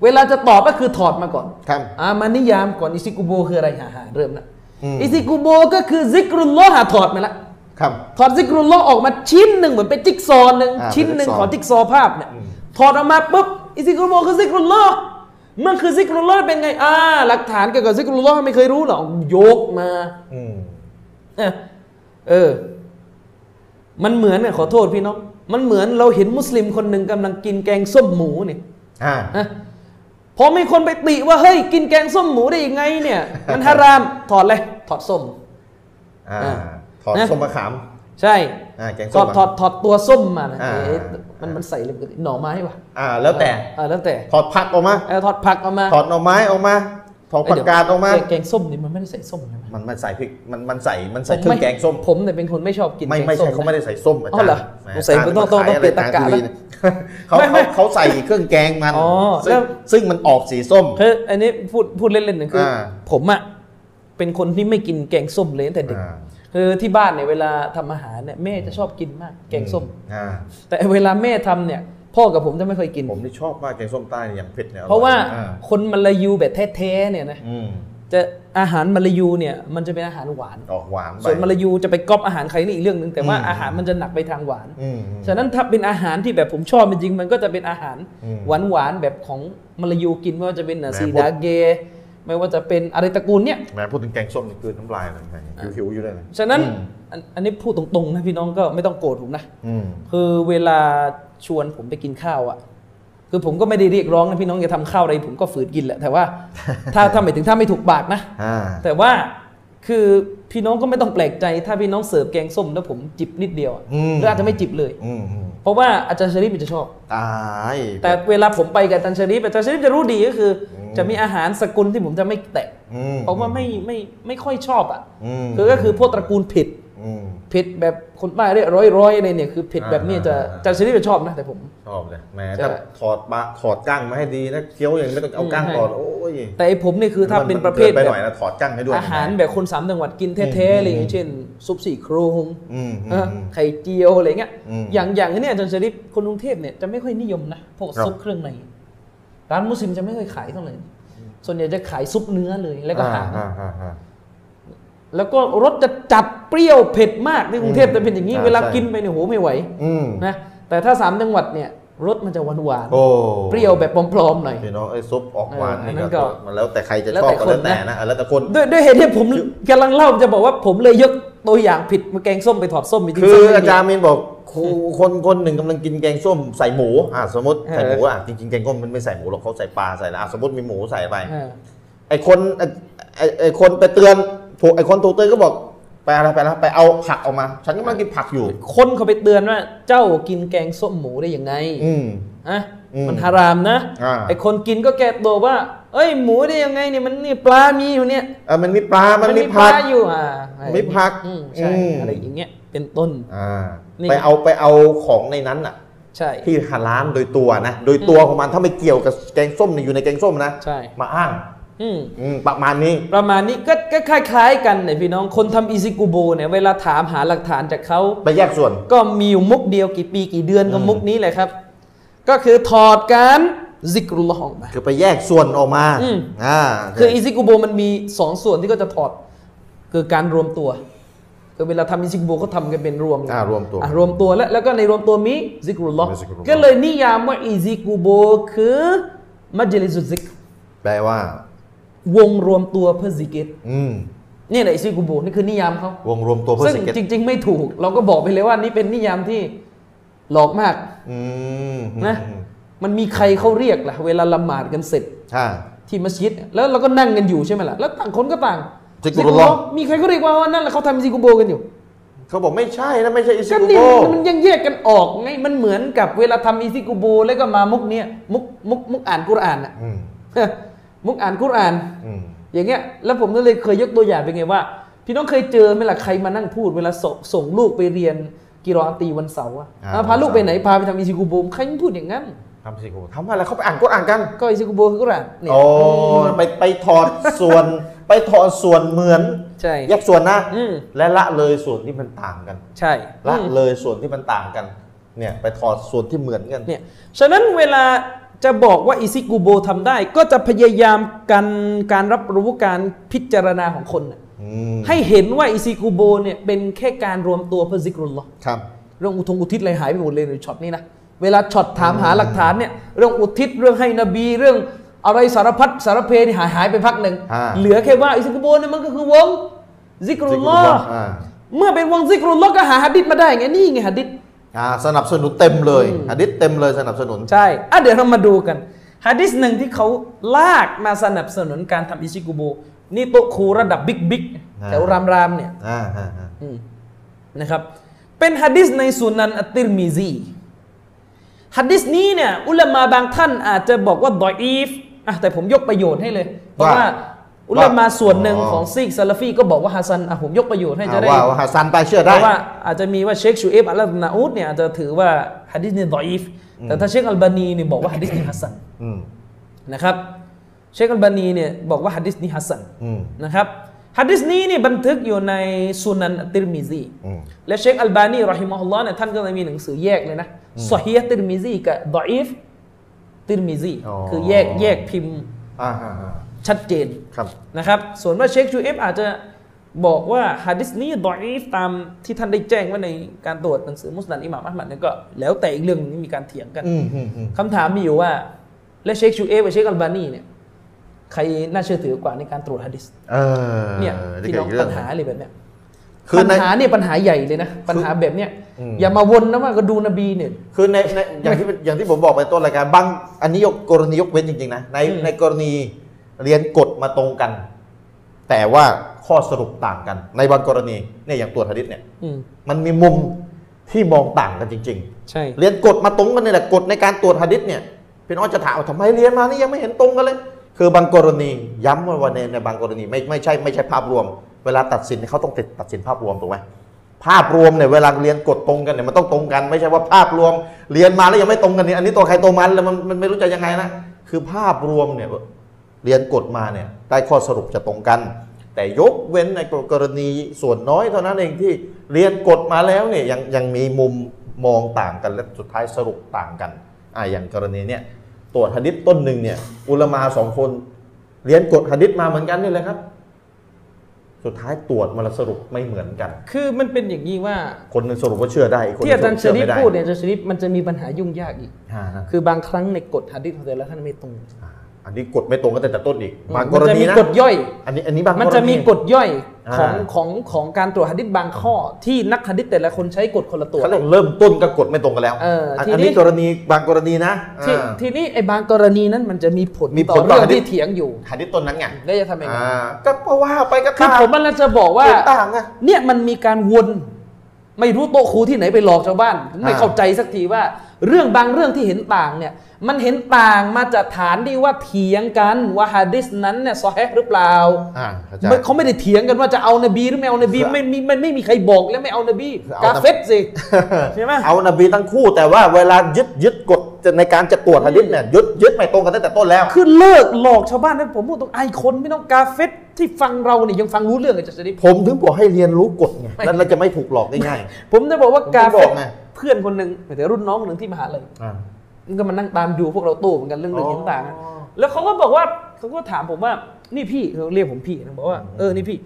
เวลาจะตอบก็คือถอดมาก่อนครับอ่ามานิยามก่อนอิซิกุโบคืออะไรหาหาเริ่มละอืมอิซิกุโบก็คือซิกรุลลอฮ์หาถอดมาละครับถอดซิกรุลลอฮ์ออกมาชิ้นหนึ่งเหมือนเป็นจิ๊กซอว์หนึ่งอ่าชิ้นหนึ่งเป็นจิ๊กซอว์ของจิ๊กซอว์ภาพเนี่ยถอดออกมาปุ๊บอิซิกุโบคือซิกรุลลอฮ์ มันคือซิกรุลลอฮ์เป็นไงอ่าหลักฐานเกี่ยวกับซิกรุลลอฮ์ไม่เคยรู้หรอกยกมาอืมเออเออมันเหมือนเนี่ยขอโทษพี่น้องมันเหมือนเราเห็นมุสลิมคนหนึ่งกำลังกินแกงส้มหมูเนี่ยอ่านะพอมีคนไปติว่าเฮ้ยกินแกงส้มหมูได้ยังไงเนี่ย มันฮารามถอดเลยถอดส้มอ่าอ่าถอดนะส้มมะขาม ใช่อ่าแกงถส้อมดถอดถอดตัวส้มมานะอ่าเอ๊ะมันมันใส่เลยหน่อไม้ปะอ่า แล้วแต่เออแล้วแต่ถอดผักออกมาเออถอดผักออกมาถอดหน่อไม้ออกมาถอดผักกาดออกมาเดี๋ยวแกงส้มนี่มันไม่ได้ใส่ส้มใช่ไหมมันมันใส่พริกมันมันใส่มันใส่เครื่องแกงส้ม ผมเนี่ยเป็นคนไม่ชอบกินไม่แกงไม่ส้ใช่เขาไม่ได้ใส่ส้มอาอ๋จารอเหรอย์แหมสงสัยอาจารย์ต้องต้องมาขายต้องเปลี่ยนอะไรตะกะทางทีวีแล้วเขาไม่ไม่เขาเขาใส่เครื่องแกงมันอ๋อซึ่แล้งว ซึ่งมันออกสีส้ม คืออันนี้พูดพูดเล่นๆหนึ่งคืออาผมอะเป็นคนที่ไม่กินแกงส้มเลยตั้งแต่เด็ก อ่า คือที่บ้านเนี่ยเวลาทำอาหารเนี่ยแม่จะชอบกินมาก แกงส้มอ่าแต่เวลาแม่ทำเนี่ยพ่อกับผมจะไม่ค่อยกิน ผมนี่ชอบมากแกงส้มใต้เนี่ยอย่างเผ็ดเนี่ยออยเพราะว่าอ่คนมาลายูแบบแท้ๆเนี่ยนะอืมจะอาหารมาลายูเนี่ยมันจะเป็นอาหารหวานออกหวานไปส่วนมาลายูจะไปก๊อปอาหารใครนี่อีกเรื่องหนึ่งแต่ว่าอืมอาหารมันจะหนักไปทางหวานอืมอืมฉะนั้นถ้าเป็นอาหารที่แบบผมชอบจริงๆมันก็จะเป็นอาหารอืมหวานๆแบบของมาลายูกินไม่ว่าจะเป็นนาแหมซีพูดดาเก ไม่ว่าจะเป็นอะไรตระกูลเนี่ยแหม่พูดถึงแกงส้มนี่คือน้ำลายเลยแหมหิวๆอยู่เลยฉะนั้นอืมอันอันนี้พูดตรงๆนะพี่น้องก็ไม่ต้องโกรธผมนะอืมคือเวลาชวนผมไปกินข้าวอะคือผมก็ไม่ได้เรียกร้องนะพี่น้องจะทำข้าวอะไร ผมก็ฝืนกินแหละแต่ว่า ถ้าถ้าไม่ถึงถ้าไม่ถูกปากนะอ่าแต่ว่า คือพี่น้องก็ไม่ต้องแปลกใจ ถ้าพี่น้องเสิร์ฟแกงส้มแล้วผมจิบนิดเดียวอะอืม หรืออาจจะไม่จิบเลย อืมอืมเพราะว่าอาจารย์ชริปจะชอบ ตายแต่เวลาผมไปกับอาจารย์ชริปอาจารย์ชริปจะรู้ดีก็คืออจะมีอาหารสกุลที่ผมจะไม่แตะ อืมเพราะว่าไม่ไม่ไม่ค่อยชอบอะ อืมคือก็คือพวกตระกูลเผ็ดอืมเผ็ดแบบคนใต้เรียกร้อยร้อยอะไรเนี่ยคือเผ็ดแบบนี้จะอ่าอาจารย์ชริปจะชอบนะแต่ผมชอบเลยแหมใช่ถ้าถอดบะถอดกั้งมาให้ดีนะเคี้ยวอย่างไม่ต้องเอากั้งอืมก่อนโอ้ยแต่ไอ้ผมเนี่ยคือถ้าเป็นประเภทกิไปแบหบน่อยนะถอดกั้งให้ด้วยอาหารแบบคนสามจังหวัดกินอืมแท้ๆอะไรอย่างเช่น ซุปสี่โครงอืมอืมเอออืมไข่เจียวอะไรเงี้ยอืมอย่างอย่างนี้เนี่ยอาจารย์ชริปคนกรุงเทพเนี่ยจะไม่ค่อยนิยมนะพวกครับซุปเครื่องในร้านมุสลิมจะไม่ค่อยขายเท่าไหร่ส่วนใหญ่จะขายซุปเนื้อเลยแล้วก็หางอ่าอ่าอ่า แล้วก็รสจะจัดเปรี้ยวเผ็ดมากที่กรุงเทพอืมจะเป็นอย่างนี้อ่าเวลาใช่กินไปเนี่ยโหไม่ไหวอืมนะแต่ถ้าสามจังหวัดเนี่ยรสมันจะหวานหวานๆโอ้เปรี้ยวแบบปลอมๆหน่อยพี่น้องไอ้ซุปออกหวานเอออันี่นนั้นก็ก็มันแล้วแต่ใครจะแล้วชอบแต่ก็คนแล้วแต่นะนะเออแล้วแต่คนด้วยด้วยเหตุที่ผมกำลังเล่าจะบอกว่าผมเลยยกตัวอย่างผิดมาแกงส้มไปถอดส้มจริงๆคือส้มไม่มีอาจารย์มินบอกครูคนคนหนึ่งกำลังกินแกงส้มใส่หมูอะสมมติเออใส่หมูอะจริงๆแกงส้มมันไม่ใส่หมูหรอกเขาใส่ปลาใส่แล้วอะสมมติมีหมูใส่ไปเออไอ้คนไอ้ไอ้ไอ้คนไปเตือน ถูกไอ้คนถูกเตือนก็บอกไปอะไรไปแล้วไปเอาผักออกมา ฉันกำลังกินผักอยู่ คนเขาไปเตือนว่า เจ้ากินแกงส้มหมูได้ยังไงอืมอะอืมมันฮารามนะอ่าไอคนกินก็แก้ตัวว่า เอ้ยหมูได้ยังไงเนี่ยมันนี่ปลามีอยู่เนี่ยเออมันมีปลา มันมีปผัลากอยู่อ่ามีผักอืมใช่อืมอะไรอย่างเงี้ยเป็นต้นอ่านี่ไปเอาไปเอาของในนั้นอะใช่ที่ฮาลาลโดยตัวนะโดยตัวของมันถ้าไม่เกี่ยวกับแกงส้มเนี่ยอยู่ในแกงส้มนะใช่มาอ้าง อืมอืมประมาณนี้ ประมาณนี้ก็ก็คล้ายๆกันเนี่ยพี่น้องคนทำอีซิกุโบเนี่ยเวลาถามหาหลักฐานจากเขาไปแยกส่วน ก็มีอยู่มุกเดียวกี่ปีกี่เดือนก็อืมมุกนี้แหละครับ ก็คือถอดการซิกรุลลอฮ์ออกมาคือไปแยกส่วนออกมาอืมอ่าคืออีซิกุโบมันมีสองส่วนที่ก็จะถอดคือการรวมตัวคือเวลาทำอีซิกุโบเขาทำกันเป็นรวมอ่ารวมตัวอะรวมตัวแล้วแล้วก็ในรวมตัวมีซิกรุลลอฮ์มีซิกรุลลอฮ์ก็เลยนิยามว่าอีซิกุโบคือمجلس الذكرแปลว่า วงรวมตัวเพื่อซิกเกรอืมนี่แหละอีซิกุโบนี่คือนิยามเขาวงรวมตัวเพื่อซึ่งสเก็ตจริง ๆ ไม่ถูก เราก็บอกไปเลยว่านี่เป็นนิยามที่หลอกมากอืมนะมันมีใครเขาเรียกล่ะ เวลาละหมาดกันเสร็จอ่าที่มัสยิด แล้วเราก็นั่งกันอยู่ใช่ไหมล่ะแล้วต่างคนก็ต่างซิกรุลลอฮ์มีใครก็เรียกว่านั่นแหละเขาทำอิซิกุโบกันอยู่เขาบอกไม่ใช่นะไม่ใช่อิซิกุโบนี่โบมันยังแยกกันออกไงมันเหมือนกับเวลาทำอิซิกุโบแล้วก็มามุกเนี้ยมุกมุกมุกอ่านกุรอานอะอื มมุกอ่านกุรอานอืมอย่างเงี้ยแล้วผมก็เลยเคยยกตัวอย่างเป็นไงว่าพี่น้องเคยเจอไหมล่ะใครมานั่งพูดเวลาส่งส่งลูกไปเรียนกิรออาตีวันเสาร์อะอ่าอะพาลูกไปไหนพาไปทำอิซิกุโบใครมันพูดอย่างนั้นทำอิซิกุโบทำอะไรเขาไปอ่านก็อ่านกัน ก็อิซิกุโบคือกุรอานเนี่ยโอ้ไปไปถอดส่วนไปถอดส่วนเหมือนใช่แยกส่วนนะอืมและละเลยส่วนที่มันต่างกัน ใช่ละอืมเลยส่วนที่มันต่างกันเนี่ยไปถอดส่วนที่เหมือนกันเนี่ยฉะนั้นเวลา จะบอกว่าอิซิกุโบทำได้ ก็จะพยายามกันการรับรู้การพิจารณาของคนน่ะอืมให้เห็นว่าอิซิกุโบเนี่ยเป็นแค่การรวมตัวเพื่อซิกรุลลอฮ์ครับเรื่องอุทงอุทิศอะไรหายไปหมดเลยในช็อตนี้นะเวลาช็อตถามหาหลักฐานเนี่ยเรื่องอุทิศเรื่องให้นบีเรื่องอะไรสารพัดสารเพนี่หายหายไปพักหนึ่งอ่าเหลือแค่ว่าอิสกุโบเนี่ยมันก็คือวงซิกรุลลอฮ์อ่าเมื่อเป็นวงซิกรุลลอฮ์ก็หาหะดิษมาได้ไงนี่ไงหะดิษอ่า สนับสนุนเต็มเลยหะดิษเต็มเลยสนับสนุน ใช่อะเดี๋ยวเรามาดูกันฮะดิษหนึ่งที่เขาลากมาสนับสนุนการทำอิชิกุโบนี่โต๊ะครูระดับ big big อ่าแถวรามรามๆเนี่ยอ่าอ่าอ่าอืมนะครับ เป็นฮะดิษในสุนันอัตติรมิซีฮะดิษนี้เนี่ยอุลามะบางท่านอาจจะบอกว่าดอยอีฟอะแต่ผมยกประโยชน์ให้เลย เพราะว่า อุลามะส่วนหนึ่งของซีกซาลาฟีก็บอกว่าฮัสซันอะผมยกประโยชน์ให้จะได้ว่าว่าฮัสซันไปเชื่อเพได้ราะว่าอาจจะมีว่าเชคชุอัยบ์อัลอัรนาอูฏเนี่ยอาจจะถือว่าฮะดิษนี้ดอยอีฟแต่ถ้าเชคอัลบานีเนี่ยบอกว่าฮะดิษนี้ฮัสซันอืมนะครับเชคอัลบานีเนี่ยบอกว่าฮะดิษนี้ฮัสซันอืมนะครับฮะดิษนี้เนี่ยบันทึกอยู่ในสุนันอัตติรมิซีอืมและเชคอัลบานีรอฮิมะฮุลลอฮ์เนี่ยท่านก็เลยมีหนังสือแยกเลยนะซอฮีฮ์ติรมิซีกับดออีฟติรมิซีอ๋อคือแยกแยกพิมพ์อ่าอ่าอ่า ชัดเจนครับนะครับส่วนว่าเชคชุอัยบ์อาจจะบอกว่าฮะดิษนี้ดออีฟตามที่ท่านได้แจ้งไว้ว่าในการตรวจหนังสือมุสนัดอิหม่ามอะหมัดเนี่ยก็แล้วแต่อีกเรื่องหนึ่งที่มีการเถียงกันอืมอืมอืมคำถามมีอยู่ว่า และเชคชุอัยบ์กับเชคอัลบานีเนี่ยใครน่าเชื่อถือกว่าในการตรวจฮะดิษเออเนี่ยนี่พี่ก็น้องอีกเรื่ปัอญงหาเลยแบบเนี้ยคือปัญในหาเนี่ยปัญหาใหญ่เลยนะ ปัญหาแบบเนี้ยอืมอย่ามาวนนะว่าก็ดูนบีเนี่ยคือในในอย่างที่อย่างที่ผมบอกไปต้นรายการบางอันนี้ยกกรณียกเว้นจริงๆนะในอืมในกรณี เรียนกฎมาตรงกัน แต่ว่าข้อสรุปต่างกัน ในบางกรณีเนี่ยอย่างตัวจหะดิษเนี่ยอืมมันมีมุมที่มองต่างกันจริงใช่ๆเรียนกฎมาตรงกันนี่แหละกฎในการตรวจหะดิษเนี่ยพี่น้องจะถามว่าทำไมเรียนมานี่ยังไม่เห็นตรงกันเลย คือบางกรณีย้ำว่าวันในในบางกรณีไม่ไม่ใช่ไม่ใช่ภาพรวม เวลาตัดสินเขาต้องติดตัดสินภาพรวมถูกไหมภาพรวมเนี่ยเวลาเรียนกฎตรงกันเนี่ยมันต้องตรงกัน ไม่ใช่ว่าภาพรวม เรียนมาแล้วยังไม่ตรงกันนี่อันนี้ตัวใครตัวมันแล้วมันมันไม่รู้จะยังไงนะคือภาพรวมเนี่ย เรียนกฎมาเนี่ยได้ข้อสรุปจะตรงกัน แต่ยกเว้นในกรณีส่วนน้อยเท่านั้นเองที่เรียนกฎมาแล้วเนี่ยยังยังมีมุมมองต่างกันและสุดท้ายสรุปต่างกันอ่าอย่างกรณีเนี่ยตรวจหะดิษต้นหนึ่งเนี่ยอุลามาสองคน เรียนกฎหะดิษมาเหมือนกันนี่แหละครับ สุดท้ายตรวจมาแล้วสรุปไม่เหมือนกัน คือมันเป็นอย่างนี้ว่าคนหนึงสรุปว่าเชื่อได้อีกคนหที่นึ่อางจารย์ชเชื่อริฟไม่ได้พูดเนี่ยอาจารย์ชริฟมันจะมีปัญหายุ่งยากอีกอ่าฮะคือบางครั้งในกฎฮะดิษของแต่ละท่านไม่ตรง อันนี้กฎไม่ตรงกันแต่ต้นอีกบางกมันรจะณีมีนะกฎย่อย อันนี้อันนี้บางมันจะมีรณีกฎย่อยของอ่าของของการตรวจฮะดิษบางข้อ ที่นักฮะดิษแต่ละคนใช้กฎคนละตัวเขาเรียกเริ่มต้นกับกฎไม่ตรงกันแล้วเอออันทีนี้อันนี้กรณีบางกรณีนะที่อ่าทีนี้ไอ้บางกรณีนั้นมันจะมีผลมีต่ผอลต่อเรื่องฮะดิษที่เถียงอยู่หะดิษต้นนั้นไงได้จะทำยังไงอ่าก็เพราะว่าไปก็คือตามผมมันจะบอกว่าเห็นต่างอะเนี่ยมันมีการวน ไม่รู้โต๊ะครูที่ไหนไปหลอกชาวบ้าน ไม่อ่าเข้าใจสักทีว่า เรื่องบางเรื่องที่เห็นต่างเนี่ยมันเห็นต่างมาจากฐานที่ว่าเถียงกันว่าฮะดิษนั้นเนี่ยซอฮีฮ์หรือเปล่าอ่าเข้าใจไม่เขาไม่ได้เถียงกันว่าจะเอานบีหรือไม่เอานบีคือไม่มีมันไม่มีใครบอกแล้วไม่เอานบีคือเอากาเฟตสิใช่ไหมเอานบีทั้งคู่ แต่ว่าเวลายึดยึดกฎในการจะตรวจหะดิษเนี่ยยึดยึดไม่ตรงกันตั้งแต่ต้นแล้ว คือเลิกหลอกชาวบ้านนั้นผมพูดตรงไอคนไม่ต้องกาเฟตที่ฟังเราเนี่ยยังฟังรู้เรื่องกันจะสดิผมถึงบอกให้เรียนรู้กฎไงไม่แล้วเราจะไม่ถูกหลอกได้ง่ายผมจะบอกว่าผมกาบเฟอตกไง เพื่อนคนหนึ่งแต่รุ่นน้องคนหนึ่งที่มหาลัยอ่า มันก็มานั่งตามดูพวกเราโต้เหมือนกันเรื่องเรื่องอ๋อเห็นต่างอะแล้วเขาก็บอกว่าเขาก็ถามผมว่า นี่พี่เขาเรียกผมพี่นะบอกว่าเออนี่พี่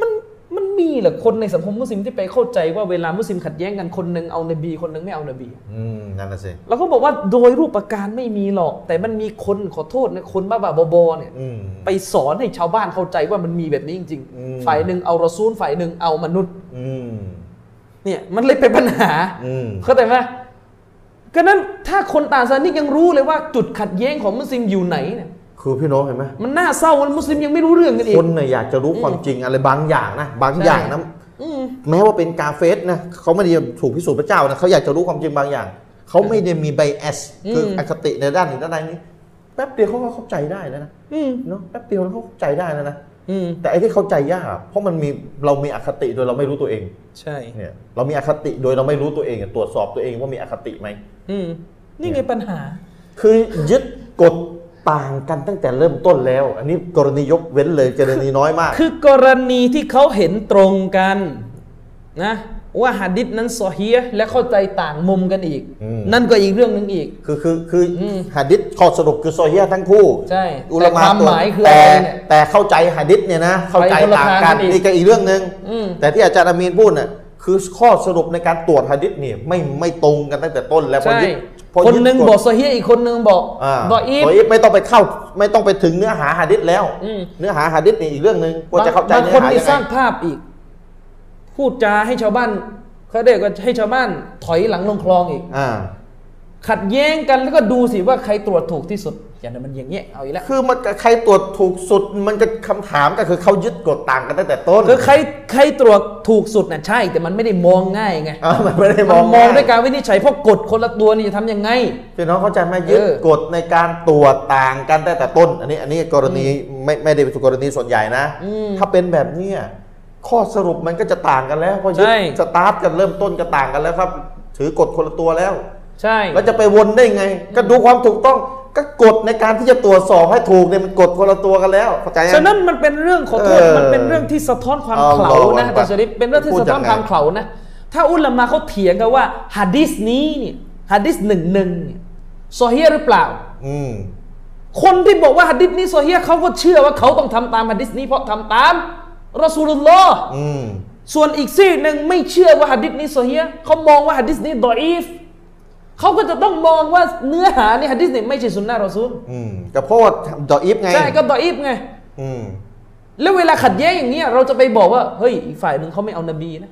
มันมันมีเหรอคนในสังคมมุสลิมที่ไปเข้าใจว่าเวลามุสลิมขัดแย้งกันคนหนึ่งเอานบีคนหนึ่งไม่เอานบี อืมนั่นน่ะสิเราก็บอกว่าโดยรูปการไม่มีหรอก แต่มันมีคนขอโทษนะคนบ้าๆบอๆเนี่ย อืม ไปสอนให้ชาวบ้านเข้าใจว่ามันมีแบบนี้จริงอืม ๆ ฝ่ายหนึ่งเอารอซูลฝ่ายหนึ่งเอามนุษย์ อืม เนี่ยมันเลยเป็นปัญหาอืมเข้าใจไหมก็นั้นถ้าคนต่างศาสนายังรู้เลยว่าจุดขัดแย้งของมุสลิมอยู่ไหนเนี่ยคือพี่น้องเห็นไหมมันน่าเศร้าว่ามุสลิมยังไม่รู้เรื่องกันอีกคนเนี่ยอยากจะรู้ความจริงอะไรบางอย่างนะบางอย่างนะอืมแม้ว่าเป็นกาเฟสนะเขาไม่ได้ถูกพิสูจน์พระเจ้านะเขาอยากจะรู้ความจริงบางอย่างเขาไม่ได้มีไบแอสคืออคติในด้านหนึ่งด้านใดนี้แป๊บเดียวเขาก็เข้าใจได้แล้วนะอืมเนาะแป๊บเดียวเขาเข้าใจได้แล้วนะอืม แต่ไอ้ที่เข้าใจยากเพราะมันมีเรามีอคติโดยเราไม่รู้ตัวเอง ใช่เนี่ยเรามีอคติโดยเราไม่รู้ตัวเองตรวจสอบตัวเองว่ามีอคติไหมอืมนี่ไงปัญหา คือยึดกฎต่างกันตั้งแต่เริ่มต้นแล้ว อันนี้กรณียกเว้นเลยกรณีน้อยมาก คือกรณีที่เขาเห็นตรงกันนะ ว่าหะดิษนั้นซอฮีฮ์และเข้าใจต่างมุมกันอีกอืมนั่นก็อีกเรื่องหนึ่งอีก คือคือคืออมหะดิษข้อสรุปคือโซเฮียทั้งคู่ ใช่อุลามาแต่ความตัวหมายคือแต่อะไรเนี่ยแต่เข้าใจหะดิษเนี่ยนะ เข้าใจไปคนละต่างทางกันกันอีกนี่ก็อีกเรื่องหนึ่งอืมแต่ที่อาจารย์อามีนพูดน่ะคือข้อสรุปในการตรวจหะดิษเนี่ยไม่ไม่ตรงกันตั้งแต่ต้นแล้วพอใช่ยึดพอคนหนึ่งยึดกฎบอกโซเฮียอีกคนหนึ่งบอกอ่าดออีฟดอีฟไม่ต้องไปเข้าไม่ต้องไปถึงเนื้อหาหะดิษแล้วอืมเนื้อหาหะดิษนี่อีกเรื่องหนึ่งว่าจะเข้าใจบางเนื้อคนหานี่ยังสไงร้างภาพอีก พูดจาให้ชาวบ้านเขาเรียกว่าให้ชาวบ้านถอยหลังลงคลองอีกอ่าขัดแย้งกันแล้วก็ดูสิว่าใครตรวจถูกที่สุด อย่างนั้นมันอย่างเงี้ยเอาอีกแล้วคือมันใครตรวจถูกสุดมันก็คำถามก็คือเขายึดกฎต่างกันตั้งแต่ต้นคือใครใครตรวจถูกสุดน่ะใช่ แต่มันไม่ได้มองง่ายไงอ่ามันไม่ได้มมัองนมองง่ด้วยการวินิจฉัยเพราะกฎคนละตัวนี่จะทำยังไงพี่น้องเข้าใจไหมยึดเออกฎในการตรวจต่างกันตั้งแต่ต้น อันนี้อันนี้กรณีไม่ไม่ได้เป็นกรณีส่วนใหญ่นะอืมถ้าเป็นแบบเนี้ย ข้อสรุปมันก็จะต่างกันแล้วเพราะยึดใช่ สตาร์ทกันเริ่มต้นก็ต่างกันแล้วครับ ถือกฎคนละตัวแล้ว ใช่ แล้วจะไปวนได้ไง ก็ดูความถูกต้องก็กฎในการที่จะตรวจสอบให้ถูกเนี่ยมันกฎคนละตัวกันแล้วเข้าใจยัง ฉะนั้นมันเป็นเรื่องขอโทษเออมันเป็นเรื่องที่สะท้อนความอัลลอฮ์เขลานะอักบัรแต่ชริฟเป็นเรื่องที่พูดสะท้อนยังไง ความเขลานะ ถ้าอุลามะเขาเถียงกันว่าฮะดิษนี้เนี่ยฮะดิษหนึ่งหนึ่งเนี่ยโซเฮียหรือเปล่า อืมคนที่บอกว่าฮะดิษนี้โซเฮียเขาก็เชื่อว่าเขาต้องทำตามฮะดิษนี้เพราะทำตาม รอสูลุลลอฮ์อืมส่วนอีกซีกหนึ่งไม่เชื่อว่าฮะดิษนี้โซเฮียเขามองว่าฮะดิษนี้ดออีฟเขาก็จะต้องมองว่าเนื้อหาในฮะดิษเนี่ยไม่ใช่สุนนะรอซูลอืมก็เพราะว่าดออีฟไงใช่ก็ดออีฟไงอืมแล้วเวลาขัดแย้งอย่างเนี้ยเราจะไปบอกว่าเฮ้ยอีกฝ่ายหนึ่งเขาไม่เอานบีนะ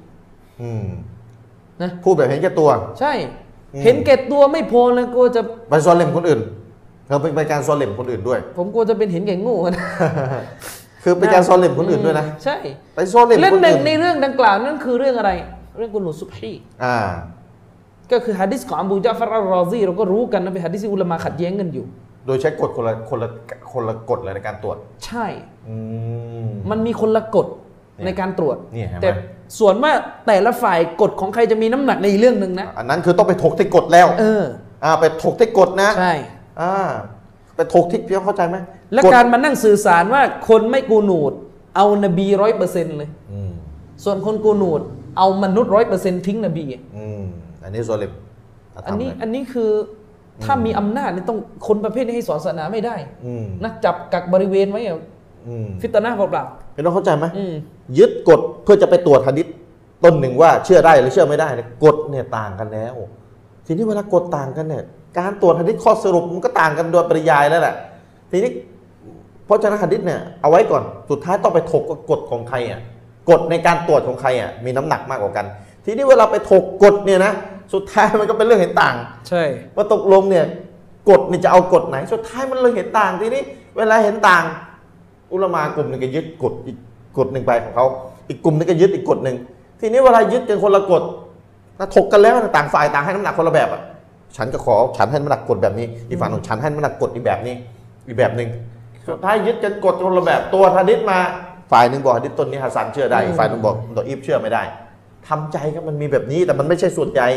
อืมนะพูดแบบเห็นแก่ตัว ใช่อืมเห็นแก่ตัวไม่พอเลยกลัวจะไปซ้อนเล่มคนอื่นเธอเป็นเป็นการซ้อนเล่มคนอื่นด้วย ผมกลัวจะเป็นเห็นแก่โง่นะ คือเป็นการซ้อนเล่มคนอื่นด้วยนะ ใช่ไปซ้อนเล่มเล่นคนหนึ่งอื่นในเรื่องดังกล่าวนั่นคือเรื่องอะไร เรื่องกุนูซุบฮีอ่าก็คือฮะดิษของอบูจาฟัรอัลรอซีเราก็รู้กันนะเป็นฮะดิษที่อุลามะขัดแย้งกันอยู่ โดยใช้กฎคนละคนละคนละกฎเลยในการตรวจ ใช่อืมมันมีคนละกฎเนี่ยในการตรวจเนี่ยเห็นไหมแต่ส่วนว่าแต่ละฝ่ายกฎของใครจะมีน้ำหนักในอีกเรื่องหนึ่งนะ อันนั้นคือต้องไปถกที่กฎแล้ว เออ อ่า ไปถกที่กฎนะ ใช่ อ่า ไปถกที่พี่เข้าใจไหม และฎการมานั่งสื่อสารว่าคนไม่กูนูด เอานบีร้อยเปอร์เซ็นต์เลยอืมส่วนคนกูนูด เอามนุษย์ร้อยเปอร์เซ็นต์ทิ้งนบีอะอืมอันนี้ซ้อนเล่มะอันนี้ทำเลยอันนี้คือถ้ามีอำนาจนี่ต้องคนประเภทนี้ให้สอนศาสนาไม่ได้อืมนะจับกักบริเวณไว้อะอืมฟิตนะห์เปล่าพี่น้องเข้าใจไหมๆอืมยึดกฎเพื่อจะไปตรวจหะดิษต้นหนึ่งว่าเชื่อได้หรือเชื่อไม่ได้เนี่ยกฎเนี่ยต่างกันแล้ว ทีนี้เวลากฎต่างกันเนี่ยการตรวจหะดิษข้อสรุปมันก็ต่างกันโดยปริยายแล้วแหละทีนี้ เพราะฉะนั้นหะดิษเนี่ยเอาไว้ก่อนสุดท้ายต้องไปถกว่ากฎของใครอะกฎในการตรวจของใครอะมีน้ำหนักมากกว่ากัน ทีนี้เวลาไปถกกฎเนี่ยนะสุดท้ายมันก็เป็นเรื่องเห็นต่าง ใช่ว่าตกลงเนี่ยกฎเนี่ยจะเอากฎไหน สุดท้ายมันเลยเห็นต่างทีนี้ เวลาเห็นต่าง อุลามากลุ่มหนึ่งก็ยึดกฎอีกกฎหนึ่งไปของเขาอีกกลุ่มหนึงก็ยึดอีกกฎหนึ่งทีนี้เวลายึดกันคนละกฎนะถกกันแล้วนะต่างฝ่ายต่างให้น้ำหนักคนละแบบอะฉันก็ขอฉันให้น้ำหนักกฎแบบนี้อีกฝั่งของฉันให้น้ำหนักกฎอีกแบบนี้อีกแบบหนึ่ง สุดท้ายยึดกันกฎคนละแบบตัวฮะดิษมาฝ่ายหนึ่งบอกฮะดิษต้นนี้ฮัสซันเชื่อได้อีกฝ่ายหนึ่งบอกดออีฟเชื่อไม่ได้ทำใจครับมันมีแบบนี้แต่มันไม่ใช่ส่วนใหญ่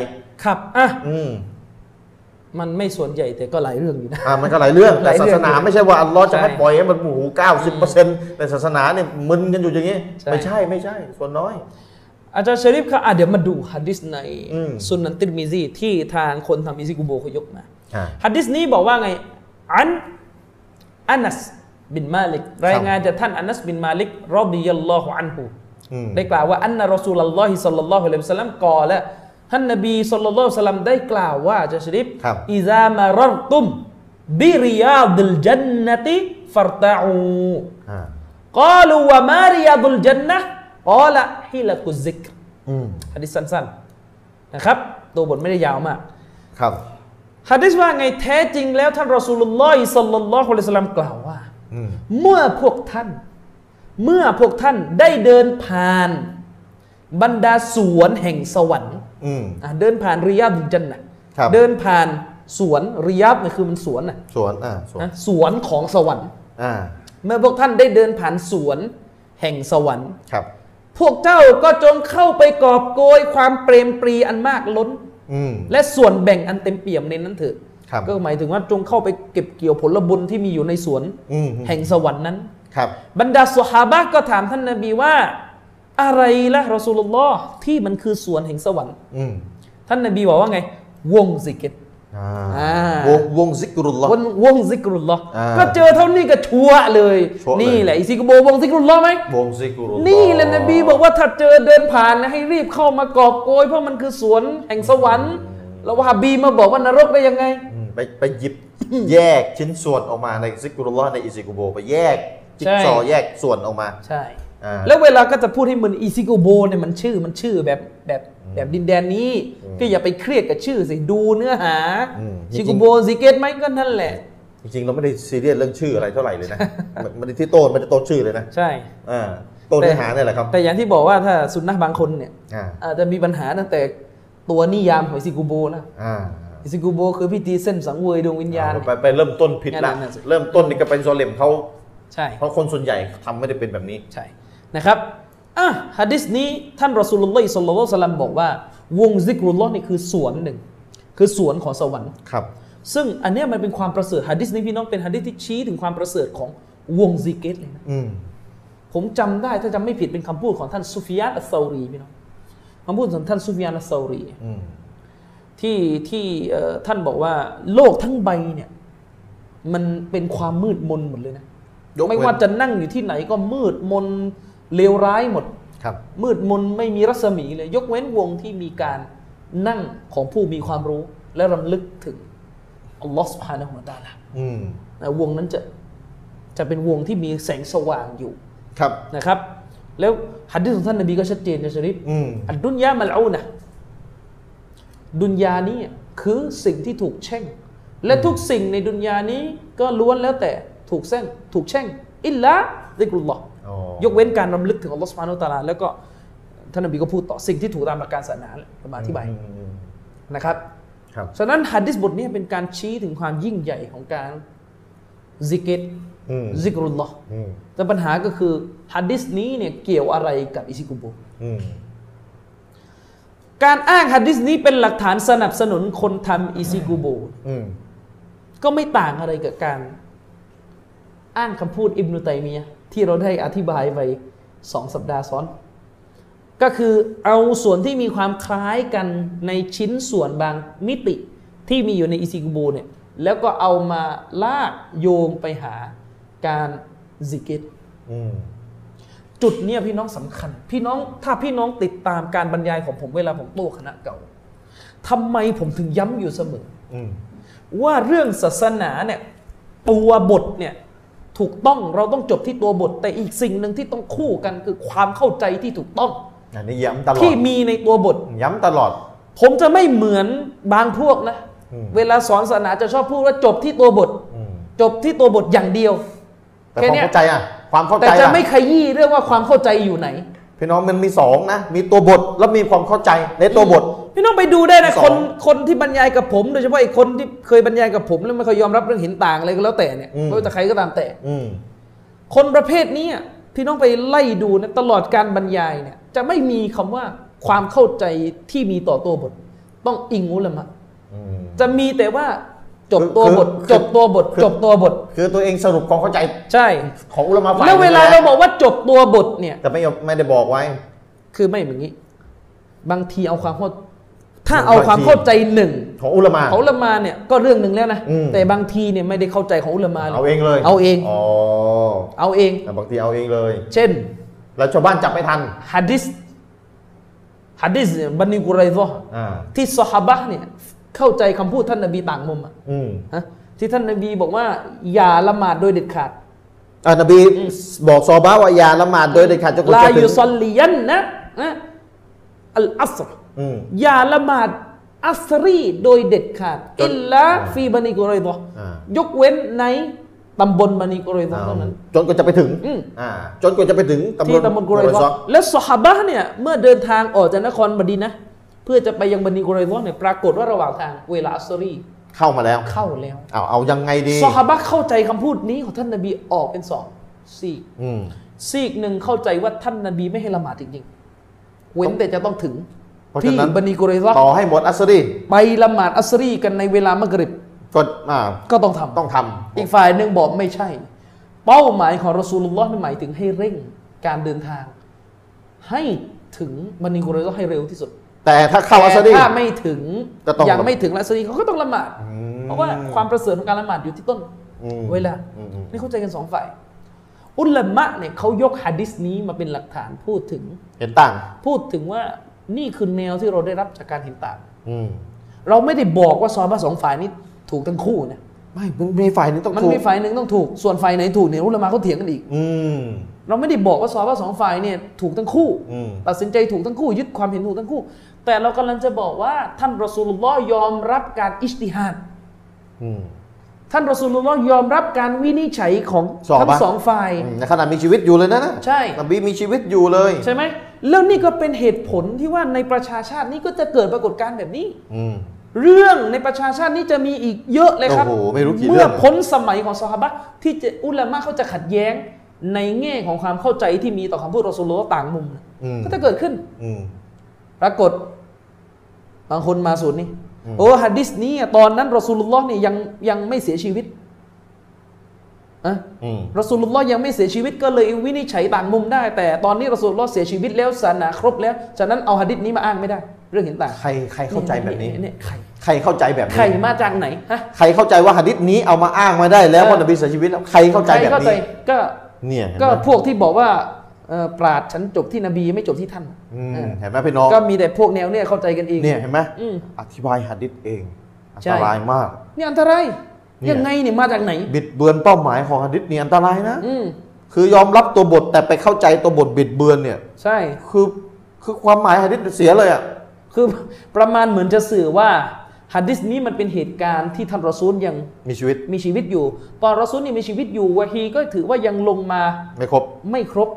ครับอะอืมมันไม่ส่วนใหญ่แต่ก็หลายเรื่องอยู่นะอ่ามันก็หลายเรื่องแต่หลายเรื่องศาสนาไม่ใช่ว่าอัลลอฮ์จะใช่ให้ปล่อยให้มันโอ้โหเก้าสิบเปอร์เซ็นต์ในศาสนาเนี่ยมึนกันอยู่อย่างนี้ใช่ไม่ใช่ไม่ใช่ ส่วนน้อย อาจารย์ชริฟครับอะเดี๋ยวมาดูฮะดิษในอืมสุนันติรมิซีที่ทางคนทำอิซิกุโบเขายกมาอ่าฮะดิษนี้บอกว่าไงอันอานัส บินมาลิกรายงานจากท่านอานัสบินมาลิกรอบียัลลอฮุอันฮูได้กล่าวว่าอันนารสูลลอฮิสัลลัลลอฮุอะลัยฮิสลัมกอและท่านนบีสัลลัลลอฮุสลัมได้กล่าวว่าจะชริฟอิซามารอตุมบิริยาดุลจันนติฟัรตะอูกาลูวะมาริยาดุลจันนะกาละฮิลกุซิกฮะดิษสั้นๆนะครับ ตัวบทไม่ได้ยาวมาก ครับฮะดิษว่าไงแท้จริงแล้วท่านรอสูลุลลอฮิสัลลัลลอฮุอะลัยฮิสลัมกล่าวว่า เมื่อพวกท่าน เมื่อพวกท่านได้เดินผ่าน บรรดาสวนแห่งสวรรค์อืมอะเดินผ่านริยาดุลจันนะครับเดินผ่านสวนริยาบเนี่ยคือมันสวนนะสวนอ่าสวนนะสวนของสวรรค์อ่าเมื่อพวกท่านได้เดินผ่านสวนแห่งสวรรค์ครับ พวกเจ้าก็จงเข้าไปกอบโกยความเปรมปรีอันมากล้นอืมและส่วนแบ่งอันเต็มเปี่ยมในนั้นเถิดครับ ก็หมายถึงว่าจงเข้าไปเก็บเกี่ยวผลบุญที่มีอยู่ในสวนอืมแห่งสวรรค์นั้นครับ บรรดาสหาบะก็ถามท่านนบีว่า อะไรละรอสูลุลลอฮ์ที่มันคือสวนแห่งสวรรค์อืมท่านนบีบอกว่าไง วงซิกรอ่าอ่าวงวงซิกรุลลอฮ์วงวงซิกรุลลอฮ์อ่าก็เจอเท่านี้ก็ชัวร์เลยชัวร์เลย นี่แหละอิซิกโบวงซิกรุลลอฮ์ไหมวงซิกรุลลอฮ์นี่แหละนบีบอกว่าถ้าเจอเดินผ่านนะให้รีบเข้ามากอบโกยเพราะมันคือสวนแห่งสวรรค์แล้ววะฮาบีมาบอกว่านรกได้ยังไงอืม ไปไปหยิบแยกชิ้นส่วนออกมาในซิกรุลลอฮ์ในอิซิกุโบไปแยกจิ๊กซอว์ใช่แยกส่วนออกมาใช่อ่าแล้วเวลาก็จะพูดให้มันอีซิโกโบเนี่ยมันชื่อมันชื่อแบบแบบแบบดินแดนนี้ก็อย่าไปเครียดกับชื่อสิดูเนื้อหาอืมซิโกโบซิเกตไหมก็นั่นแหละ จริงๆ เราไม่ได้ซีเรียสเรื่องชื่ออะไรเท่าไหร่เลยนะมันมันที่โต้นมันจะโต้นชื่อเลยนะใช่อ่าโต้นเนื้อหาเนี่ยแหละครับแต่อย่างที่บอกว่าถ้าสุนนะบางคนเนี่ยอ่าอาจจะมีปัญหาตั้งแต่ตัวนิยามของอิซิโกโบนะ อ่าอิซิโกโบคือพิธีเซ่นสังเวยดวงวิญญาณ ไปไปเริ่มต้นผิดละนั่นน่ะสิ เริ่มต้นนี่ก็เป็น problem เขาใช่ เพราะคนส่วนใหญ่ทำไม่ได้เป็นแบบนี้ ใช่ นะครับอะฮะดิษนี้ท่านรอสูลุลลอฮิศ็อลลัลลอฮุอะลัยฮิวะซัลลัมบอกว่า วงซิกรุลลอฮ์นี่คือสวนหนึ่ง คือสวนของสวรรค์ครับ ซึ่งอันเนี้ยมันเป็นความประเสริฐฮะดิษนี้พี่น้องเป็นฮะดิษที่ชี้ถึงความประเสริฐของวงซิกเกรเลยนะอืมผมจำได้ถ้าจำไม่ผิดเป็นคำพูดของท่านซุฟยานอัสเซารีพี่น้องคำพูดของท่านซุฟยานอัสเซารีอืม ที่ที่เอ่อท่านบอกว่า โลกทั้งใบเนี่ย มันเป็นความมืดมนหมดเลยนะยกไม่เว้นว่าจะนั่งอยู่ที่ไหนก็มืดมนเลวร้ายหมดครับ มืดมนไม่มีรัศมีเลย ยกเว้นวงที่มีการนั่งของผู้มีความรู้ และรำลึกถึงอัลลอฮฺสุบฮานะฮูวะตะอาลาอืมนะวงนั้นจะจะเป็นวงที่มีแสงสว่างอยู่ครับนะครับ แล้วหัดดิษของท่านนบีก็ชัดเจนนะชริฟอืมอัดดุนยามัลอูนะ ดุนยานี้คือสิ่งที่ถูกแช่ง และทุกสิ่งในดุนยานี้ก็ล้วนแล้วแต่ถูกแช่งถูกแช่ง อิลละดิกรุลลอฮ์อ๋อยกเว้นการรำลึกถึงอัลลอฮฺสุบฮานุตะอาลาแล้วก็ท่านนบีก็พูดต่อสิ่งที่ถูกตามหลักการศาสนาแหละมาอธิบายอืมอืมนะครับครับฉะนั้นฮัดดิษบทนี้เป็นการชี้ถึงความยิ่งใหญ่ของการซิกเกตอืมซิกรุลลอฮ์อืมแต่ปัญหาก็คือฮัดดิษนี้เนี่ยเกี่ยวอะไรกับอิซิกุโบอืม การอ้างฮัดดิษนี้เป็นหลักฐานสนับสนุนคนทำอิซิกุโบอืมก็ไม่ต่างอะไรกับการ อ้างคำพูดอิบนุตัยมียะห์ที่เราได้อธิบายไปสองสัปดาห์ซ้อน ก็คือเอาส่วนที่มีความคล้ายกันในชิ้นส่วนบางมิติที่มีอยู่ในอิซิกุโบเนี่ยแล้วก็เอามาลากโยงไปหาการซิกเกตอืม จุดเนี้ยพี่น้องสำคัญ พี่น้องถ้าพี่น้องติดตามการบรรยายของผมเวลาผมโต้คณะเก่าทำไมผมถึงย้ำอยู่เสมออืมว่าเรื่องศาสนาเนี่ยตัวบทเนี่ยถูกต้องเราต้องจบที่ตัวบท แต่อีกสิ่งหนึ่งที่ต้องคู่กันคือความเข้าใจที่ถูกต้องอันนี้ย้ำตลอดที่มีในตัวบท ย้ำตลอด ผมจะไม่เหมือนบางพวกนะอืมเวลาสอนศาสนาจะชอบพูดว่าจบที่ตัวบทอืมจบที่ตัวบทอย่างเดียว แต่แค่ความเนี้ยเข้าใจอะ ความเข้าแต่ใจจะอะไม่ขยี้เรื่องว่าความเข้าใจอยู่ไหน พี่น้องมันมีสองนะ มีตัวบทแล้วมีความเข้าใจในตัวบท พี่น้องไปดูได้นะสองคนคนที่บรรยายกับผมโดยเฉพาะไอ้คนที่เคยบรรยายกับผมแล้วไม่เคยยอมรับเรื่องเห็นต่างอะไรก็แล้วแต่เนี่ยไม่ว่าจะใครก็ตามแต่ อืม คนประเภทนี้อะพี่น้องไปไล่ดูนะตลอดการบรรยายเนี่ย จะไม่มีคำว่าความเข้าใจที่มีต่อตัวบท ต้องอิงอุลามะ อืม จะมีแต่ว่า จบคือตัวบทคือจบตัวบทคือจบตัวบท คือตัวเองสรุปความเข้าใจใช่ ของอุลามะฝ่ายแล้วเวลาหนึ่งเรานะบอกว่าจบตัวบทเนี่ย แต่ไม่ยอมไม่ได้บอกไว้ คือไม่อย่างนี้ บางทีเอาความเข้าถ้าบางเอาความทีเข้าใจหนึ่งของอุลามะของอุลามาเนี่ยก็เรื่องหนึ่งแล้วนะอืมแต่บางทีเนี่ยไม่ได้เข้าใจของอุลามาหรเอาอกเองเลย เอาเองอ๋อเอาเองแต่บางทีเอาเองเลย เช่นแล้วชาวบ้านจับไม่ทันฮัดดิสฮัดดิสเนี่ยบันิกุไรซอห์อ่าที่ซอฮาบะห์เนี่ย เข้าใจคำพูดท่านนบีต่างมุมอะอืมฮะที่ท่านนบีบอกว่า อย่าละหมาดโดยเด็ดขาดอ่านบีบอกซอบาว่าอย่าละหมาดโดยเด็ดขาดจนกว่าลาจะถึยุงซอลลียันนะนะอัลอัสรอืมอย่าละหมาดอัสรีโดยเด็ดขาดจนอิลลาฟีบันิกุไรซอห์อ่ายกเว้นในตำบลบันิกุไรซอห์เท่านั้นจนกว่าจะไปถึงอืมอ่าจนกว่าจะไปถึงตำบที่ลตำบลกุไรซซอห์และสหาบะห์เนี่ยเมื่อเดินทางออกจากนครมดีนะห์เพื่อจะไปยังบันิกุไรซอห์เนี่ยปรากฏว่าระหว่างทางเวลาอัสรีเข้ามาแล้วเข้าแล้วเอาเอายังไงดีซอฮาบะห์เข้าใจคำพูดนี้ของท่านนบีออกเป็นสองซีกอืมซีกหนึ่งเข้าใจว่าท่านนบีไม่ให้ละหมาดจริงๆเว้นแต่จะต้องถึงเพราะฉะที่นั้นบันิกุเรซะห์ต่อให้หมดอัสรีไปละหมาดอัสรีกันในเวลามะกริบก็อ่าก็ต้องทำต้องทำอีกฝ่ายหนึ่งบอกไม่ใช่ เป้าหมายของรอสูลุลลอฮ์นี่หมายถึงให้เร่งการเดินทาง ให้ถึงบันิกุเรซะห์ให้เร็วที่สุด แต่ถ้าเข้าอัสรีแต่ถ้าไม่ถึงก็ต้องยังไม่ถึงอัสรีเขาก็ต้องละหมาด อืม เพราะว่าความประเสริฐของการละหมาดอยู่ที่ต้นอืมเวลา อืมอืม นี่เข้าใจกันสองฝ่าย อุลามะเนี่ยเขายกฮะดิษนี้มาเป็นหลักฐานพูดถึง เห็นต่าง พูดถึงว่านี่คือแนวที่เราได้รับจากการเห็นต่าง อืมเราไม่ได้บอกว่าซอฮาบะห์สองฝ่ายนี้ถูกทั้งคู่นะ ไม่มันมีฝ่ายหนึงต้องมันถูกมีฝ่ายหนึ่งต้องถูก ส่วนฝ่ายไหนถูกเนี่ยอุลามะเขาเถียงกันอีก อืม เราไม่ได้บอกว่าซอฮาบะห์สองฝ่ายเนี่ยถูกทั้งคู่ อืม ตัดสินใจถูกทั้งคู่ ยึดความเห็นถูกทั้งคู่ แต่เรากำลังจะบอกว่า ท่านรอสูลุลลอฮ์ยอมรับการอิจติฮัดอืมท่านรอสูลุลลอฮ์ยอมรับการวินิจฉัยของซอฮาบะห์ทั้งสองฝ่ายในขณะมีชีวิตอยู่เลยนะนะใช่นบีมีชีวิตอยู่เลยใช่ไหมแล้วนี่ก็เป็นเหตุผลที่ว่าในประชาชาตินี้ก็จะเกิดปรากฏการณ์แบบนี้อืมเรื่องในประชาชาตินี้จะมีอีกเยอะเลยครับโอ้โหไม่รู้กี่เรื่เมื่อองพ้นสมัยของซอฮาบะห์ที่จะอุลามะเขาจะขัดแย้งในแง่ของความเข้าใจที่มีต่อคำพูดรอสูลุลลอฮ์ต่างมุมนะอืมก็จะเกิดขึ้นอืม ปรากฏบางคนมาสูตรนี้อืมโอ้ฮัดดิสนี้อะตอนนั้นรอสูลุลลอฮ์เนี่ยยังยังไม่เสียชีวิตอะอืมรอสูลุลลอฮ์ยังไม่เสียชีวิตก็เลยวินิจฉัยต่างมุมได้ แต่ตอนนี้รอสูลุลลอฮ์เสียชีวิตแล้วศาสนาครบแล้วฉะนั้นเอาฮัดดิสนี้มาอ้างไม่ได้ เรื่องเห็นต่างใครใครเข้าใจแบบนี้เนี่ยใครใครเข้าใจแบบใครนี้มาจากไหนฮะใครเข้าใจว่าหะดิษนี้เอามาอ้างมาได้แล้วเออว่านบีเสียชีวิตแล้วใครเข้าใจใครแบบเข้าใจนี้ก็เนี่ยเห็นก็ไหมพวกที่บอกว่าเอ่อ ปราดฉันจบที่นบีไม่จบที่ท่านอืมเออเห็นไหมพี่น้องก็มีแต่พวกแนวเนี่ยเข้าใจกันเองเนี่ยเห็นไหมอืมอธิบายหะดิษเองอันใช่ตรายมากนี่อันตรายเนี่ยยังไงเนี่ยมาจากไหน บิดเบือนเป้าหมายของหะดิษนี่อันตรายนะอืมคือยอมรับตัวบทแต่ไปเข้าใจตัวบทบิดเบือนเนี่ย ใช่คือคือความหมายหะดิษเสียเลยอะคือประมาณเหมือนจะสื่อว่าฮัดดิสนี้มันเป็นเหตุการณ์ที่ท่านรอซูลยังมีชีวิตมีชีวิตอยู่ ตอนรอซูลนี่มีชีวิตอยู่วะฮีก็ถือว่ายังลงมาไม่ครบไม่ครบ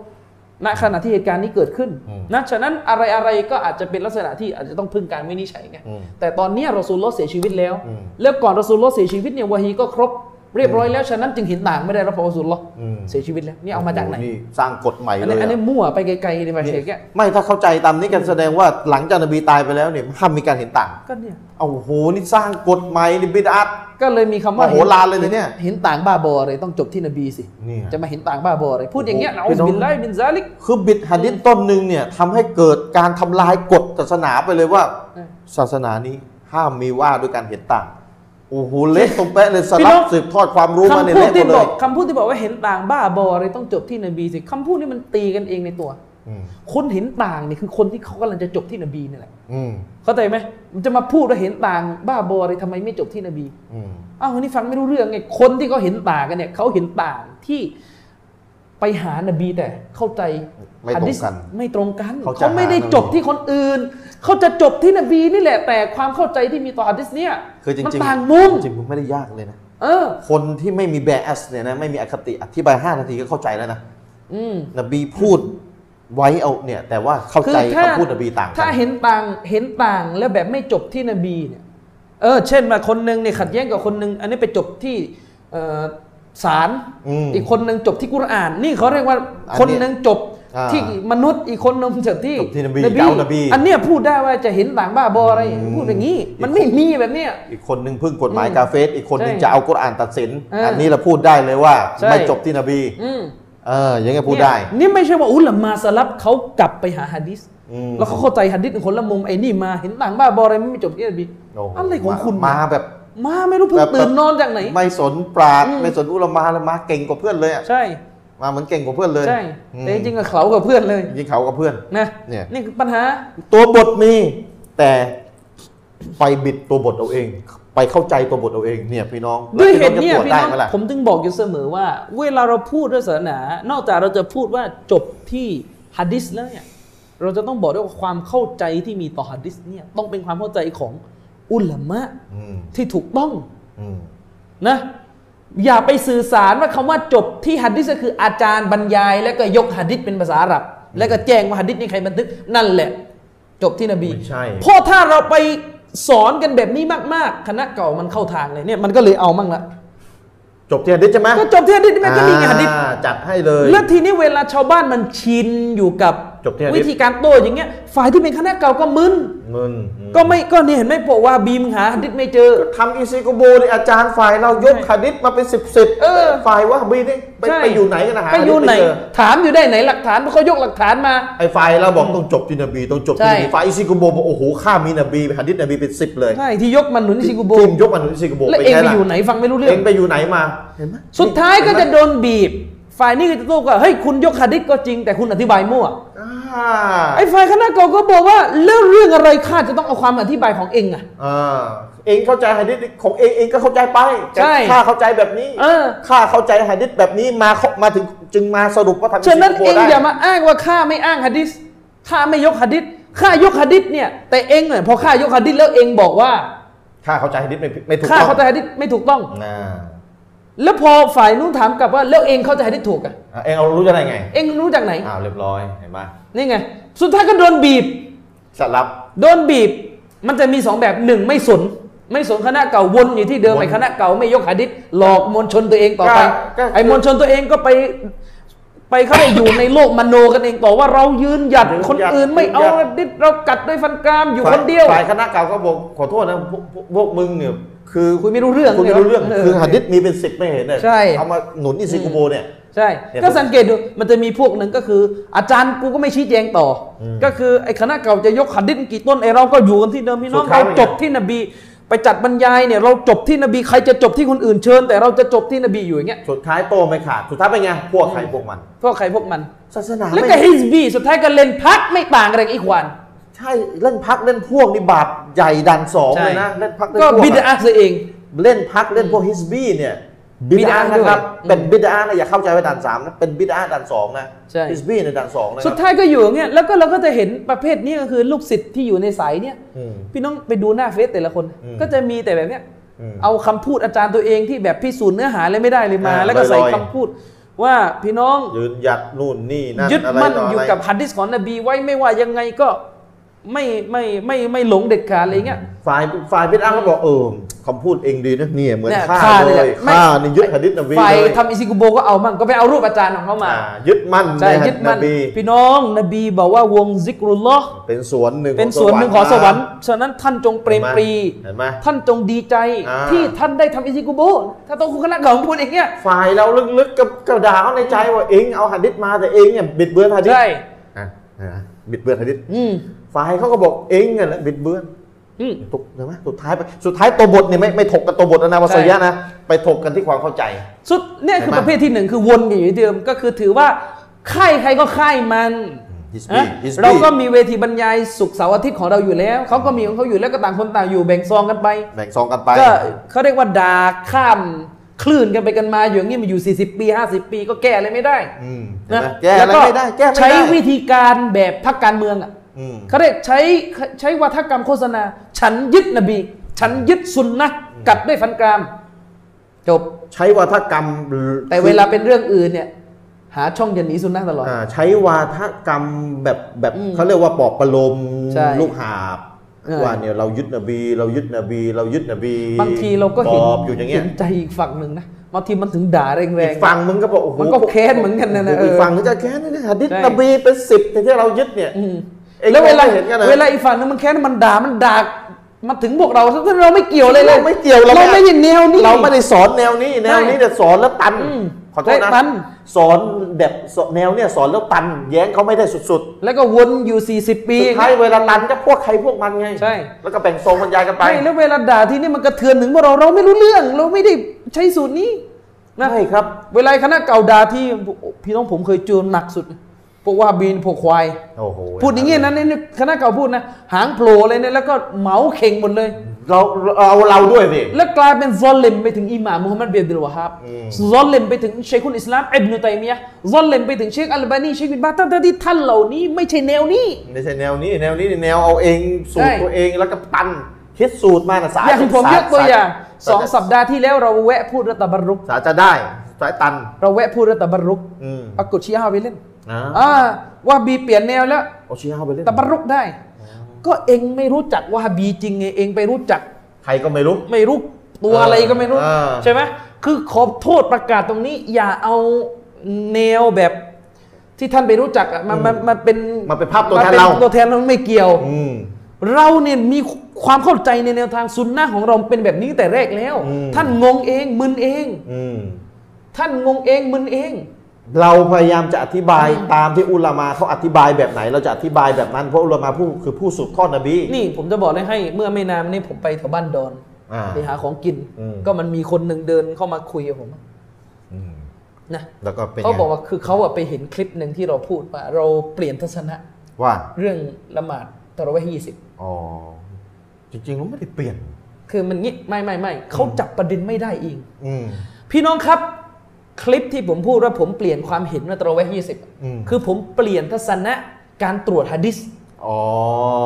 ณขณะที่เหตุการณ์นี้เกิดขึ้นอืมนะฉะนั้นอะไรอะไรก็อาจจะเป็นลักษณะที่อาจจะต้องพึ่งการวินิจฉัยไงอืมแต่ตอนเนี้ยรอซูลลอฮ์เสียชีวิตแล้วอืมแล้วก่อนรอซูลลอฮ์เสียชีวิตเนี่ยวะฮีก็ครบเรียบร้อยแล้วฉะนั้นจึงเห็นต่างไม่ได้รับพระรอซูลลอฮ์อืมเสียชีวิตแล้วนี่เอามาจากไหนโโนี่สร้างกฎใหม่อันเลนี้ยอันนี้อะมั่วไปไกลๆเลยมาเชกแกไม่ถ้าเข้าใจตามนี้กันแสดงว่าหลังจากนบีตายไปแล้วเนี่ยห้ามมีการเห็นต่างก็เนี่ยเอาโหนี่สร้างกฎใหม่นี่บิดอัต ก็เลยมีคำว่าโอ้โหลานเลยนะเนี่ยเห็นต่างบ้าบออะไรต้องจบที่นบีสิเนี่ยจะมาเห็นต่างบ้าบออะไรพูดอย่างเงี้ยโอ้เอาโหบินไลบินซาลิกคือบิดหะดิษต้นหนึ่งเนี่ยทำให้เกิดการทำลายกฎศาสนาไปเลยว่าเออศาสนานี้ห้ามมีว่าด้วยการเห็นต่างโอ้โหเละตรงแปะเลยสพี่ลัน้บองสืบทอดความรู้มาในคำพูดเละหมที่ดเลบอยกคำพูดที่บอกว่าเห็นต่างบ้าบออะไรต้องจบที่นบีสิคำพูดนี้มันตีกันเองในตัวอืม คนเห็นต่างนี่คือคนที่เขากำลังจะจบที่นบีนี่แหละอืมเข้าใจไหมมันจะมาพูดว่าเห็นต่าง บ้าบออะไรทำไมไม่จบที่นบีอืมอ้าวอันนี้ฟังไม่รู้เรื่องไงคนที่เขาเห็นต่างกันเนี่ยเขาเห็นต่างที่ไปหานบีแต่เข้าใจไม่ตรงกันหะดีษไม่ตรงกันเขาจะเขาไม่ได้หานบีจบที่คนอื่น เขาจะจบที่นบีนี่แหละ แต่ความเข้าใจที่มีต่อฮะดิษเนี่ยคือจริงมันๆต่างมุมจริงๆมันไม่ได้ยากเลยนะเออคนที่ไม่มีแบสเนี่ยนะไม่มีอคติอธิบายห้านาทีก็เข้าใจแล้วนะอืมนบีพูด ไว้เอาเนี่ยแต่ว่าเข้าใจคือถ้าคำพูดนบีต่างกัถ้าเห็นต่างเห็นต่างแล้วแบบไม่จบที่นบีเนี่ยเออเช่นมาคนหนึ่งเนี่ยขัดแย้งกับคนหนึ่งอันนี้ไปจบที่เอ่อศาลอืมอีกคนหนึ่งจบที่กุรอาน นี่เขาเรียกว่าอันเนี้ยคนหนึ่งจบอ่าที่มนุษย์อีกคนหนึ่งจบที่จบที่นบีเจ้านบีอันเนี้ยพูดได้ว่าจะเห็นต่างบ้าบออะไรอืมพูดอย่างนี้ มันอีกคนไม่มีแบบเนี้ยอีกคนหนึ่งพึ่งกฎหมายอืมกาเฟสอีกคนหนึ่งใช่จะเอากุรอานตัดสินเอออัอันนี้เราพูดได้เลยว่าใช่ไม่จบที่นบีอืม เอออยังไงพูดได้เนี่ยนี่ไม่ใช่ว่าอุลามาสลับเขากลับไปหาฮะดิษอืมแล้วเขาเข้าใจฮะดิษคนละมุมไอ้นี่มาเห็นต่างบ้าบออะไรไม่จบที่นบีโโหอะไรของคุณมาแบบ มาไม่รู้เพิ่งแบบตื่นนอนจากไหน ไม่สนปราดอืมไม่สนอุลามาแล้วมาเก่งกว่าเพื่อนเลยอะใช่มาเหมือนเก่งกว่าเพื่อนเลยใช่อืมแต่จริงๆก็เขากับเพื่อนเลยยิงเขากับเพื่อนนะเนี่ยนี่คือปัญหา ตัวบทมีแต่ไปบิดตัวบทเอาเอง ไปเข้าใจตัวบทเอาเองเนี่ยพี่น้องด้วยเหตุแล้เนี้พี่พี่น้องจะตรวจได้น้องไหมล่ะผมถึงบอกอยู่เสมอว่า เวลาเราพูดด้วยศาสนา นอกจากเราจะพูดว่าจบที่ฮะดิษแล้วเนี่ยเราจะต้องบอกด้วยว่าความเข้าใจที่มีต่อฮะดิษเนี่ยต้องเป็นความเข้าใจของอุลามะอืมที่ถูกต้องอืมนะอย่าไปสื่อสารว่าคำว่าจบที่ฮัดดิษก็คืออาจารย์บรรยาย แล้วก็ยกฮัดดิษเป็นภาษาอาหรับ แล้วก็แจ้งว่าฮัดดิษนี่ใครบันทึกนั่นแหละ จบที่นบีไม่ใช่เพราะถ้าเราไป สอนกันแบบนี้มาก ๆ คณะเก่ามันเข้าทางเลยเนี่ยมันก็เลยเอามั่งละจบที่ฮะดิษใช่ไหมก็จบที่ฮัดดิษมันก็นี่ไงฮัดดิษอ่าจัดให้เลย แล้วทีนี้เวลาชาวบ้านมันชินอยู่กับ จบที่ฮัดดิษวิธีการโต้อย่างเงี้ย ฝ่ายที่เป็นคณะเก่าก็มึนมึนอืมก็ไม่ก็เนี่ยเห็นไหมบอกว่าบีมหาฮัดดิษไม่เจอทำอีซิโกโบในอาจารย์ฝ่ายเรายกใช่ฮะดิษมาเป็นสิบสิบเออฝ่ายว่าบีนี่ไปใช่ไปอยู่ไหนกันนะหาไปอยู่ไหนฮะดิษม่เจถามอยู่ได้ไหนหลักฐานเพราะเขายกหลักฐานมาไอ้ฝ่ายเราบอกต้องจบที่นบีต้องจบที่นบีใช่ฝ่ายอิซิโกโบบอกโอ้โหข้ามีนบีฮะดิษนบีเป็นสิบเลยใช่ที่ยกมันหนุนซิกุโบทีมยกอันอิซิโกโบแล้วไปเองใช่ไปล่ะอยู่ไหนฟังไม่รู้เรื่เอองงไปอยู่ไหนมาเห็นไหมสุดท้ายก็จะเห็นไหมโดนบีบ ฝ่ายนี้ก็จะโต้กลับเฮ้ยคุณยกหะดิษก็จริงแต่คุณอธิบายมั่วอ่าไอ้ฝ่ายคณะเก่าก็บอกว่าแล้วเรื่องอะไรข้าจะต้องเอาความอธิบายของเองอะอ่าเองเข้าใจหะดิษของเองเองก็เข้าใจไปแต่ใช่ข้าเข้าใจแบบนี้เออข้าเข้าใจหะดิษแบบนี้มาเข้ามาถึงจึงมาสรุปว่าทำฉะนั้นสิงคโปเอร์งได้อย่ามาอ้างว่าข้าไม่อ้างหะดิษข้าไม่ยกหะดิษข้ายกหะดิษเนี่ยแต่เองเนี่ยพอข้ายกหะดิษแล้วเองบอกว่าข้าเข้าใจหะดิษไม่ไม่ถูกข้าต้องเข้าใจหะดิษไม่ถูกต้องอ่า แล้วพอฝ่ายนู้นถามกลับว่าแล้วเองเข้าใจหะดิษถูกอะอะเองเอารู้จะได้ไงเองรู้จากไหนอ้าวเรียบร้อยเห็นไหมนี่ไง สุดท้ายก็โดนบีบสลับ โดนบีบ มันจะมีสองแบบหนึ่งไม่สน ไม่สนคณะเก่าวนอยู่ที่เดิมวนไอ้คณะเก่าไม่ยกหะดิษหลอกมวลชนตัวเองต่อไป ก็ก็ไอ้มวลชนตัวเองก็ไป ไปเข้าไปอยู่ในโลกมโนกันเองต่อว่าเรายืนหยัดยืนหยัดคนอื่นไม่เอายืนหยัดหะดิษเรากัดด้วยฟันกรามอยู่ฝ่าคนเดียว ฝ่ายคณะเก่าก็บอกขอโทษนะพวกพวกพวกมึงเนี่ย คือคุยไม่รู้เรื่องคุยไม่รู้เรื่องเออคือหะดิษมีเป็นสิบไม่เห็นเนี่ยใช่เอามาหนุนอิซิกุโบเนี่ยใช่เนี่ยก็สังเกตดูมันจะมีพวกหนึ่งก็คือ อาจารย์กูก็ไม่ชี้แจงต่ออมก็คือไอ้คณะเก่าจะยกหัดดิษกี่ต้นไอ้เราก็อยู่กันที่เดิมพี่น้องสุดท้ายเราเป็นไงจบที่นบีไปจัดบรรยายเนี่ยเราจบที่นบีใครจะจบที่คนอื่นเชิญ แต่เราจะจบที่นบีอยู่อย่างเงี้ยสุดท้ายโตไม่ขาดสุดท้ายเป็นไงพวกใครพวกมัน พวกใครพวกมัน ศาสนาแล้วไม่ก็ฮิสบีสุดท้ายก็เล่นพักไม่ต่างอะไรกับอีกวัน ใช่เล่นพักเล่นพวกนี่บาปใหญ่ดันสองใช่เลยนะเล่นพักเล่นก็พวกบิดอะอาซะเอง เล่นพักเล่นพวกฮิสบี้เนี่ยบิบิดดอาอะห์นะครับด้วยเป็นบิดานะอย่าเข้าใจว่าด่านสามนะเป็นบิดาด่านสองนะใช่ฮิสบี้ในด่านสองนะสุดท้ายก็อยู่อย่างเงี้ยแล้วก็เราก็จะเห็นประเภทนี้ก็คือลูกศิษย์ที่อยู่ในสายเนี่ยอืมพี่น้องไปดูหน้าเฟซแต่ละคนอืมก็จะมีแต่แบบเนี้ยอืมเอาคำพูดอาจารย์ตัวเองที่แบบพิสูจน์เนื้อหาอะไรไม่ได้เลยมาอ่าแล้วก็ใส่ลอยๆคำพูดว่าพี่น้องยืนหยัดนู่นนี่นั่นยึดอะไรมั่นต่อออยู่อะไรกับฮัดดิสของนบีไว้ไม่ว่ายังไงก็ ไม่ไม่ไม่ไม่หลงเด็ดขาดอะไรเงี้ยฝ่ายฝ่ายบิดอาก็บอกเออคำพูดเองดีนะเนี่ยเหมือนเนี่ยข้าข้าเลเนี่ยยไม่ข้านี่ยึดหะดิษนบีฝ่ายเลยทำอิซิกุโบก็เอามั่งก็ไปเอารูปอาจารย์ของเขามาอ่ายึดมั่นในใช่หะยึดิดษนมั่นบีพี่น้องนบีบอกว่าวงซิกรุลลอฮ์เป็นสวนหนึ่งเป็นส่วนหนึ่งของสวรรค์ฉะนั้นท่านจงเปรมปรีเห็นไหมท่านจงดีใจอ่าที่ท่านได้ทำอิซิกุโบถ้าต้องคุณคณะเก่าพูดอย่างเงี้ยฝ่ายเราลึกๆกับกระดาเขาในใจว่าเองเอาหะดิษมาแต่เองเนี่ยบิดเบือนหะดิษใช่อะอะบิดเบือนหะดิษอืม ฝ่ายเขาก็บอกเองเนี่ยแหละบิดเบือนอืมถูกใช่ไหมสุดท้ายไปสุดท้ายตัวบทเนี่ยไม่ไม่ถกกันตัวบทแล้วนะวาใช่สยะนะไปถกกันที่ความเข้าใจ สุดเนี่ยคือเห็นไหมประเภทที่หนึ่งคือวนกันอยู่ที่เดิมก็คือถือว่าค่ายใครก็ค่ายมันฮิสบี้นะฮิสบี้เราก็มีเวทีบรรยายสุกร์เสาร์อาทิตย์ของเราอยู่แล้วเขาก็มีของเขาอยู่แล้วก็ต่างคนต่างอยู่แบ่งซองกันไป แบ่งซองกันไปก็เขาเรียกว่าด่าข้ามคลื่นกันไปกันมาอยู่อย่างนี้มาอยู่ 40 ปี 50 ปีก็แก้อะไรไม่ได้อืมเห็นนะไหมแก้อะไรล้วไม่ได้แก้ไม่ได้ใช้วิธีการแบบพักการเมืองอะอืม เขาเรียกใช้ใช้วัฒกรรมโฆษณา ฉันยึดนบี ฉันยึดซุนนะห์กัดด้วยฟันกราม จบใช้วัฒกรรม แต่เวลาเป็นเรื่องอื่นเนี่ย หาช่องจะหนีซุนนะห์ตลอดอ่าใช้วาทกรรมแบบแบบอืมเขาเรียกว่าปลอบประโลมใช่ลูกหาบเออว่าเนี่ยเรายึดนบี เรายึดนบี เรายึดนบีบางทีเราก็ปเห็ลนอบอยู่อย่างเงี้เห็ยนใจอีกฝั่งหนึ่งนะบางทีมันถึงด่าแรงอีกๆฝั่งมึงก็บอกโอ้โหมันก็แค้นเหมือนกันนะนะเอออีกฝั่งนึงจะแค้นนี่หะดิษใช่นบีเป็นสิบแต่ที่เรายึดเนี่ยอืมเอง แล้วเวลาก็ไม่เห็นกันนะเวลาอีกฝั่งนึงมันแค้นมันด่ามันด่ามาถึงพวกเราซึ่งเราไม่เกี่ยวเลยเลยเราไม่เกี่ยวเราเราไม่ไม่ใช่แนวนี้เราไม่ได้สอนแนวนี้แนวนี้เนี่ยสอนแล้วตันอืมขอโทษได้นะตันสอนแบบแนวเนี่ยสอนแล้วตัน แย้งเขาไม่ได้สุดแล้วก็วนอยู่ 40 ปีๆสุดท้ายเวลาตันก็พวกใครพวกมันไงใช่แล้วก็แบ่งทรงบรรยายกันไปใช่แล้วเวลาด่าที่นี่มันกระเทือนถึงว่าเราเราไม่รู้เรื่อง เราไม่ได้ใช้สูตรนี้นะใช่ครับ เวลาคณะเก่าด่าที่พี่น้องผมเคยเจอหนักสุด พวกว่าบีนพวกควายโอ้โหพูดอย่างงี้นะในคณะเก่าพูดนะ หางโผล่เลยเนี่ยแล้วก็เหมาเข่งหมดเลย เราเอาเราด้วยสิแล้วกลายเป็นซอลเลมไปถึงอิหม่ามมุฮัมมัดบินอับดุลวะฮับอืมซอลเลมไปถึงเชคุนอิสลามอิบนุตัยมียะห์ซอลเลมไปถึงเชคอัลบานีเชคบินบาซทั้งๆที่ท่านเหล่านี้ไม่ใช่แนวนี้ไม่ใช่แนวนี้แนวนี้แนวเอาเองสูตรใช่ตัวเองแล้วก็ตันคิดสูตรมาน่ะสาอย่างผมสยกตัวอย่างสองสาสัปดาห์ที่แล้วเราแวะพูดเรื่องตะบรรุกสาจะได้สายตัน เราแวะพูดเรื่องตะบรรุกอืมปรากฏชีอะห์ไปเล่นนะ อ่าว่าบีเปลี่ยนแนวแล้วเอาชี้เข้าไปเล่นตะบรรุกได้ ก็เองไม่รู้จักว่าบีจริงไงเองไปรู้จัก ใครก็ไม่รู้ ไม่รู้ตัวอะไรก็ไม่รู้อ่าใช่ไหมคือขอโทษประกาศตรงนี้ อย่าเอาแนวแบบที่ท่านไปรู้จักอะมันมันมันเป็นมันเป็นภาพตัวแทนมัเราตัวแทนเราไม่เกี่ยวอืมเราเนี่ยมีความเข้าใจในแนวทางซุนนะของเราเป็นแบบนี้แต่แรกแล้วอืมท่านงงเองมึนเองอืมท่านงงเองมึนเอง เราพยายามจะอธิบายตามที่อุลามาเขาอธิบายแบบไหน เราจะอธิบายแบบนั้นเพราะอุลามาผู้คือผู้สืบทอดนบีนี่ผมจะบอกเลยให้เมื่อไม่นานมานี้ผมไปแถวบ้านดอนอ่าไปหาของกินอืมก็มันมีคนหนึ่งเดินเข้ามาคุยกับผมอืมนะแล้วก็เป็นเขาไงบอกว่าคือเขาอะไปเห็นคลิปหนึ่งที่เราพูดว่า เราเปลี่ยนทัศนะว่าเรื่องละหมาดตะเราะเวห์ยี่สิบอ๋อจริงๆเราไม่ได้เปลี่ยน คือมันงี้ไม่ไม่ไม่เขาจับประเด็นไม่ได้เองอืมพี่น้องครับ คลิปที่ผมพูดว่าผมเปลี่ยนความเห็นว่าตะเราะเวห์ยี่สิบอืมคือผมเปลี่ยนทัศนะการตรวจฮะดิษอ๋อ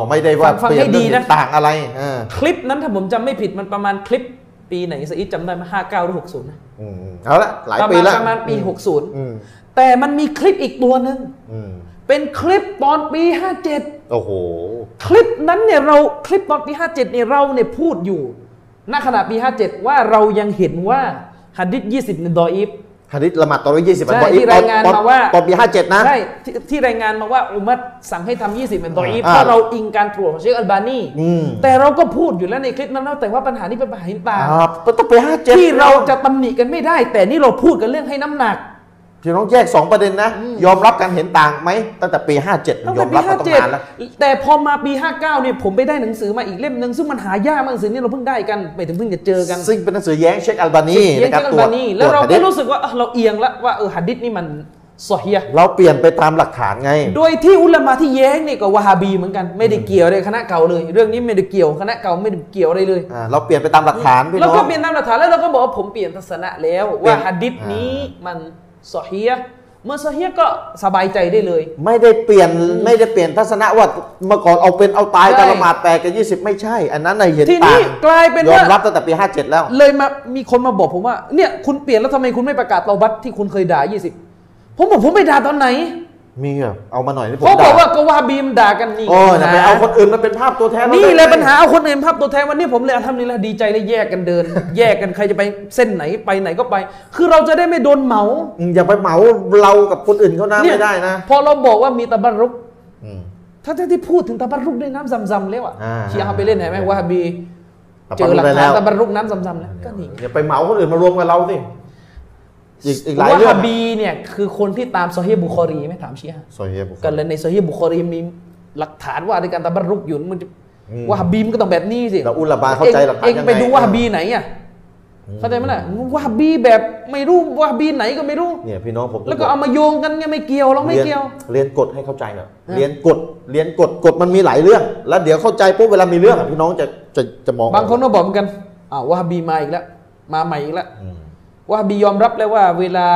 ไม่ได้ว่าฟังฟังเปลี่ยนให้ดีเรื่องนะต่างอะไรเออคลิปนั้นถ้าผมจำไม่ผิดมันประมาณคลิปปีไหนสอีดจำได้ไหมห้าเก้าหรือหกศูนย์นะอืมเอาละหลายประปีมาณแล้วประมาณปีอืหกศูนย์อืมแต่มันมีคลิปอีกตัวหนึ่งอืมเป็นคลิปตอนปีห้าเจ็ดโอ้โห คลิปนั้นเนี่ยเราคลิปตอนปี57เนี่ยเราเนี่ยพูดอยู่ณขณะปี57ว่าเรายังเห็นว่าฮัดดิษ20ในดออีฟ ฮะดิษละหมาดตอนร้อยยี่สิบใช่ที่รายงานมาว่าตอนปีห้าเจ็ดนะใช่ที่ที่รายงานมาว่าอุมัดสั่งให้ทำ20เป็นดออีฟอ่าเพราะเราอิงการตรวจของเชคอัลบานีอืมแต่เราก็พูดอยู่แล้วในคลิปนั้นแล้วแต่ว่าปัญหานี้เป็นปัญหาหินตาอ่าต้องปีห้าเจ็ดที่เราจะตำหนิกันไม่ได้ แต่นี่เราพูดกันเรื่องให้น้ำหนัก พี่น้องแยกสองประเด็นนะ ยอมรับการเห็นต่างไหมตั้งแต่ปีห้าเจ็ดตั้งยแต่อมปีรับมาต้องนานแล้ว57แต่พอมาปี 59เนี่ยผมไปได้หนังสือมาอีกเล่มหนึ่งซึ่งมันหายากมากหนังสือนี่เราเพิ่งได้กันไม่ถึงเพิ่งจะเจอกัน ซึ่งเป็นหนังสือแย้งเช็คอัลบานีเรียนนะครับจากอัตลรวจบานีแล้วเราตวจก็หะดิษรู้สึกว่าเออเราเอียงแล้วว่าเออฮัดดิษนี่มันซอฮียะห์เราเปลี่ยนไปตามหลักฐานไง โดยที่อุลามะที่แย้งนี่ก็วะฮาบีเหมือนกันไม่ได้เกี่ยวเลยคณะเก่าเลย เรื่องนี้ไม่ได้เกี่ยวคณะเก่าไม่ได้เกี่ยวอะไรเลยอ่าเราเปลี่ยนไปตามหลักฐานพี่แล้วน้อก็งเปลี่ยนตามหลักฐานแล้วเราก็บอกว่าผมเปลี่ยนทัศนะแล้วเปลี่ว่ายนฮัดดิษอ่านี้นี้มัน ซอฮียะห์เมื่อซอฮียะห์ก็สบายใจได้เลย ไม่ได้เปลี่ยนไม่ได้เปลี่ยนทัศนะว่าเมื่อก่อนเอาเป็นเอาตายใช่การละหมาดแปดกับยี่สิบไม่ใช่ อันนั้นในเห็นทีต่านี้งกลายเป็นยอว่ามรับตั้งแต่ปีห้าเจ็ดแล้ว เลยมามีคนมาบอกผมว่าเนี่ยคุณเปลี่ยนแล้วทำไมคุณไม่ประกาศเตาบัตที่คุณเคยด่า20ผมบอกผมไม่ด่าตอนไหน มีเหรอเอามาหน่อยนี่ผมเขาบอกด่าว่าก็ว่าบีมด่ากันนี่โอ้ยปัญไปหเอาคนอื่นมาเป็นภาพตัวแทนนี่ราแหละได้ไงปัญหาเอาคนอื่นภาพตัวแทนวันนี้ผมเลยทำนี่ละดีใจเลยแยกกันเดิน แยกกันใครจะไปเส้นไหนไปไหนก็ไป คือเราจะได้ไม่โดนเหมาอืมอย่าไปเหมาเรากับคนอื่นเขานะเนี่ยไม่ได้นะ พอเราบอกว่ามีตะบัรุกอืม ถ้าที่พูดถึงตะบัรุกด้วยน้ำซำๆแล้วอะอ่า เชียร์เอาไปเล่นเห็นไหมว่าบีตะบัเจรุอหลักไปแล้ฐานวตะบัรุกน้ำซำๆแล้วก็นี่อย่าไปเหมาคนอื่นมารวมกับเราสิ อีกอีกหลายว่าเรื่อฮะงบีเนี่ยคือคนที่ตามซอฮีบุคอรีไหม่ถามเชียร์โซเฮียบุคคลกันเลยในซอฮีบุคอรีมีหลักฐานว่าในการตะบัรุกอยู่มันจะอืมว่าฮะบีมนก็ต้องแบบนี้สิแล้วอุลามะเข้าใจหลักฐานเองยังไงไปดูว่าฮะบีไหนอะเข้าใจไหมล่ะว่าฮะบีแบบไม่รู้ว่าฮะบีไหนก็ไม่รู้เนี่ยพี่น้องผมแล้วก็เอามาโยงกันไงไม่เกี่ยวเราไม่รีนเกี่ยว เรียนกฎให้เข้าใจหน่อยฮะเรียนกฎเรียนกฎกฎมันมีหลายเรื่อง แล้วเดี๋ยวเข้าใจปุ๊บเวลามีเรื่องอะพี่น้องจะจะจะมองบางคนก็บอกเหมือนกันอ้าวว่าฮะบีมาอีกแล้วมาใหม่อีกแล้วอืม ว่าฮะบียอมรับแล้วว่า เวลา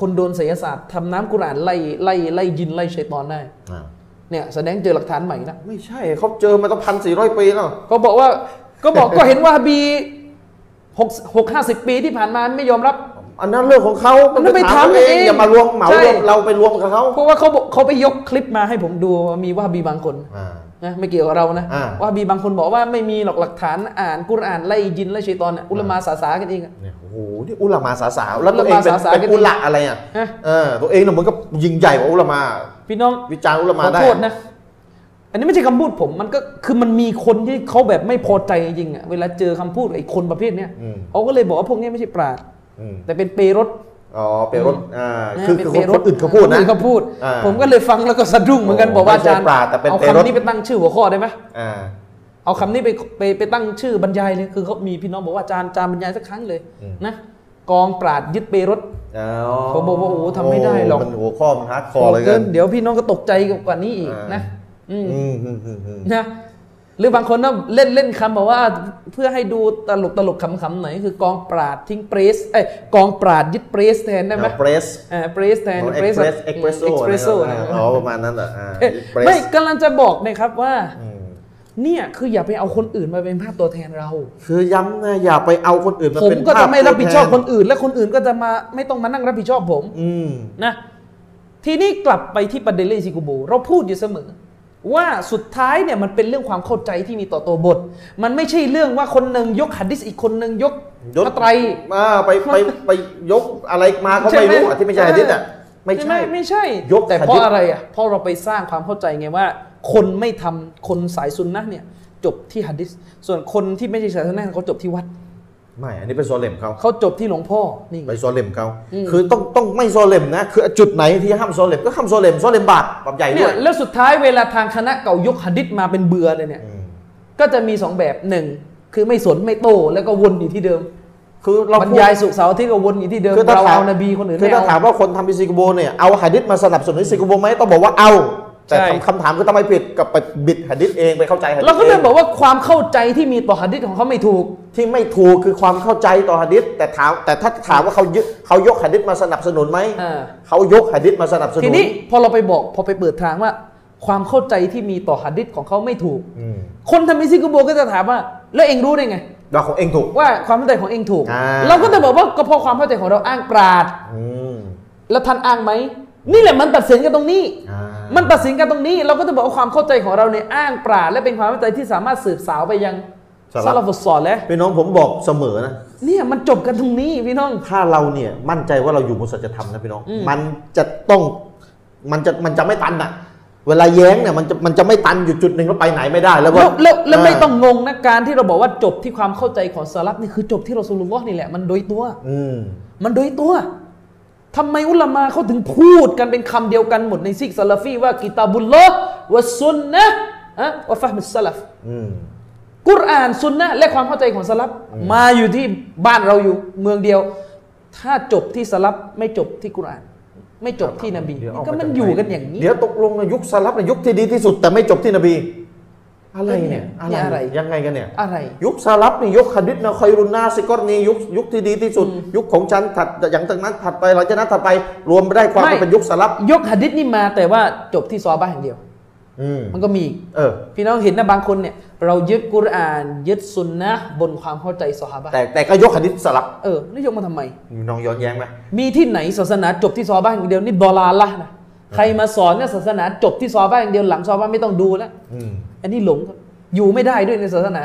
คนโดนไสยศาสตร์ทำน้ำกุรอานไล่ไล่ไล่ยินไล่ชัยตอนได้อ่าเนี่ยแสดงเจอหลักฐานใหม่แล้วไม่ใช่เขาเจอมาตั้งพันสี่ร้อยปีแล้วเขาบอกว่าก็บอกก็เห็นว่าฮะบีหกหกห้าสิบปีที่ผ่านมาไม่ยอมรับ อันนั้นเรื่องของเขาอันนั้นไปถามถามเขาเองเองอย่ามารวมเหมาใช่รวมเราไปรวมกับเขาเพราะว่าเขาบอกเขาไปยกคลิปมาให้ผมดูว่ามีว่าฮะบีบางคนอ่า นะไม่เกี่ยวกับเรานะอ่าว่าฮะบีบางคนบอกว่าไม่มีหรอกหลักฐานอ่านกุรอานไล่ยินไล่ชัยตอนน่ะอุลามาสาสากันเองอะเนี่ยโอ้โหนี่อุลามาสาสาวแล้วตัวเองเป็นอุลามาสาสาเป็นอุละอะไรอะฮะเออตัวเองเนี่ยมันก็ยิงใหญ่กว่าอุลามา พี่น้องวิจารณ์อุลามาขอได้โทษนะอันนี้ไม่ใช่คำพูดผมมันก็คือมันมีคนที่เขาแบบไม่พอใจจริงๆอะเวลาเจอคำพูดไอ้คนประเภทเนี้ยอืมเขาก็เลยบอกว่าพวกนี้ไม่ใช่ปราชญ์อืมแต่เป็นเปรต อ๋อเปรตอ่านะคือเป็นคือเปคนรคนอื่นเขาพูดคนะอื่เขาพูดอ่าผมก็เลยฟังแล้วก็สะดุ้งเหมือนกันโอ้บอกว่าไม่ใช่อาจารย์ปราชญ์แต่เป็นเอาเปรตคำนี้ไปตั้งชื่อหัวข้อได้ไหมอ่าเอาคำนี้ไปไปไปตั้งชื่อบรรยายเลยคือเขามีพี่น้องบอกว่าอาจารย์อาจารย์บรรยายสักครั้งเลยอืมนะกองปราชญ์ยึดเปรตอ๋อผมบอกว่าโอ้โหทำไม่ได้หรอกมันหัวข้อมัน hardcore เลยเกิกันนเดี๋ยวพี่น้องก็ตกใจกว่านี้อีกอ่านนะอืมอืมอืมอืมอืมนะห รือบางคนก็เล่นเล่นคำบอกว่าเพื่อให้ดูตลกตลกขำๆหน่อยคือกองปราดทิ้งเปรสเอ้ยกองปราดยึดเปรสแทนได้ไหมเปรสอ่าเปรสแทนเอ็กเพรสเอ็กเพรสโซ่เอ็กเพรสโซ่อ๋อประมาณนั้นเหรออ่าเอ๊ะ Express ไม่กำลังจะบอกนะครับว่าอืมเนี่ยคืออย่าไปเอาคนอื่นมาเป็นภาพตัวแทนเรา คือย้ำนะอย่าไปเอาคนอื่นมาผมเป็นก็ภาจะพไม่รับผิดชอบตัวแทคนอื่น และคนอื่นก็จะมาไม่ต้องมานั่งรับผิดชอบผมอืมนะทีนี้กลับไปที่ประเด็นเรื่องซิกูโบเราพูดอยู่เสมอ ว่าสุดท้ายเนี่ยมันเป็นเรื่องความเข้าใจที่มีต่อตัวบท มันไม่ใช่เรื่องว่าคนหนึ่งยกหัดดิษอีกคนหนึ่งยกยกพระไตรอ่าไปไปไปยกอะไรมาก็ไม่รู้อะที่ไม่ใช่ฮะดิษอะไม่ใช่ใช่ไหมไม่ใช่ยกแต่หะเพดีราะษอะไรอะเพราะเราไปสร้างความเข้าใจไงว่า คนไม่ทำคนสายซุนนะห์เนี่ยจบที่หัดดิษส่วนคนที่ไม่ใช่สายซุนนะห์เขาจบที่วัด ไม่ อันนี้เป็นโซเลมเขาเขาจบที่หลวงพ่อนี่ไงไปโซเลมเขาอืมคือต้องต้องไม่โซเลมนะ คือจุดไหนที่ห้ามโซเลมก็ห้ามโซเลมโซเลมบาปบาปใหญ่เนี่ด้วยยแล้วสุดท้ายเวลาทางคณะเก่ายกหัดดิษมาเป็นเบื่อเลยเนี่ยอืมก็จะมีสองแบบหนึ่งคือไม่สนไม่โต้แล้วก็วนอยู่ที่เดิม คือเราบรรพูดยายสุขเสาร์อาที่ก็วนอยู่ที่เดิมคือถ้าเราถามเอานบีคนอื่นคือไม่ถ้าถาเอามว่าคนทำอิซิกโบเนี่ยเอาหะดิษมาสนับสนุนอิซิกโบไหมต้องบอกว่าเอา แต่ใช่คำคำถามคือทำไมผิดกับไปบิดหะดิษเองไปเข้าใจหะดิษเราก็เลยงบอกว่าความเข้าใจที่มีต่อหะดิษของเขาไม่ถูก ที่ไม่ถูกคือความเข้าใจต่อหะดิษแต่ถามแต่ถ้าถามว่าเขายึดเขายกหะดิษมาสนับสนุนไหมอ่า เขายกหะดิษมาสนับสนุนทีนี้พอเราไปบอกพอไปเปิดทางว่า ความเข้าใจที่มีต่อหะดิษของเขาไม่ถูก อืมคนทำอิซิกุโบก็จะถามว่า แล้วเองรู้ได้ไงว่าของเองถูก ว่าความเข้าใจของเองถูก อ่า เราก็จะบอกว่าก็เพราะความเข้าใจของเราอ้างปราด อืม แล้วท่านอ้างไหม นี่แหละมันตัดสินกันตรงนี้อ่ามันตัดสินกันตรงนี้ เราก็จะบอกว่าความเข้าใจของเราเนี่ยอ้างปราดและเป็นความเข้าใจที่สามารถสืบสาวไปยังซาลาฟุตซอลและพี่น้องผมบอกเสมอนะเนี่ยมันจบกันตรงนี้พี่น้องถ้าเราเนี่ยมั่นใจว่าเราอยู่บนสัจธรรมนะพี่น้องอืมมันจะต้องมันจะมันจะไม่ตันอะเวลาแย้งเนี่ยมันจะมันจะไม่ตันอยู่จุดหนึ่งแล้วไปไหนไม่ได้แล้วแล้วว่าแล้วแล้วไม่ต้องงงนะการที่เราบอกว่าจบที่ความเข้าใจของสลับนี่คือจบที่เราสุลลอฮ์นี่แหละมันโดยตัว อืมมันโดยตัว ทำไมอุลามาเขาถึงพูดกันเป็นคำเดียวกันหมดในซิกซาลาฟีว่ากิตาบุลลอฮ์วะซุนนะห์อะวะฟะฮ์มุสสลัฟอืมกุรอานซุนนะห์และความเข้าใจของสลับมาอยู่ที่บ้านเราอยู่เมืองเดียว ถ้าจบที่สลับไม่จบที่กุรอาน ไม่จบที่นบีเดี๋ยวเอาก็มันมาจากอยู่ไหกันอย่างนี้เดี๋ยวตกลงในยุคสลับในยุคที่ดีที่สุด แต่ไม่จบที่นบี อะไรเนี่ยนี่อะไรยังไงกันเนี่ยอะไร ยุคสลับนี่ยุคฮะดิษนะคอยรุนนาซิกอรนียุคยุคที่ดีที่สุด ยุคของฉันถัดอย่างจากนั้นถัดไปหลังจากนั้นถัดไปรวมได้ความไม่ว่าเป็นยุคสลับยกหะดิษนี่มาแต่ว่าจบที่ซอฮาบะห์อย่างเดียวอืมมันก็มีอีกเออพี่น้องเห็นนะบางคนเนี่ย เรายึดกุรอานยึดซุนนะห์บนความเข้าใจซอฮาบะห์แต่แต่ก็ยกฮะดิษสลับเออนี่ยกมาทำไมน้องย้อนแย้งไหมมีที่ไหนศาสนาจบที่ซอฮาบะห์อย่างเดียวนี่ดอลาละนะ ใครมาสอนเนี่ยศาสนาจบที่ซอฮาบะห์อย่างเดียวหลังซอฮาบะห์ไม่ต้องดูแล้วอืมอันนี้หลงครับอยู่ไม่ได้ด้วยในศาสนา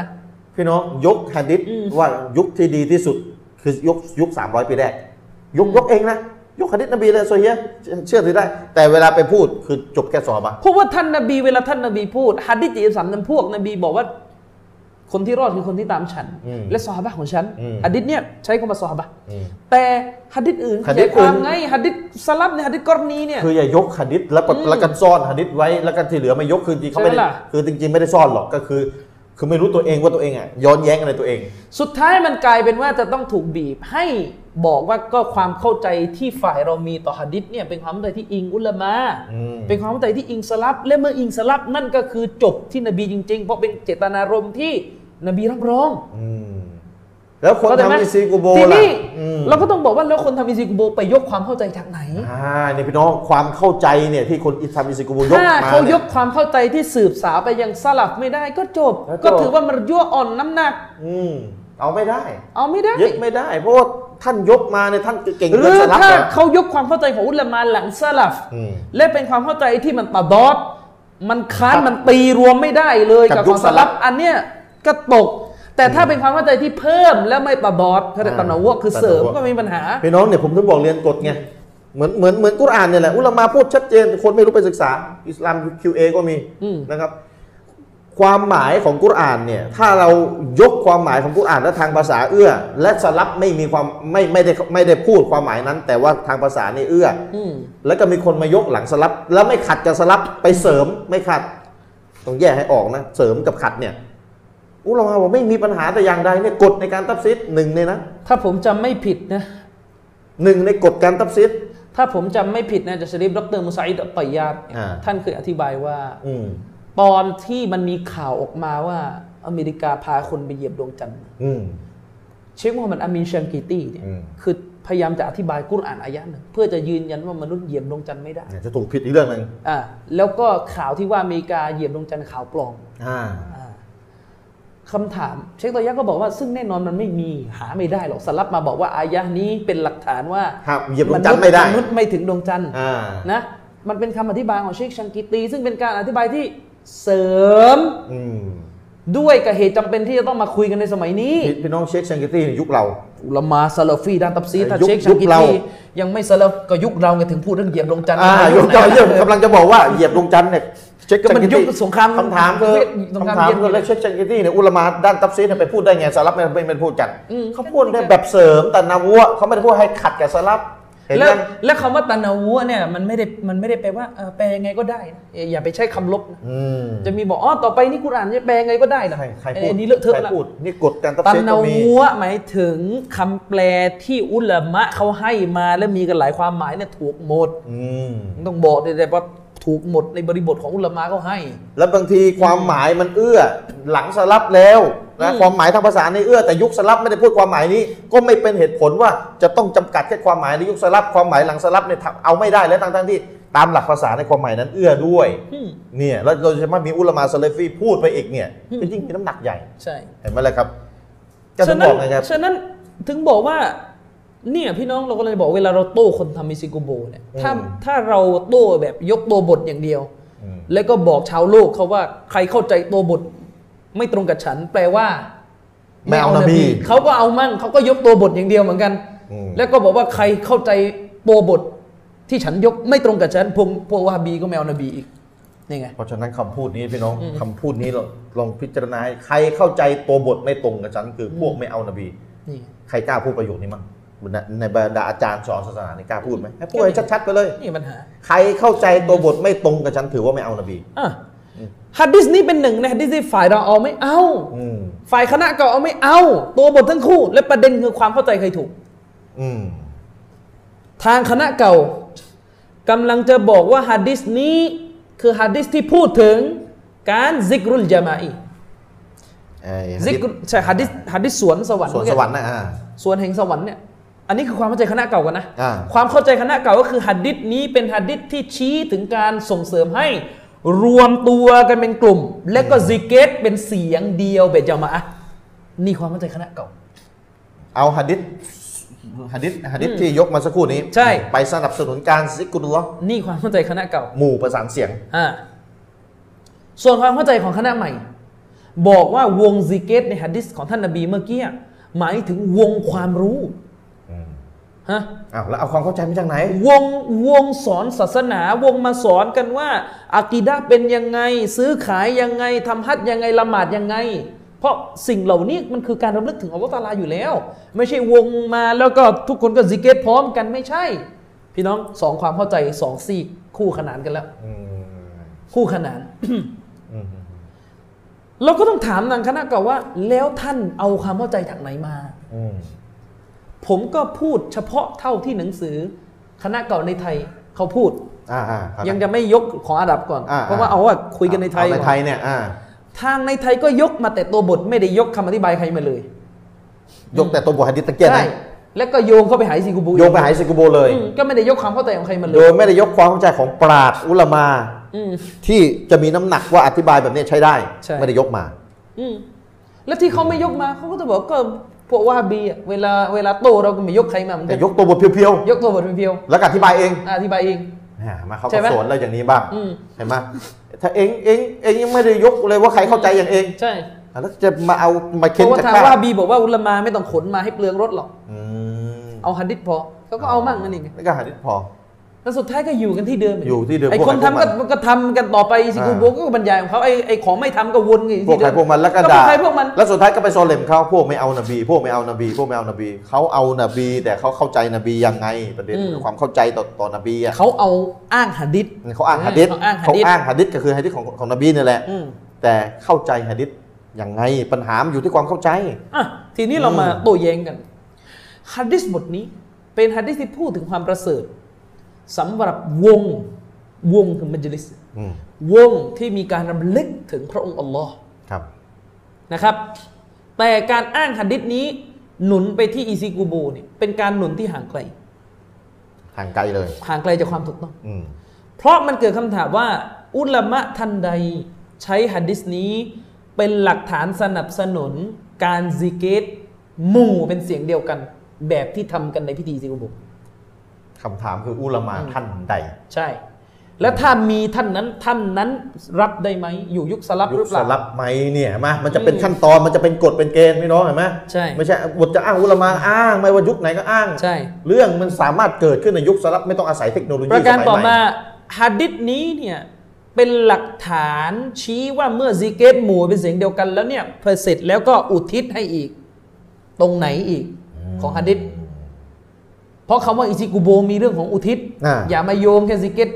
พี่น้องยกฮะดิษอืมว่ายุคที่ดีที่สุด คือยุคยุคสามร้อยปีแรกยกยกเองนะยกฮะดิษนบีเลยโซเฮียเชื่อถือได้ แต่เวลาไปพูดคือจบแค่สอบะเพราะว่าท่านนบีเวลาท่านนบีพูดฮัดดิษจีสามนั้นพวกนบีบอกว่า คนที่รอดคือคนที่ตามฉันอืมและซอฮาบะห์ของฉันอืมฮัดดิษเนี่ยใช้คำว่าซอฮาบะห์อืมแต่ฮัดดิษอื่นฮัดดิษขยายความอื่นไงฮัดดิษสลับในยฮัดดิษกรณีเนี่ยคืออย่ายกฮะดิษแล้วก็อืมแล้วก็ซ่อนฮะดิษไว้แล้วก็ที่เหลือไม่ยกคือจริงเขาไม่ได้ใช่ไหมล่ะคือจริงๆไม่ได้ซ่อนหรอกก็คือ คือไม่รู้ตัวเองว่าตัวเองอะย้อนแย้งอะไรตัวเอง สุดท้ายมันกลายเป็นว่าจะต้องถูกบีบให้บอกว่าก็ความเข้าใจที่ฝ่ายเรามีต่อหะดิษเนี่ยเป็นความเข้าใจที่อิงอุลามะอืมเป็นความเข้าใจที่อิงสลับและเมื่ออิงสลับนั่นก็คือจบที่นบีจริงๆ เพราะเป็นเจตนารมณ์ที่ นบีรับรองอืมแล้วคนเข้าใจไหมทำอิซีกูโบทีล่ะนี้อืมเราก็ต้องบอกว่าแล้วคนทำอิซิกุโบไปยกความเข้าใจจากไหนอ่าเนี่ยพี่น้องความเข้าใจเนี่ยที่คนอิทำอิซีกูโบยกถ้ามาเขายเนี่ยกความเข้าใจที่สืบสาวไปยังสลับไม่ได้ก็จบแล้วจบ ก็ถือว่ามันยั่วอ่อนน้ำหนัก อืมเอาไม่ได้ เอาไม่ได้ยึดไม่ได้ เพราะว่าท่านยกมาเนี่ยท่านเก่งหรืเกินอสลับถ้าเหรอเขายกความเข้าใจของอุลามาหลังสลับอืมและเป็นความเข้าใจที่มันตะดอดมันค้านครับมันตีรวมไม่ได้เลยกับกับยุขคองสลับสลับอันเนี้ย ก็ตก แต่ถ้าเป็นความเข้าใจที่เพิ่มและไม่ตะดอดเขาเรียกตะนาวะคือเสริมตะนาวะก็ไม่มีปัญหาพี่น้องเนี่ยผมถึงบอกเรียนกฎไงเหมือนเหมือนเหมือนกุรอานเนี่ยแหละอุลามาพูดชัดเจนคนไม่รู้ไปศึกษา อิสลาม QA ก็มีอืมนะครับ ความหมายของกุรอานเนี่ยถ้าเรายกความหมายของกุรอานและทางภาษาเอื้อ และสลับไม่มีความไม่ไม่ได้ไม่ได้พูดความหมายนั้น แต่ว่าทางภาษานี่เอื้ออืมแล้วก็มีคนมายกหลังสลับ แล้วไม่ขัดกับสลับไปเสริมไม่ขัด ต้องแยกให้ออกนะ เสริมกับขัดเนี่ย อุลามาบอกไม่มีปัญหาแต่อย่างใดเนี่ยกฎในการตับซิดหนึ่งเนี่ยนะถ้าผมจำไม่ผิดนะหนึ่งในกฎการตับซิดถ้าผมจำไม่ผิดนะจะชริฟดรมุสัยดอัตตยาดอ่า ท่านเคยอธิบายว่า อืมตอนที่มันมีข่าวออกมาว่า อเมริกาพาคนไปเหยียบดวงจันทร์ อืม เชคมูฮัมหมัดอามีนชังกีตีเนี่ยอืม คือพยายามจะอธิบายกุรอานอายะหนึ่งเพื่อจะยืนยันว่ามนุษย์เหยียบดวงจันทร์ไม่ได้จะถูกผิดอีกเรื่องหนึ่งอ่าแล้วก็ข่าวที่ว่าอเมริกาเหยียบดวงจันทร์ข่าวปลอมอ่า อ่าคำถาม เชคตอยะก็บอกว่าซึ่งแน่นอนมันไม่มีหาไม่ได้หรอกสลับมาบอกว่าอายะนี้เป็นหลักฐานว่าครับเหยียบดวงจันทร์ไม่ได้มนุษย์ไม่ถึงดวงจันทร์อ่านะมันเป็นคำอธิบายของเชคชังกิตี ซึ่งเป็นการอธิบายที่เสริมอืมด้วยกับเหตุจำเป็นที่จะต้องมาคุยกันในสมัยนี้ พี่พี่น้องเช็คชังกิตี้ยุคเรา อุลามาซาลาฟีด้านตับซีดถ้ายุคเชคชังกิยุคเรา ตียังไม่ซาลาฟก็ยุคเราไงถึงพูดเรื่องเหยียบดวงจันทร์อ่าในยุคไหนเราเยอะกำลังจะบอกว่าเหยียบดวงจันทร์เนี่ยเช็คก็มันชังกิยุตี้คสงครามคำถามคือสงครามคำถามเย็น คือแล้วเช็คชังกิตี้เนี่ยอุลามาด้านตับซีดเนี่ยไปพูดได้ไงสลับไม่ไม่ไม่พูดกันอืมเขาพูดได้แบบเสริมแต่นาวัวเขาไม่ได้พูดให้ขัดกับสลับเห็น แล้วยังแล้วคำว่าตานาวัวเนี่ยมันไม่ได้มันไม่ได้แปลว่าเออแปลยังไงก็ได้นะเอ่ออย่าไปใช้คำลบนะอืมจะมีบอกอ๋อต่อไปนี่กุรอานจะแปลยังไงก็ได้นะใครใครพูดอันนี้เลอะเทอะใครละพูดนี่กฎการตับตาเซตนาก็มีวัวหมายถึงคำแปลที่อุลามะเขาให้มาและมีกันหลายความหมายเนี่ยถูกหมดอืมต้องบอกเลยแต่ว่า ถูกหมดในบริบทของอุลามะเขาให้ แล้วบางทีความหมายมันเอื้อหลังสลับแล้วนะอืมความหมายทางภาษาในเอื้อแต่ยุคสลับไม่ได้พูดความหมายนี้ ก็ไม่เป็นเหตุผลว่าจะต้องจำกัดแค่ความหมายในยุคสลับความหมายหลังสลับเนี่ยทำเอาไม่ได้แล้วทั้งทั้งๆที่ตามหลักภาษาในความหมายนั้นเอื้อด้วยอืมเนี่ยแล้วโดยเฉพาะมีอุลามาซาเลฟีพูดไปอีกเนี่ยก็ยิ่งมีน้ำหนักใหญ่ใช่เห็นไหมล่ะครับก็ถึฉะงนั้บนอกไงครับฉะนั้นถึงบอกว่า เนี่ยพี่น้องเราก็เลยบอกเวลาเราโต้คนทำมิซิโกโบเนี่ยถ้าอืมถ้าเราโต้แบบยกตัวบทอย่างเดียวอืมแล้วก็บอกชาวโลกเขาว่าใครเข้าใจตัวบทไม่ตรงกับฉัน แปลว่าไม่เอานบีเขาก็เอามั่งเขาก็ยกตัวบทอย่างเดียวเหมือนกันอืมแล้วก็บอกว่าใครเข้าใจตัวบทที่ฉันยกไม่ตรงกับฉันพวกพวกวาฮาบีก็ไม่เอานบีอีกนี่ไงเพราะฉะนั้นคำพูดนี้พี่น้องคำพูดนี้เราลองพิจารณาให้ใครเข้าใจตัวบทไม่ตรงกับฉันคือพวกไม่เอานบีนี่ใครกล้าพูดประโยคนี้มั้ง ในในบรรดาอาจารย์สอนศาสนานี่กล้าพูดไหมให้พูดให้ชัดๆไปเลยนี่ปัญหาใครเข้าใจตัวบทไม่ตรงกับฉันถือว่าไม่เอานบีอะฮัดดิสนี้เป็นหนึ่งในฮัดดิสที่ฝ่ายเราเอาไม่เอาอืมฝ่ายคณะเก่าเอาไม่เอา ตัวบททั้งคู่ และประเด็นคือความเข้าใจใครถูกอืมทางคณะเก่ากำลังจะบอกว่าฮัดดิสนี้คือฮัดดิสที่พูดถึงการซิกรุลจามาอีไอ้ซิกรุใช่ฮัดดิสฮัดดิสสวนสวรรค์ส่วนสวรรค์นะอ่าสวนแห่งสวรรค์เนี่ย อันนี้คือความเข้าใจคณะเก่ากันนะ อ่า ความเข้าใจคณะเก่าก็คือฮัดดิสนี้เป็นฮัดดิสที่ชี้ถึงการส่งเสริมให้รวมตัวกันเป็นกลุ่ม และก็ซิกเกตเป็นเสียงเดียวเบจามะอะห์นี่ความเข้าใจคณะเก่า เอาหะดิษหะดิษหะดิษที่ยกมาสักครู่นี้ ใช่ ไปสนับสนุนการซิกรุลลอฮ์นี่ความเข้าใจคณะเก่า หมู่ประสานเสียง อ่าส่วนความเข้าใจของคณะใหม่ บอกว่าวงซิกเกตในฮัดดิสของท่านนบีเมื่อกี้หมายถึงวงความรู้ ฮะอ้าวแล้วเอาความเข้าใจมาจากไหน วงวงสอนศาสนาวงมาสอนกันว่าอากีดะห์เป็นยังไง ซื้อขายยังไงทำฮัจญ์ยังไงละหมาดยังไง เพราะสิ่งเหล่านี้มันคือการรำลึกถึงอัลลอฮฺตะอาลาอยู่แล้ว ไม่ใช่วงมาแล้วก็ทุกคนก็ซิกเกตพร้อมกันไม่ใช่ พี่น้องสองความเข้าใจสองซีกคู่ขนานกันแล้วอืมคู่ขนานอืมเราก็ต้องถามทางคณะเก่าว่า แล้วท่านเอาความเข้าใจจากไหนมาอืม ผมก็พูดเฉพาะเท่าที่หนังสือ คณะเก่าในไทยเขาพูดอ่าอ่าครับยังจะไม่ยกของอาหรับก่อนอ่าเพราะว่าเอาว่าคุยกันในไทยเอาในก่อนไทยเนี่ยอ่าทางในไทยก็ยกมาแต่ตัวบทไม่ได้ยกคำอธิบายใครมาเลย ยกแต่ตัวบทหะดิษตะเกียบใช่นะแล้วก็โยงเข้าไปหาอิซิกุบูโยงไปหาซิกุโบเลยอืมก็ไม่ได้ยกความเข้าใจของใครมาเลโดยยไม่ได้ยกความเข้าใจของปราดอุลามาอืมที่จะมีน้ำหนักว่าอธิบายแบบนี้ใช้ได้ใช่ไม่ได้ยกมา อืมแล้วที่เขาไม่ยกมาเขาก็จะบอกก็ พวกว่าฮาบีอะเวลาเวลาโตเราก็ไม่ยกใครมาเหมือนแต่กันยกตัวบทเพียวยกตัวบทเพียวๆแล้วก็อธิบายเองๆอะอธิบายเองอ่ามาเขาใช่ก็ไหมสอนเราอย่างนี้บ้างอืมเห็นไหมถ้าเองเองเองยังไม่ได้ยกเลยว่าใครเข้าใจอย่างเอง ใช่แล้วจะมาเอามาเพเค้นราะว่าจากทางข้าว่าฮาบีบอกว่าอุลามาไม่ต้องขนมาให้เปลืองรถหรอกอืมเอาฮัดดิษพอเขาก็เอามั่งนั่นเองแล้วก็หาดิษพอ แล้วสุดท้ายก็อยู่กันที่เดิมอยู่ที่เดิมไอ้พวกคนใครทำพวก็กมันก็ทำกันต่อไปสิกูอ่าโบก็บรรยายของเขาไอ้ไอ้ของไม่ทำก็วนกันอยู่พวกที่ใครเดิมพวกมันแล้วก็ก็พวด่ากใครพวกมันแล้วสุดท้ายก็ไปโซเลมเขาพวกไม่เอานบี พวกไม่เอานบี พวกไม่เอานบีเขาเอานบี แต่เขาเข้าใจนบียังไงประเด็นคือความเข้าใจต่อต่อนบีอะเขาเอาอ้างฮัดดิษเขาอ้างหะดิษเขาอ้างหะเขาดิษอ้างหะดิษก็คือหะดิษของของนบีนี่แหละอืมแต่เข้าใจหะดิษยังไงปัญหามันอยู่ที่ความเข้าใจอะทีนี้เรามาอืมโต้แย้งกันฮัดดิษบทนี้ เป็นฮัดดิษที่พูดถึงความประเสริฐ สำหรับวงวงคือมัจลิสอืมวงที่มีการรำลึกถึงพระองค์อัลลอฮ์ครับนะครับ แต่การอ้างฮัดดิษนี้ หนุนไปที่อีซิกูโบเนี่ยเป็นการหนุนที่ห่างไกล ห่างไกลเลย ห่างไกลจากความถูกต้องอืมเพราะมันเกิดคำถามว่า อุลามะท่านใดใช้ฮัดดิษนี้ เป็นหลักฐานสนับสนุน การซิกเกตหมู่เป็นเสียงเดียวกัน แบบที่ทำกันในพิธีซิกุโบ คำถามคืออุลามาท่านใด ใช่ แล้วถ้ามีท่านนั้นท่านนั้นรับได้ไหมอยู่ยุคสลับยุหรืคอเปสล่า ลับไหมเนี่ยเห็นไหมมันจะเป็นขั้นตอนมันจะเป็นกฎเป็นเกณฑ์พี่น้องเห็นไหมใช่ ไม่ใช่บทจะอ้างอุลามาอ้างไม่ว่ายุคไหนก็อ้าง ใช่ เรื่องมันสามารถเกิดขึ้นในยุคสลับไม่ต้องอาศัยเทคโนโลยีประการสยต่อใหมาฮัดดิษนี้เนี่ยเป็นหลักฐานชี้ว่าเมื่อซิกเกตหมู่เป็นเสียงเดียวกันแล้วเนี่ยพอเสร็จแล้วก็อุทิศให้อีก ตรงไหนอีกของฮัดดิษ เพราะคำว่าอิซิกุโบมีเรื่องของอุทิศอ่าอย่ามาโยงแค่ซิกเก็ต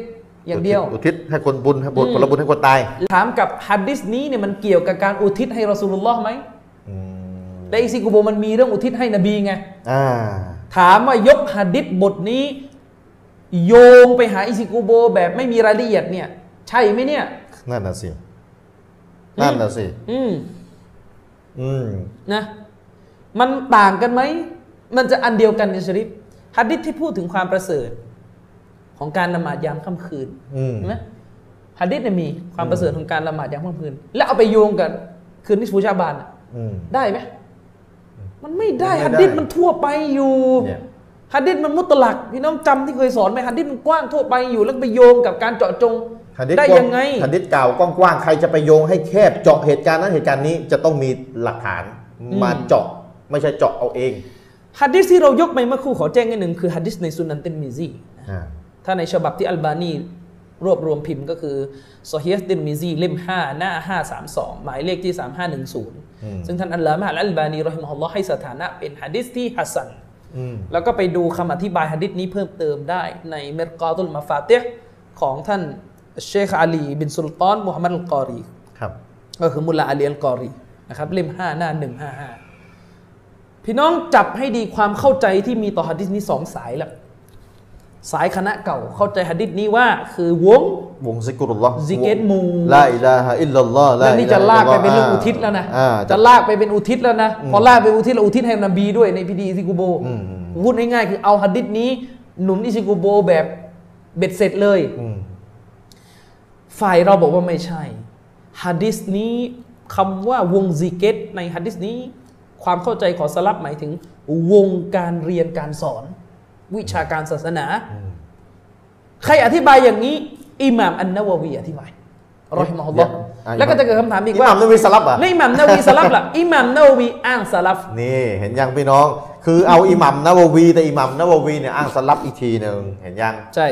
อย่างเดียว อุทิศให้คนบุญให้บุญผลบุญให้คนตาย ถามกับฮัดดิสนี้เนี่ยมันเกี่ยวกับการอุทิศให้รอสูลุลลอฮ์ไหมอืมและอิซิกุโบมันมีเรื่องอุทิศให้นบีไงอ่าถามว่ายกฮัดดิษบทนี้ โยงไปหาอิซิกุโบแบบไม่มีรายละเอียดเนี่ย ใช่ไหมเนี่ยนั่นน่ะสินั่นน่ะสิอืมอืมนะ มันต่างกันไหม มันจะอันเดียวกันในชริฟ ฮัดดิษที่พูดถึงความประเสริฐของการละหมาดยามค่ำคืนอืมเห็นไหมฮัดดิษเนี่ยมีความประเสริฐของการละหมาดยามค่ำคืน แล้วเอาไปโยงกันคืนนิสฟูชาบานอะอืมได้ไหมมันไม่ได้ไม่ได้ฮัดดิษมันทั่วไปอยู่เนี่ยฮัดดิษมันมุตลักพี่น้องจำที่เคยสอนไหมฮัดดิษมันกว้างทั่วไปอยู่แล้วไปโยงกับการเจาะจงหะดีษได้กว้ายังไงหะดีษเก่ากว้างๆใครจะไปโยงให้แคบเจาะเหตุการณ์นั้นเหตุการณ์นี้จะต้องมีหลักฐานมาเจาะไม่ใช่เจาะเอาเอง ฮัดดิษที่เรายกไปเมื่อครู่ขอแจ้งนิดหนึ่งคือฮัดดิษในสุนันเตนมิซีอ่าถ้าในฉบับที่อัลบานีรวบรวมพิมพ์ก็คือโซเฮียสตินมิซีเล่ม 5 หน้า 532 หมายเลขที่ 3510 ซึ่งท่านอัลลามะอัลบานีรอฮิมะฮุลลอฮ์ให้สถานะเป็นฮัดดิษที่ฮัสซันอืมแล้วก็ไปดูคำอธิบายฮัดดิษนี้เพิ่มเติมได้ในเมรกาตุลมาฟาติฮ์ของท่านเชคอาลีบินสุลตานมุฮัมมัดอัลกอรีครับก็คือมุลลาอาลีอัลกอรีนะครับเล่ม 5 หน้า 155 พี่น้องจับให้ดีความเข้าใจที่มีต่อฮัดดิษนี้สองสายแหละสายคณะเก่าเข้าใจฮัดดิษนี้ว่า คือวงวงซิกรุลลอฮ์ซิกเกตหมู่لا إله إلا اللهแล้วนี่จะลากไปเป็นเรื่องอุทิศแล้วนะอ่าจะลากไปเป็นอุทิศแล้วนะพอลากไปอุทิศแล้วอุทิศให้นบีด้วยในพิธีอิซิกุโบอืมอืมพูดง่ายๆคือเอาฮัดดิษนี้ หนุนอิซิกุโบแบบเบ็ดเสร็จเลยอืมฝ่ายเราบอกว่าไม่ใช่ฮัดดิษนี้คำว่าวงซิกเกตในฮัดดิษนี้ ความเข้าใจของสลับหมายถึง วงการเรียนการสอน วิชาการศาสนา ใครอธิบายอย่างนี้ อิหม่ามอันนาวาวีอธิบายรอฮิมะฮุลลอฮ์อะแล้วก็จะเกิดคำถามอีกอิหว่าม่ามนบีสลับอะแล้วอิหม่ามนาวีสลับล่ะอิหม่ามนาวีอ้างสลับนี่เห็นยังพี่น้อง คือเอาอิหมัมนาววีแต่อิหมัมนาววีเนี่ยอ้างสลับอีกทีหนึ่งเห็นยังใช่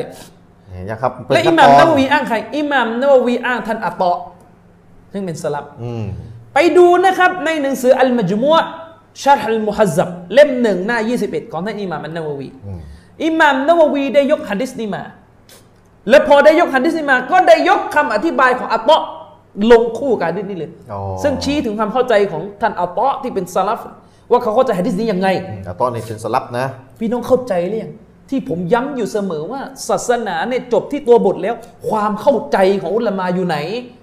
เห็นยังครับเป็นและอิหม่ามขั้นาตวีอ้างใครอิหม่ามนาวีอ้างท่านอัตตะซึ่งเป็นสลับอืมไป ดูนะครับในหนังสืออัลมัจมุอะชาร์ฮัลมุฮัซซับเล่มหนึ่งหน้า 21 ของท่านอิหม่ามอันนาววีอืมอิหม่ามนาววีได้ยกฮะดิษนี้มา และพอได้ยกฮะดิษนี้มา ก็ได้ยกคำอธิบายของอัตตะลงคู่กับฮะดิษนี้เลยอ๋อซึ่งชี้ถึงความเข้าใจของท่านอัตตะที่เป็นสลับว่าเขาเข้าใจฮะดิษนี้ยังไงอืมแต่ตอนนี้เป็นสลับนะ พี่น้องเข้าใจหรือยังที่ผมย้ำอยู่เสมอว่าศาสนาเนี่ยจบที่ตัวบทแล้ว ความเข้าใจของอุลามาอยู่ไหนย้ำ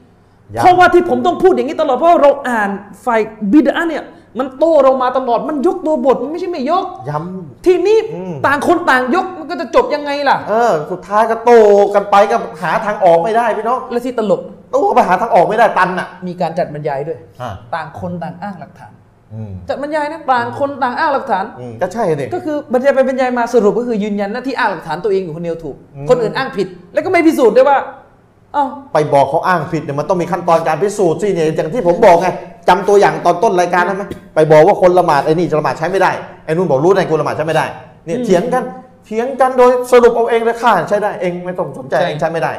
เพราะว่าที่ผมต้องพูดอย่างนี้ตลอดเพราะว่าเราอ่านฝ่ายบิดาเนี่ยมันโตเรามาตลอดมันยกตัวบทมันไม่ใช่ไม่ยก ย้ทีนี้อืมต่างคนต่างยกมันก็จะจบยังไงล่ะำเออ สุดท้ายก็โตกันไปก็หาทางออกไม่ได้พี่น้องและที่ตลกโตไปหาทางออกไม่ได้ตันอะ มีการจัดบรรยายด้วยอ่าต่างคนต่างอ้างหลักฐานอืมจัดบรรยายนะต่างคนต่างอ้างหลักฐานอืมก็ใช่นี่ก็คือบรรยายไปบรรยายมาสรุปก็คือยืนยันหน้าที่อ้างหลักฐานตัวเองอยู่คนเดียวถูกอืมคนอื่นอ้างผิด แล้วก็ไม่พิสูจน์ด้วยว่า อ้าวไปบอกเขาอ้างผิดเนี่ยมันต้องมีขั้นตอนการพิสูจน์สิเนี่ยอย่างที่ผมบอกไงจำตัวอย่างตอนต้นรายการได้ไหมไปบอกว่าคนละหมาดไอ้นี่จะละหมาดใช้ไม่ได้ไอ้นู่นบอกรู้ได้กูละหมาดใช้ไม่ได้เนี่ยเถียงกันเถียงกันโดยสรุปเอาเองเลยค่าใช้ได้เองไม่ต้องสนใจเองใช้ไม่ได้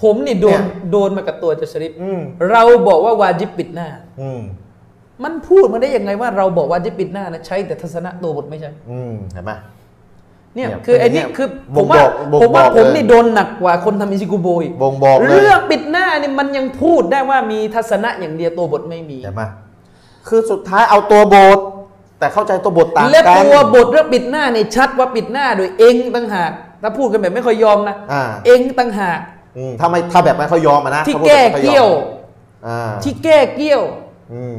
ผมนี่โดนเนี่ยโดนมากับตัวจะชริปอืม เราบอกว่าวาจิบปิดหน้า อืมมันพูดมาได้ยังไงว่าเราบอกวาจิบปิดหน้านะใช้แต่ทัศนะตัวบทไม่ใช่ อืมเห็นไหม เนี่ยเนี่ยคือไอ้นี่เนี่ยคือบ่ผงมว่าบอกบ่งผมว่าบอกผมเลยนี่โดนหนักกว่าคนทำอิซิกุโบอีกบ่งบอกเลยเรื่องปิดหน้านี่มันยังพูดได้ว่ามีทัศนะอย่างเดียวตัวบทไม่มีเห็นไหมคือสุดท้ายเอาตัวบท แต่เข้าใจตัวบทต่างและกันตัวบทเรื่องปิดหน้าเนี่ยชัดว่าปิดหน้าโดยเองต่างหากถ้าพูดกันแบบไม่ค่อยยอมนะอ่าเองต่างหากอืมถ้าไม่ถ้าแบบไม่เขายอมอะนะที่ถ้าพูดแก้แบบไม่ขาเกี้ยวอ่าที่แก้เกี้ยวอืม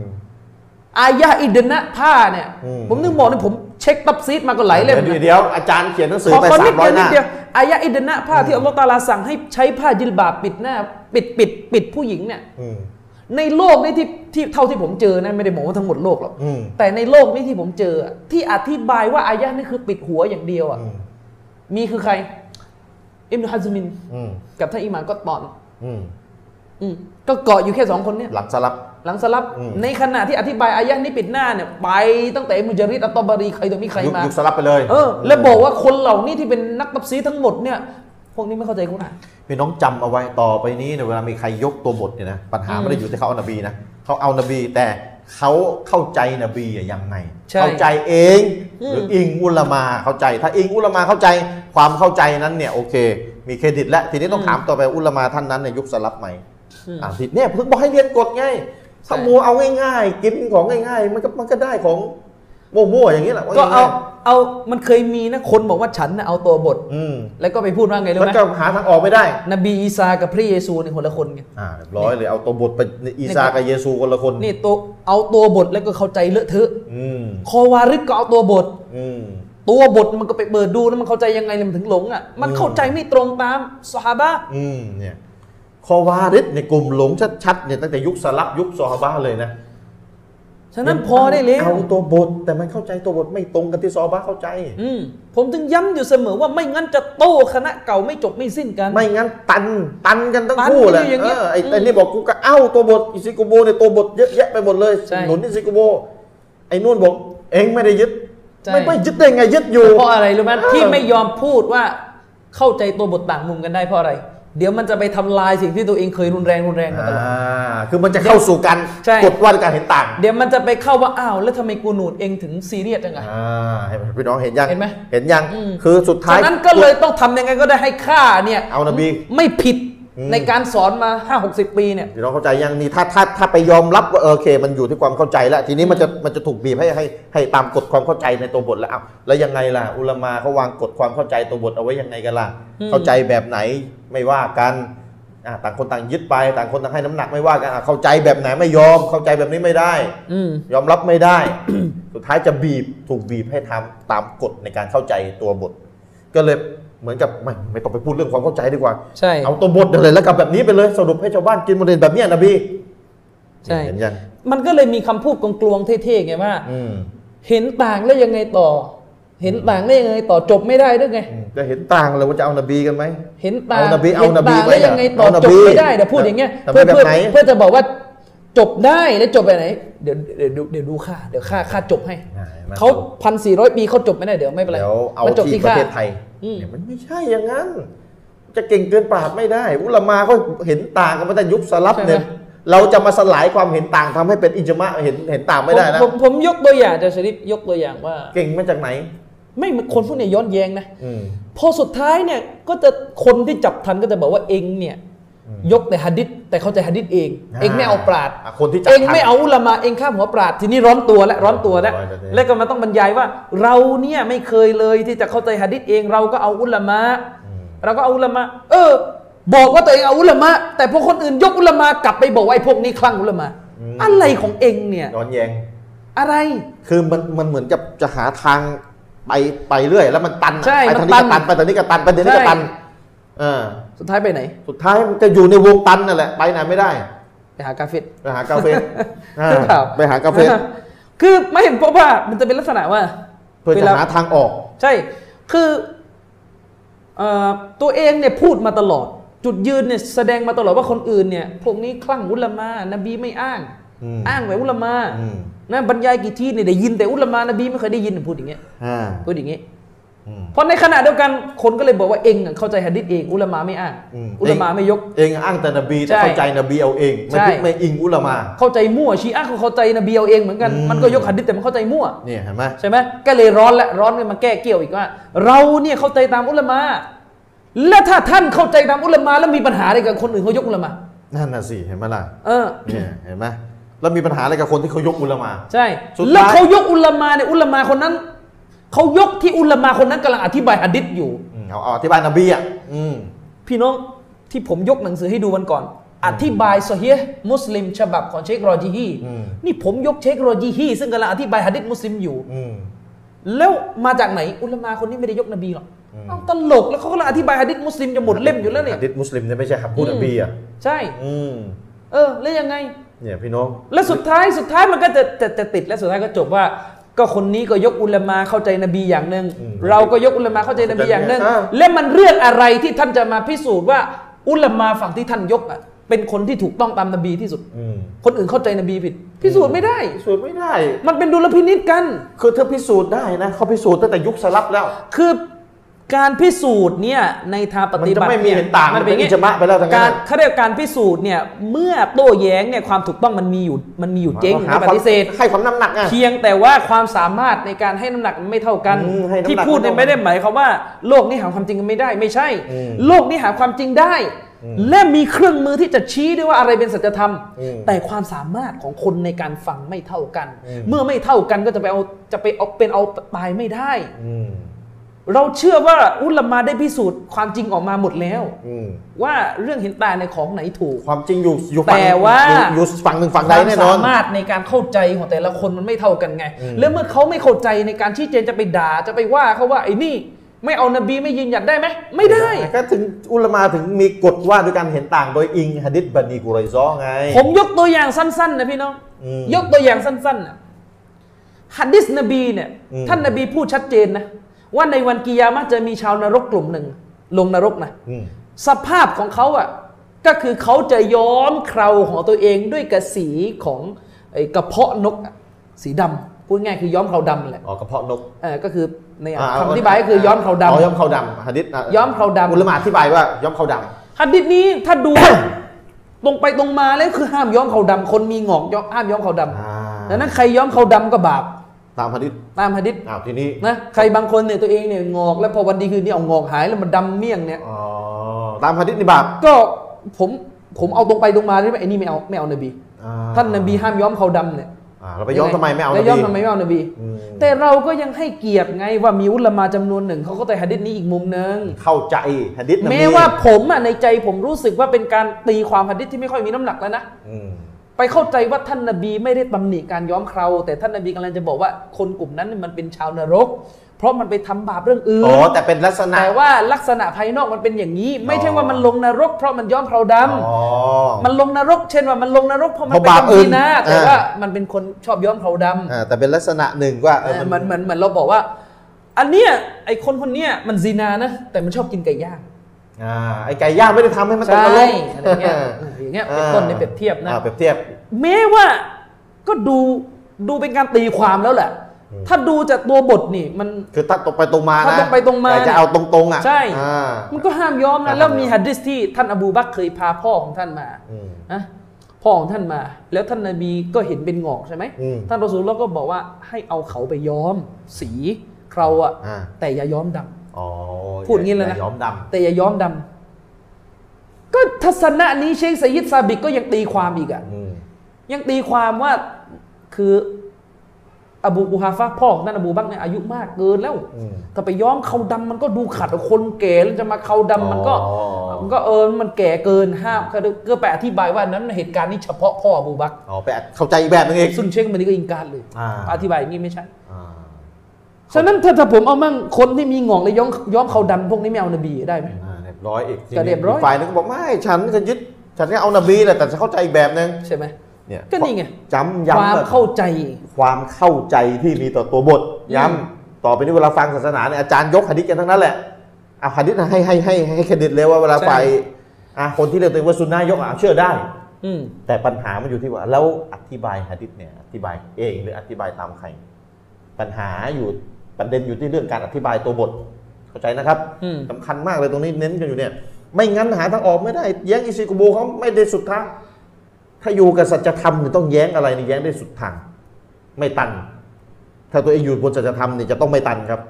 อายะอิดนะผ้าเนี่ยอืมผมนึกบอกเนี่ยผม เช็คตับซีดมาก็หลายเล่มเดี๋ยวนะเดี๋ยวอาจารย์เขียนหนังสือขอไปขอสานิมดร้อเดียยวหนิดน้าเดียวอายะอิดนะผ้าที่อัลลอฮฺตะอาลาสั่งให้ใช้ผ้าจิลบาบปิดหน้า ปิดปิดปิดผู้หญิงเนี่ยอืมในโลกนี้ที่ที่เท่าที่ผมเจอนะไม่ได้บอกว่าทั้งหมดโลกหรอกอืมแต่ในโลกนี้ที่ผมเจออะที่อธิบายว่าอายะนี่คือปิดหัวอย่างเดียวอะอืมมีคือใครอิมนุฮัซมินอืมกับท่านอิหมานก็ตอนอืมอืม ก็เกาะอยู่แค่สองคนเนี่ยหลังสลับ หลังสลับอืมในขณะที่อธิบายอายะนี้ปิดหน้าเนี่ยไปตั้งแต่มุจาริดอัตตบารีใครตัวนี้ใครยุคมายุคสลับไปเลยเออแล้วบอกว่าคนเหล่านี้ที่เป็นนักตับซีทั้งหมดเนี่ยพวกนี้ไม่เข้าใจกุรอานพี่น้องจำเอาไว้ต่อไปนี้เนี่ยเวลามีใครยกตัวบทเนี่ยนะปัญหาอืมไม่ได้อยู่ที่เขาเอานบีนะเขาเอานบีแต่เขาเข้าใจนบีอะยังไงใช่เข้าใจเองอืมหรืออิงอุลามาเข้าใจ ถ้าอิงอุลามาเข้าใจความเข้าใจนั้นเนี่ยโอเค มีเครดิตแล้วทีนี้ต้องถามต่อไปอุลามาท่านนั้นในยุคสลับไหม อืมอ่าทีเนี่ยเพิ่งบอกให้เรียนกฎไงถ้าใช่มัวเอาง่ายๆ กินของง่าย ๆ มันก็มันก็ได้ของมั่วๆอย่างนี้แหละว่ก็เอาง่ยเอามันเคยมีนะคนบอกว่าฉันนะเอาตัวบทๆอืมแล้วก็ไปพูดว่าไงรู้มันไหมก็หาทางออกไม่ได้ นบีอีสากับพระเยซูนี่คนละคนกันอ่าเรียบร้อยเลยเอาตัวบทไปอีซากับเยซูคนละคนนี่ตัวเอาตัวบทแล้วก็เข้าใจเลอะเทอะอืมคอวาริดก็เอาตัวบทอืมตัวบทมันก็ไปเปิดดูแล้วมันเข้าใจยังไงเลยมันถึงหลงอะมันอืมเข้าใจไม่ตรงตามสฮาบะห์อืมเนี่ย คอวาริดในกลุ่มหลงชัดๆเนี่ยตั้งแต่ยุคสลับยุคซอฮาบะห์เลยนะฉะนั้นพอได้แล้วเอาตัวบท แต่มันเข้าใจตัวบทไม่ตรงกันที่ซอฮาบะห์เข้าใจ อืมผมถึงย้ำอยู่เสมอว่าไม่งั้นจะโต้คณะเก่าไม่จบไม่สิ้นกัน ไม่งั้นตันตันกันทั้งตันคู่แหละกันอยู่อย่างเงี้ยเออไอ้อืมไอ้นี่บอกกูก็เอ้าตัวบทอิซิโกโบเนี่ยตัวบทเยอะแยะไปหมดเลยใช่หนุนอิซิโกโบไอ้นู่นบอก เองไม่ได้ยึดใช่ไม่ไม่ยึดได้ไงยึดอยู่เพราะอะไรรู้ไหมเออที่ไม่ยอมพูดว่าเข้าใจตัวบทต่างมุมกันได้เพราะอะไร เดี๋ยวมันจะไปทำลายสิ่งที่ตัวเองเคยรุนแรงรุนแรงมาตลอดอ่าคือมันจะเข้าสู่การใช่กดว่าด้วยการเห็นต่าง เดี๋ยวมันจะไปเข้าว่าอ้าวแล้วทำไมกูนูนเองถึงซีเรียสจังไงอ่าเห็นไหมพี่น้องเห็นยังเห็นไหมเห็นยังอืมคือสุดท้ายฉะนั้นก็เลยต้องทำยังไงก็ได้ให้ข้าเนี่ยเอานบีไม่ผิดอืม ในการสอนมา 5 60 ปีเนี่ยพี่น้องเข้าใจยังนี่ถ้าถ้าถ้าไปยอมรับว่าเออโอเค มันอยู่ที่ความเข้าใจแล้วทีนี้มันจะมันจะถูกบีบให้ให้ให้ตามกฎความเข้าใจในตัวบทแล้วอ้าวแล้วยังไงล่ะ อุลามาเขาวางกฎความเข้าใจตัวบทเอาไว้ยังไงกันล่ะอืมเข้าใจแบบไหนไม่ว่ากันอะต่างคนต่างยึดไป ต่างคนต่างให้น้ำหนักไม่ว่ากันอะเข้าใจแบบไหนไม่ยอม เข้าใจแบบนี้ไม่ได้อืมยอมรับไม่ได้ สุดท้ายจะบีบถูกบีบให้ทำตามกฎในการเข้าใจตัวบท ก็เลย เหมือนกับไม่ไม่ต้องไปพูดเรื่องความเข้าใจดีกว่า ใช่ เอาตัวบทเลยแล้วกับแบบนี้ไปเลยสรุปให้ชาวบ้านกินโมเดลแบบเนี้ยนบีใช่เห็นยังมันก็เลยมีคำพูดกลวงๆเท่ๆไงว่าอืมเห็นต่างแล้วยังไงต่อ เห็นต่างแล้วยังไงต่อจบไม่ได้ด้วยไงอืมจะเห็นต่างเลยว่าจะเอานบีกันไหมเห็นต่างเอานบีเห็นเอานบีต่างไว้แล้วยังไงต่อเอานจบีบไม่ได้เดี๋ยวพูดอย่างเงี้ยแต่เพื่อแบบเพื่อไหนเพื่อจะบอกว่าจบได้แล้วจบไปไหน เดี๋ยวเดี๋ยวเดี๋ยวเดี๋ยวดูค่าเดี๋ยวค่าค่าจบให้อ่ห็นไหมเขาพันสี่ร้อยปีเขาจบไม่ได้เดี๋ยวไม่เป็นไรเดี๋ยวเอามันจบที่ที่ประค่าเทศไทยอืม เนี่ยมันไม่ใช่อย่างนั้น จะเก่งเกินปราดไม่ได้ อุลามาเขาเห็นต่างกันมาแต่ยุคสลับเนี่ยเราจะมาสลายความเห็นต่างทำให้เป็นอิจมะเห็นเห็นต่างไม่ได้นะผมผมผมยกตัวอย่างจะชริปยกตัวอย่างว่า เก่งมาจากไหน ไม่คนพวกเนี้ยย้อนแย้งนะอืมพอสุดท้ายเนี่ยก็จะคนที่จับทันก็จะบอกว่าเองเนี่ย ยกแต่หะดิษแต่เข้าใจหะดิษเองอ่าเองไม่เอาปราดอะคนที่จับเองทันไม่เอาอุลามาเองข้ามหัวปราดทีนี้ร้อนตัวแล้วร้อนตัวแล้วร้อนตัวแล้วแล้วก็มาต้องบรรยายว่า เราเนี่ยไม่เคยเลยที่จะเข้าใจหะดิษเองเราก็เอาอุลามะเราก็เอาอุลามะเออ บอกว่าตัวเองเอาอุลามะแต่พอคนอื่นยกอุลามะกลับไปบอกว่าไอ้พวกนี้คลั่งอุลามะอะไรของเองเนี่ยย้อนแยงอะไร คือมันมันเหมือนกับจะหาทางไปไปเรื่อย แล้วมันตันอะใช่ไปมันทางนี้ก็ตัตันนไปทางนี้ก็ตันไปทางนี้ก็ตันใช่เออสุดท้ายไปไหน สุดท้ายมันก็อยู่ในวงตันนั่นแหละไปไหนไม่ได้ ไปหากาเฟตไปหากาเฟ่อ่าครับ ไปหากาเฟ่คือไม่เห็นเพราะว่ามันจะเป็นลักษณะว่า เพื่อเวจะลาหาทางออก ใช่ คือเอ่อตัวเองเนี่ยพูดมาตลอด จุดยืนเนี่ยแสดงมาตลอดว่าคนอื่นเนี่ยพวกนี้คลั่งอุลามานบีไม่อ้างอืมอ้างแต่อุลามาอืมนะบรรยายกี่ที่เนี่ยได้ยินแต่อุลามานบีไม่เคยได้ยินพูดอย่างเงี้ยอ่าพูดอย่างเงี้ยอืม เพราะในขณะเดียวกันคนก็เลยบอกว่าเองอะเข้าใจหะดิษเอง อุลามาไม่อ้างอืมอุลามาไม่ยก เองอ้างแต่นบีแต่ใช่เข้าใจนบีเอาเองไม่ใช่คิดไม่อิงอุลามา เข้าใจมั่วชีอะห์เขาเข้าใจนบีเอาเองเหมือนกันอืมมันก็ยกหะดิษแต่มันเข้าใจมั่วเนี่ยเห็นไหมใช่ไหมก็เลยร้อนและร้อนกันมาแก้เกี่ยวอีกว่า เราเนี่ยเข้าใจตามอุลามา และถ้าท่านเข้าใจตามอุลามาแล้วมีปัญหาอะไรกับคนอื่นเขายกอุลามานั่นน่ะสิเห็นไหมล่ะเออเนี่ยเห็นไหมแล้วมีปัญหาอะไรกับคนที่เขายกอุลามา ใช่สุดท้ายแล้วเขายกอุลามาเนี่ยอุลามาคนนั้น เขายกที่อุลามาคนนั้นกำลังอธิบายหะดิษอยู่ อืมเอาเอาอธิบายนบีอะอืม พี่น้องที่ผมยกหนังสือให้ดูวันก่อน อธิบายซอฮีฮ์มุสลิมฉบับของเชครอจีฮีอืม นี่ผมยกเชครอจีฮีซึ่งกำลังอธิบายหะดิษมุสลิมอยู่ อืม แล้วมาจากไหนอุลามาคนนี้ไม่ได้ยกนบีหรอกอืม เอาตลกแล้วเขากำลังอธิบายหะดิษมุสลิมจะหมดเล่มอยู่แล้วเนี่ยหะดิษมุสลิมเนี่ยไม่ใช่คำพูดนบีอะใช่ อืมเออแล้วยังไง เนี่ยพี่น้อง แล้วสุดท้ายสุดท้ายมันก็จะจะจะติดและสุดท้ายก็จบว่า ก็คนนี้ก็ยกอุลามาเข้าใจนบีอย่างหนึ่งอืมเราก็ยกอุลามาเข้าใจนบีอย่างหนึ่งอ่าและมันเรื่องอะไรที่ท่านจะมาพิสูจน์ว่าอุลามาฝั่งที่ท่านยกอะเป็นคนที่ถูกต้องตามนบีที่สุดอืมคนอื่นเข้าใจนบีผิด พิสูจน์ไม่ได้ พิสูจน์ไม่ได้ มันเป็นดุลพินิษกัน คือถ้าพิสูจน์ได้นะเขาพิสูจน์ตั้งแต่ยุคสลับแล้ว คือ การพิสูจน์เนี่ยในทางปมันฏิจะบัติไม่มียเห็นต่างมันเป็นอย่างอิจมะไปแล้วทั้งนั้นการอะเขาเรียกการพิสูจน์เนี่ยเมื่อโต้แย้งเนี่ยความถูกต้องมันมีอยู่มันมีอยู่จริงหาไม่ปความฏิเสธให้ความน้ำหนักอะเพียงแต่ว่าความสามารถในการให้น้ำหนักมันไม่เท่ากันอืมให้น้ำหนักที่พูดเนี่ยไม่ไม่เท่าได้หมายความว่า โลกนี้หาความจริงกันไม่ได้ไม่ใช่อืมโลกนี้หาความจริงได้ และมีเครื่องมือที่จะชี้ได้ว่าอะไรเป็นสัจธรรมอืมแต่ความสามารถของคนในการฟังไม่เท่ากันอืมเมื่อไม่เท่ากันก็จะไปเอาจะไปเอาเป็นเอาตายไม่ได้อืม เราเชื่อว่าอุลามาได้พิสูจน์ความจริงออกมาหมดแล้วอืมว่าเรื่องเห็นต่างในของไหนถูก ความจริงอยู่อยู่ฝั่งแต่ว่าอยู่อยู่ฝั่งหนึ่งฝั่งคใดวามแน่นสาอนมารถในการเข้าใจของแต่ละคนมันไม่เท่ากันไงอืมแล้วเมื่อเขาไม่เข้าใจในการชี้แจงจะไปด่าจะไปว่าเขาว่าไอ้นี่ไม่เอานบีไม่ยืนหยัดได้ไหมไม่ได้ก็ถึงอุลามาถึงมีกฎว่าด้วยการเห็นต่างโดยอิงฮะดิษบันีกุไรซอไง ผมยกตัวอย่างสั้น ๆ นะพี่น้องอืมยกตัวอย่างสั้นๆนะฮัดดิสนบีเนี่ยอืมท่านนบีพูดชัดเจนนะ ว่าในวันกิยามะห์จะมีชาวนรกกลุ่มหนึ่ง ลงนรกนะอืมสภาพของเขาอะก็คือเขาจะย้อมเคราของตัวเองด้วยกระสีของไอ้กระเพาะนกอะสีดำพูดง่ายคือย้อมเคราดำแหละอ๋อกระเพาะนกเออก็คือในอ่าคำอธิบายก็คือย้อมเคราดำอ๋อย้อมเขาดำฮะดิษะย้อมเขาดำอุลามาอธิบายว่าย้อมเขาดฮัดดิษนี้ถ้าดูตรงไปตรงมาเลยคือห้ามย้อมเขาดำคนมีงอกย้อมห้ามย้อมเขาดำอ่าำดังนั้นใครย้อมเขาดำก็บาป ตามฮะดิษตามฮัดดิษอ้าวทีนี้นะใครบางคนเนี่ยตัวเองเนี่ยงอก แล้วพอวันดีคืนดีเอางอกหายแล้วมันดำเมี่ยงเนี่ยอ๋อตามฮะดิษนี่บาปก็ผมผมเอาตรงไปตรงมาที่ว่าไอ้นี่ไม่เอาไม่เอานบีอ่ท่านนบีห้ามย้อมเขาดำเนี่ยอ่าเราไปย้อมทำไมไม่เอาแล้วนย้อมบีทำไมไม่เอานบีอืมแต่เราก็ยังให้เกียรติไงว่ามีอุลามาจำนวนหนึ่งเขาก็แต่หะดิษนี้อีกมุมหนึ่งเข้าใจฮะดิษนบีแม้ว่าผมอะในใจผมรู้สึกว่าเป็นการตีความหะดิษที่ไม่ค่อยมีน้ำหนักแล้วนะอืม ไปเข้าใจว่าท่านนบีไม่ได้ตำหนิการย้อมเคราแต่ท่านนบีกำลังจะบอกว่าคนกลุ่มนั้นมันเป็นชาวนรก เพราะมันไปทำบาปเรื่องอื่นอ๋อแต่เป็นลักษณะแต่ว่าลักษณะภายนอกมันเป็นอย่างนี้ ไม่ใช่ว่ามันลงนรก เพราะมันย้อมเคราดำอ๋อมันลงนรก เช่นว่ามันลงนรกเพราะมันเพราะเป็นบาปคนดีนะอื่นแต่อ่าว่ามันเป็นคนชอบย้อมเคราดำอ่าแต่เป็นลักษณะหนึ่งว่าเออเออมัมันนเหมือนเหมือนเราบอกว่า อันเนี้ยไอคนคนเนี้ยมันซีนานะแต่มันชอบกินไก่ย่าง อ่าไอ้ไก่ย่างไม่ได้ทำให้มันตกใช่นรกอะไรเงี้ยเอออย่างเงี้ยเป็นต้นในเปรียบเทียบนะ อ่าเปรียบเทียบ แม้ว่าก็ดูดูเป็นการตีความแล้วแหละ ถ้าดูจากตัวบทนี่มัน คือถ้าตรงไปตรงมานะถ้าตรงไปตรงมาแต่จะเอาตรงๆอะใช่ อ่า มันก็ห้ามย้อมห้านะมแล้วมีย้อมฮัดดิสที่ท่านอบูบักรเคยพาพ่อของท่านมาอืมนะพ่อของท่านมา แล้วท่านนบีก็เห็นเป็นงอกใช่ไหมอืม ท่านรอซูลเราก็บอกว่าให้เอาเขาไปย้อมสีเคราอะอ่าแต่อย่าย้อมดำอ๋อ พูดงี้เลยนะย้อมดแต่อย่าย้อมดำก็ทัศนะนี้เชคไซยิดซาบิกก็ยังตีความอีกอะำอืมยังตีความว่าคืออบูกูฮาฟะพ่อของท่านอบูบักรเนี่ยอายุมากเกินแล้วอืมถ้าไปย้อมเขาดำมันก็ดูขัดกับคนแก่แล้วจะมาเขาดำมันก็อ๋อมันก็เออมันแก่เกินห้ามก็ก็ไปอธิบายว่านั้นเหตุการณ์นี้เฉพาะพ่ออบูบักรอ๋อไปเข้าใจอีกแบบนึงเองซึ่งเชคมันนี่ก็อิงการเลยอ่าอธิบายอย่างนี้ไม่ใช่อ่า ฉะนั้นถ้าถ้าผมเอามั่งคนที่มีหงอกเลยย้อมย้อมเขาดำพวกนี้ไม่เอานบีได้ไหม อ่าเรียบร้อยอีกทีก็เรียบร้อย กฝ่ายนึงก็บอกไม่ฉันจะยึดฉันก็เอานบีแหละแต่จะเข้าใจอีกแบบนึงใช่ไหม เนี่ยก็นี่ไง จำคย้ำวามแบบเข้าใจ ความเข้าใจที่มีต่อตัวบท ย้อืมำต่อไปนี้เวลาฟังศาสนาเนี่ยอาจารย์ยกหะดิษกันทั้งนั้นแหละเอาหะดิษให้ให้ให้ให้เครดิตเลยว่าเวลาไปอะคนที่เรียกตัวเองว่าซุนนะห์ยกอะเชื่อได้ อืมแต่ปัญหามันอยู่ที่ว่าแล้วอธิบายหะดิษเนี่ยอธิบายเองหรืออธิบายตามใคร ปัญหาอยู่ ประเด็นอยู่ที่เรื่องการอธิบายตัวบท เข้าใจนะครับอืมสำคัญมากเลยตรงนี้เน้นกันอยู่เนี่ย ไม่งั้นหาทางออกไม่ได้ แย้งอิซิกุโบเขาไม่ได้สุดทาง ถ้าอยู่กับสัจธรรมเนี่ยต้องแย้งอะไรนี่แย้งได้สุดทาง ไม่ตัน ถ้าตัวเองอยู่บนสัจธรรมเนี่ยจะต้องไม่ตันครับ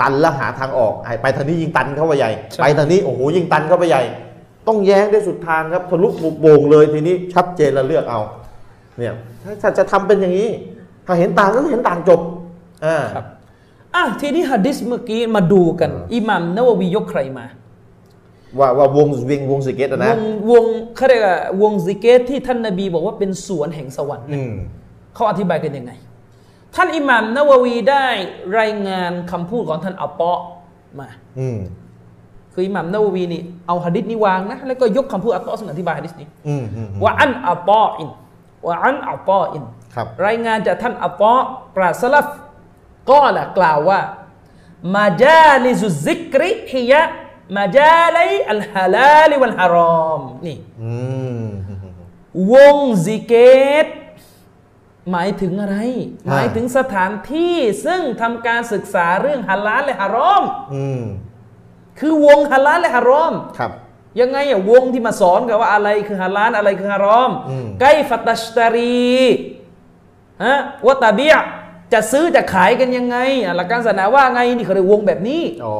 ตันแล้วหาทางออกไอ้ไปทางนี้ยิ่งตันเข้าไปใหญ่ใช่ไปทางนี้โอ้โหยิ่งตันเข้าไปใหญ่ ต้องแย้งได้สุดทางครับทะลุปุโป่งเลยทีนี้ชัดเจนแล้วเลือกเอา เนี่ยถ้าจะทำเป็นอย่างนี้ ถ้าเห็นต่างก็เห็นต่างจบอ่าครับ อะทีนี้ฮะดิษเมื่อกี้มาดูกัน อิหมัมนาววียกใครมา ว่าว่าวงวิงวงสเก็ตอะวนะงวงเขาเรียกว่าวงซิกเกตที่ท่านนบีบอกว่าเป็นสวนแห่งสวรรค์อืมเขาอธิบายกันยังไง ท่านอิหมัมนาววีได้รายงานคำพูดของท่านอัปเปาะมาอืมคืออิหมัมนาววีนี่เอาหะดิษนี้วางนะแล้วก็ยกคำพูดอัปเปาะซึ่งอธิบายหะดิษนี้อืมอืมอืมว่าอันอัปเปาะอินว่าอันอัปเปาะอินครับรายงานจากท่านอัปเปาะปราศสลัฟ ก็ละกล่าวว่ามาจาลิซุซิกริฮิยะมาจาลิอัลฮาลาลิวัลฮารอมนี่อืมวงซิเกต หมายถึงอะไรอ่าหมายถึงสถานที่ซึ่งทำการศึกษาเรื่องฮาลาลและฮารอมอืมคือวงฮาลาลและฮารอมครับยังไงอะวงที่มาสอนกันว่าอะไรคือฮาลาลอะไรคือฮารอมอืมไกฟัตัชตารีฮะวะตาเบีย จะซื้อจะขายกันยังไงอะหลักการศาสนาว่าไงนี่เขาเรียกวงแบบนี้อ๋อ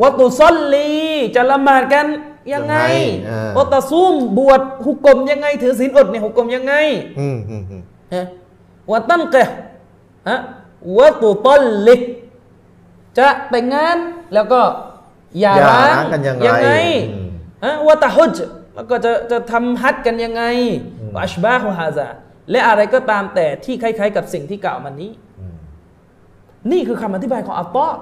วะตุซอลลีจะละหมาดกันยังไงยังไงอ่าวะตะซุมบวชหุกกลมยังไง ถือศีลอดเนี่ยหุกกลมยังไงอืมอืมอืมฮะวะตั้งเกะฮะวะตุตอลลิก จะแต่งงานแล้วก็หย่าอย่าร้างร้างกันยังไงยังไงอืมฮะวะตะฮุจแล้วก็จะจะทำฮัจญ์กันยังไงอัชบาฮุฮาซา และอะไรก็ตามแต่ที่คล้าย ๆ กับสิ่งที่กล่าวมานี้อืมนี่คือคำอธิบายของอัลตอฮ์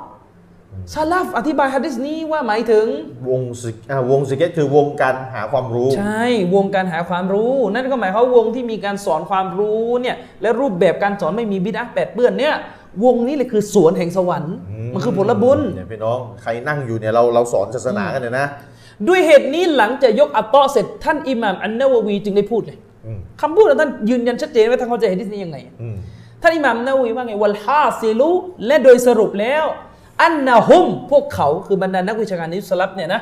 ซาลฟอธิบายฮะดิษนี้ว่าหมายถึง วงสิอ่าวงสิเกตคือวงการหาความรู้ ใช่ วงการหาความรู้ นั่นก็หมายความว่าวงที่มีการสอนความรู้เนี่ยและรูปแบบการสอนไม่มีบิดอะห์แปดเปื้อนเนี่ยวงนี้เลยคือสวนแห่งสวรรค์ มันคือผลบุญเนี่ยพี่น้องใครนั่งอยู่เนี่ยเราเราสอนศาสนากันเนี่ยนะ ด้วยเหตุนี้หลังจากยกอัตตอฮ์เสร็จท่านอิหม่ามอันนาวะวีจึงได้พูดเลยอืม คำพูดของท่านยืนยันชัดเจนว่าท่านเข้าใจฮะดิษนี้ยังไงอืมท่านอิหม่ามนาวีว่าไงوالحاصلและโดยสรุปแล้ว أنهمพวกเขาคือบรรดานักวิชาการอิสลามเนี่ยนะ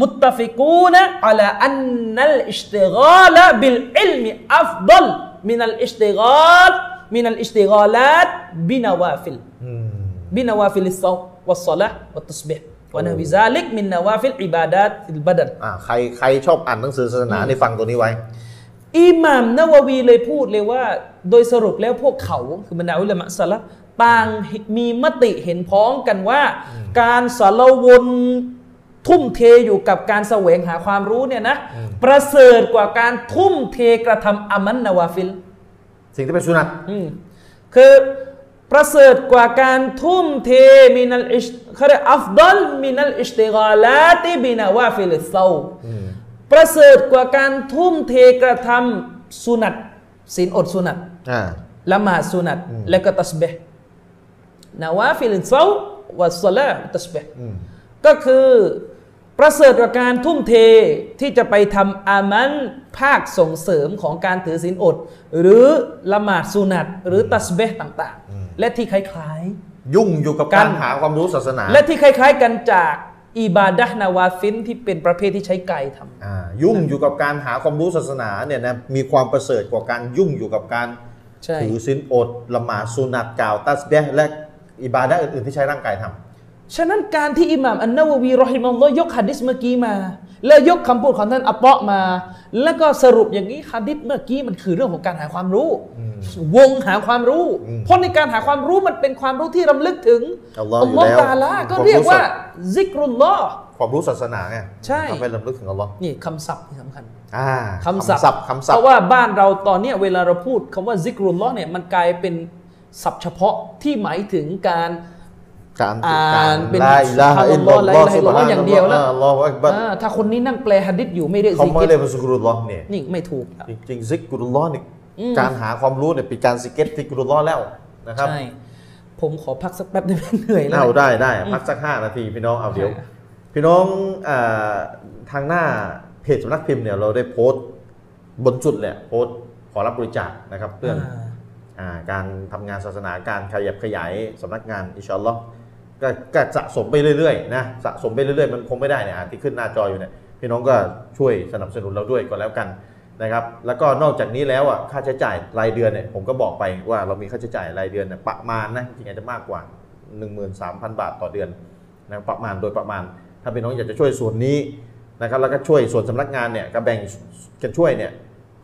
متفقون على أن الاشتغال بالعلم أفضل من الاشتغال من الاشتغالات بنوافل อืม بنوافل الصوم والصلاة والتسبيح ونحو ذلك من نوافل عبادات البدنอ่าใครใครชอบอ่านหนังสือศาสนาในฟังตัวนี้ไว้ อิหม่ามนาวาวีเลยพูดเลยว่า โดยสรุปแล้วพวกเขาคือบรรดาอุลามะสลับต่างมีมติเห็นพ้องกันว่า การสารวนทุ่มเทอยู่กับการแสวงหาความรู้เนี่ยนะ ประเสริฐกว่าการทุ่มเทกระทำอามันนาวาฟิล สิ่งที่เป็นสุนัตอืมคือประเสริฐกว่าการทุ่มเทمن الاش เขาเรียก أفضل من الاشتغالات بنوافل الصوم ประเสริฐกว่าการทุ่มเทกระทำสุนัตศีลอดสุนัตอ่าละหมาดสุนัตและก็ตัสเบห์نوافل الصوم والصلاة والتسبيحอืมก็คือประเสริฐกว่าการทุ่มเทที่จะไปทำอามันภาคส่งเสริมของการถือศีลอด หรือละหมาดสุนัตหรือตัสเบห์ต่าง ๆ และที่คล้ายยุ่งอยู่กับกักานรหาความรู้ศาสนาๆและที่คล้าย ๆ กันจาก อิบาดะห์นาวาฟินที่เป็นประเภทที่ใช้กายทำอ่ายุ่งอยู่กับการหาความรู้ศาสนาเนี่ยนะมีความประเสริฐกว่าการยุ่งอยู่กับการใช่ถือศีลอดละหมาดสุนัตกล่าว ตัสเบห์และอิบาดะห์อื่นๆที่ใช้ร่างกายทำ ฉะนั้นการที่อิหม่ามอันนาววีรอฮิมัลลอฮ์ยกหะดิษเมื่อกี้มา แล้วยกคำพูดของท่านอัปเปาะมา แล้วก็สรุปอย่างนี้หะดิษเมื่อกี้มันคือเรื่องของการหาความรู้ วงหาความรู้ เพราะในการหาความรู้มันเป็นความรู้ที่รำลึกถึงอัลลอฮ์อยู่ฮ์แล้วตาลาก็ความรู้เรียกว่าสัตว์ซิกรุลลอฮ์ความรู้ศาสนาไงใช่ทำให้ลำลึกถึงอัลลอฮ์นี่คำศัพท์ที่สำคัญอ่าคำศัพท์คำศัพเพท์ราะว่าบ้านเราตอนเนี้ยเวลาเราพูดคำว่าซิกรุลลอฮ์เนี่ยมันกลายเป็นศัพท์เฉพาะที่หมายถึงการ การอ่านเป็นลาอิลาฮะอิลลัลลอฮ์ลาอิลาฮะอิลลัลลอฮ์อย่างเดียวแล้วอัลลอฮฺอักบัรอ่าถ้าคนนี้นั่งแปลหะดิษอยู่ไม่ได้เขาซิไม่กิรได้เป็นซิกรุลลอฮ์เนี่ยนี่ไม่ถูกอะจริงๆซิกรุลลอฮ์นี่การหาความรู้เนี่ยเป็นการซิกเก็ตซิกรุลลอฮ์แล้วนะครับใช่ผมขอพักสักแป๊บได้ไหมเหนื่อยแล้วเอาได้ได้พักสักห้านาทีพี่น้องเอาเดี๋ยว พี่น้องอ่าทางหน้าเพจสำนักพิมพ์เนี่ยเราได้โพสต์บนจุดแหละโพสต์ขอรับบริจาคนะครับเรื่องอ่าอ่าการทำงานศาสนาการขยับขยายสำนักงานอินชาอัลลอฮ์ ก็ก็สะสมไปเรื่อยๆนะสะสมไปเรื่อยๆ มันคงไม่ได้เนี่ยที่ขึ้นหน้าจออยู่เนี่ยพี่น้องก็ช่วยสนับสนุนเราด้วยก็แล้วกันนะครับ แล้วก็นอกจากนี้แล้วอะค่าใช้จ่ายรายเดือนเนี่ยผมก็บอกไปว่าเรามีค่าใช้จ่ายรายเดือนเนี่ยประมาณนะจริงๆอาจจะมากกว่า 13,000 บาทต่อเดือนนะประมาณโดยประมาณ ถ้าพี่น้องอยากจะช่วยส่วนนี้นะครับแล้วก็ช่วยส่วนสำนักงานเนี่ยก็แบ่งกันช่วยเนี่ย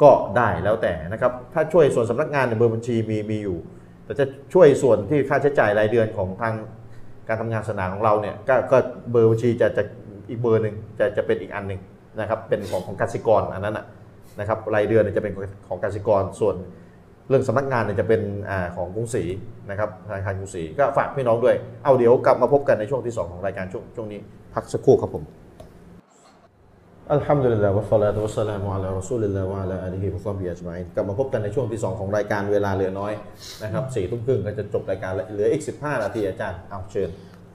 ก็ได้แล้วแต่นะครับถ้าช่วยส่วนสำนักงานเนี่ยเบอร์บัญชีมีมีอยู่ แต่จะช่วยส่วนที่ค่าใช้จ่ายรายเดือนของทาง การทำงานสนามของเราเนี่ยก็ก็เบอร์บัญชีจะจะอีกเบอร์หนึ่งจะจะเป็นอีกอันหนึ่งนะครับเป็นของของกสิกรอันนั้นนะนะครับรายเดือนเนี่ยจะเป็นของกสิกรส่วนเรื่องสำนักงานเนี่ยจะเป็นอของกรุงศรีนะครับธนาคารกรุงศรีก็ฝากพี่น้องด้วย เอาเดี๋ยวกลับมาพบกันในช่วงที่สองของรายการช่วงช่วงนี้ พักสักครู่ครับผม الحمد لله والصلاة والسلام على رسول الله وعلى آله وصحبه أجمعين กลับมาพบกันในช่วงที่ 2 ของรายการเวลาเหลือน้อยนะครับสี่ทุ่มครึ่งก็จะจบรายการแล้วเหลืออีก 15 นาทีอาจารย์เอาเชิญ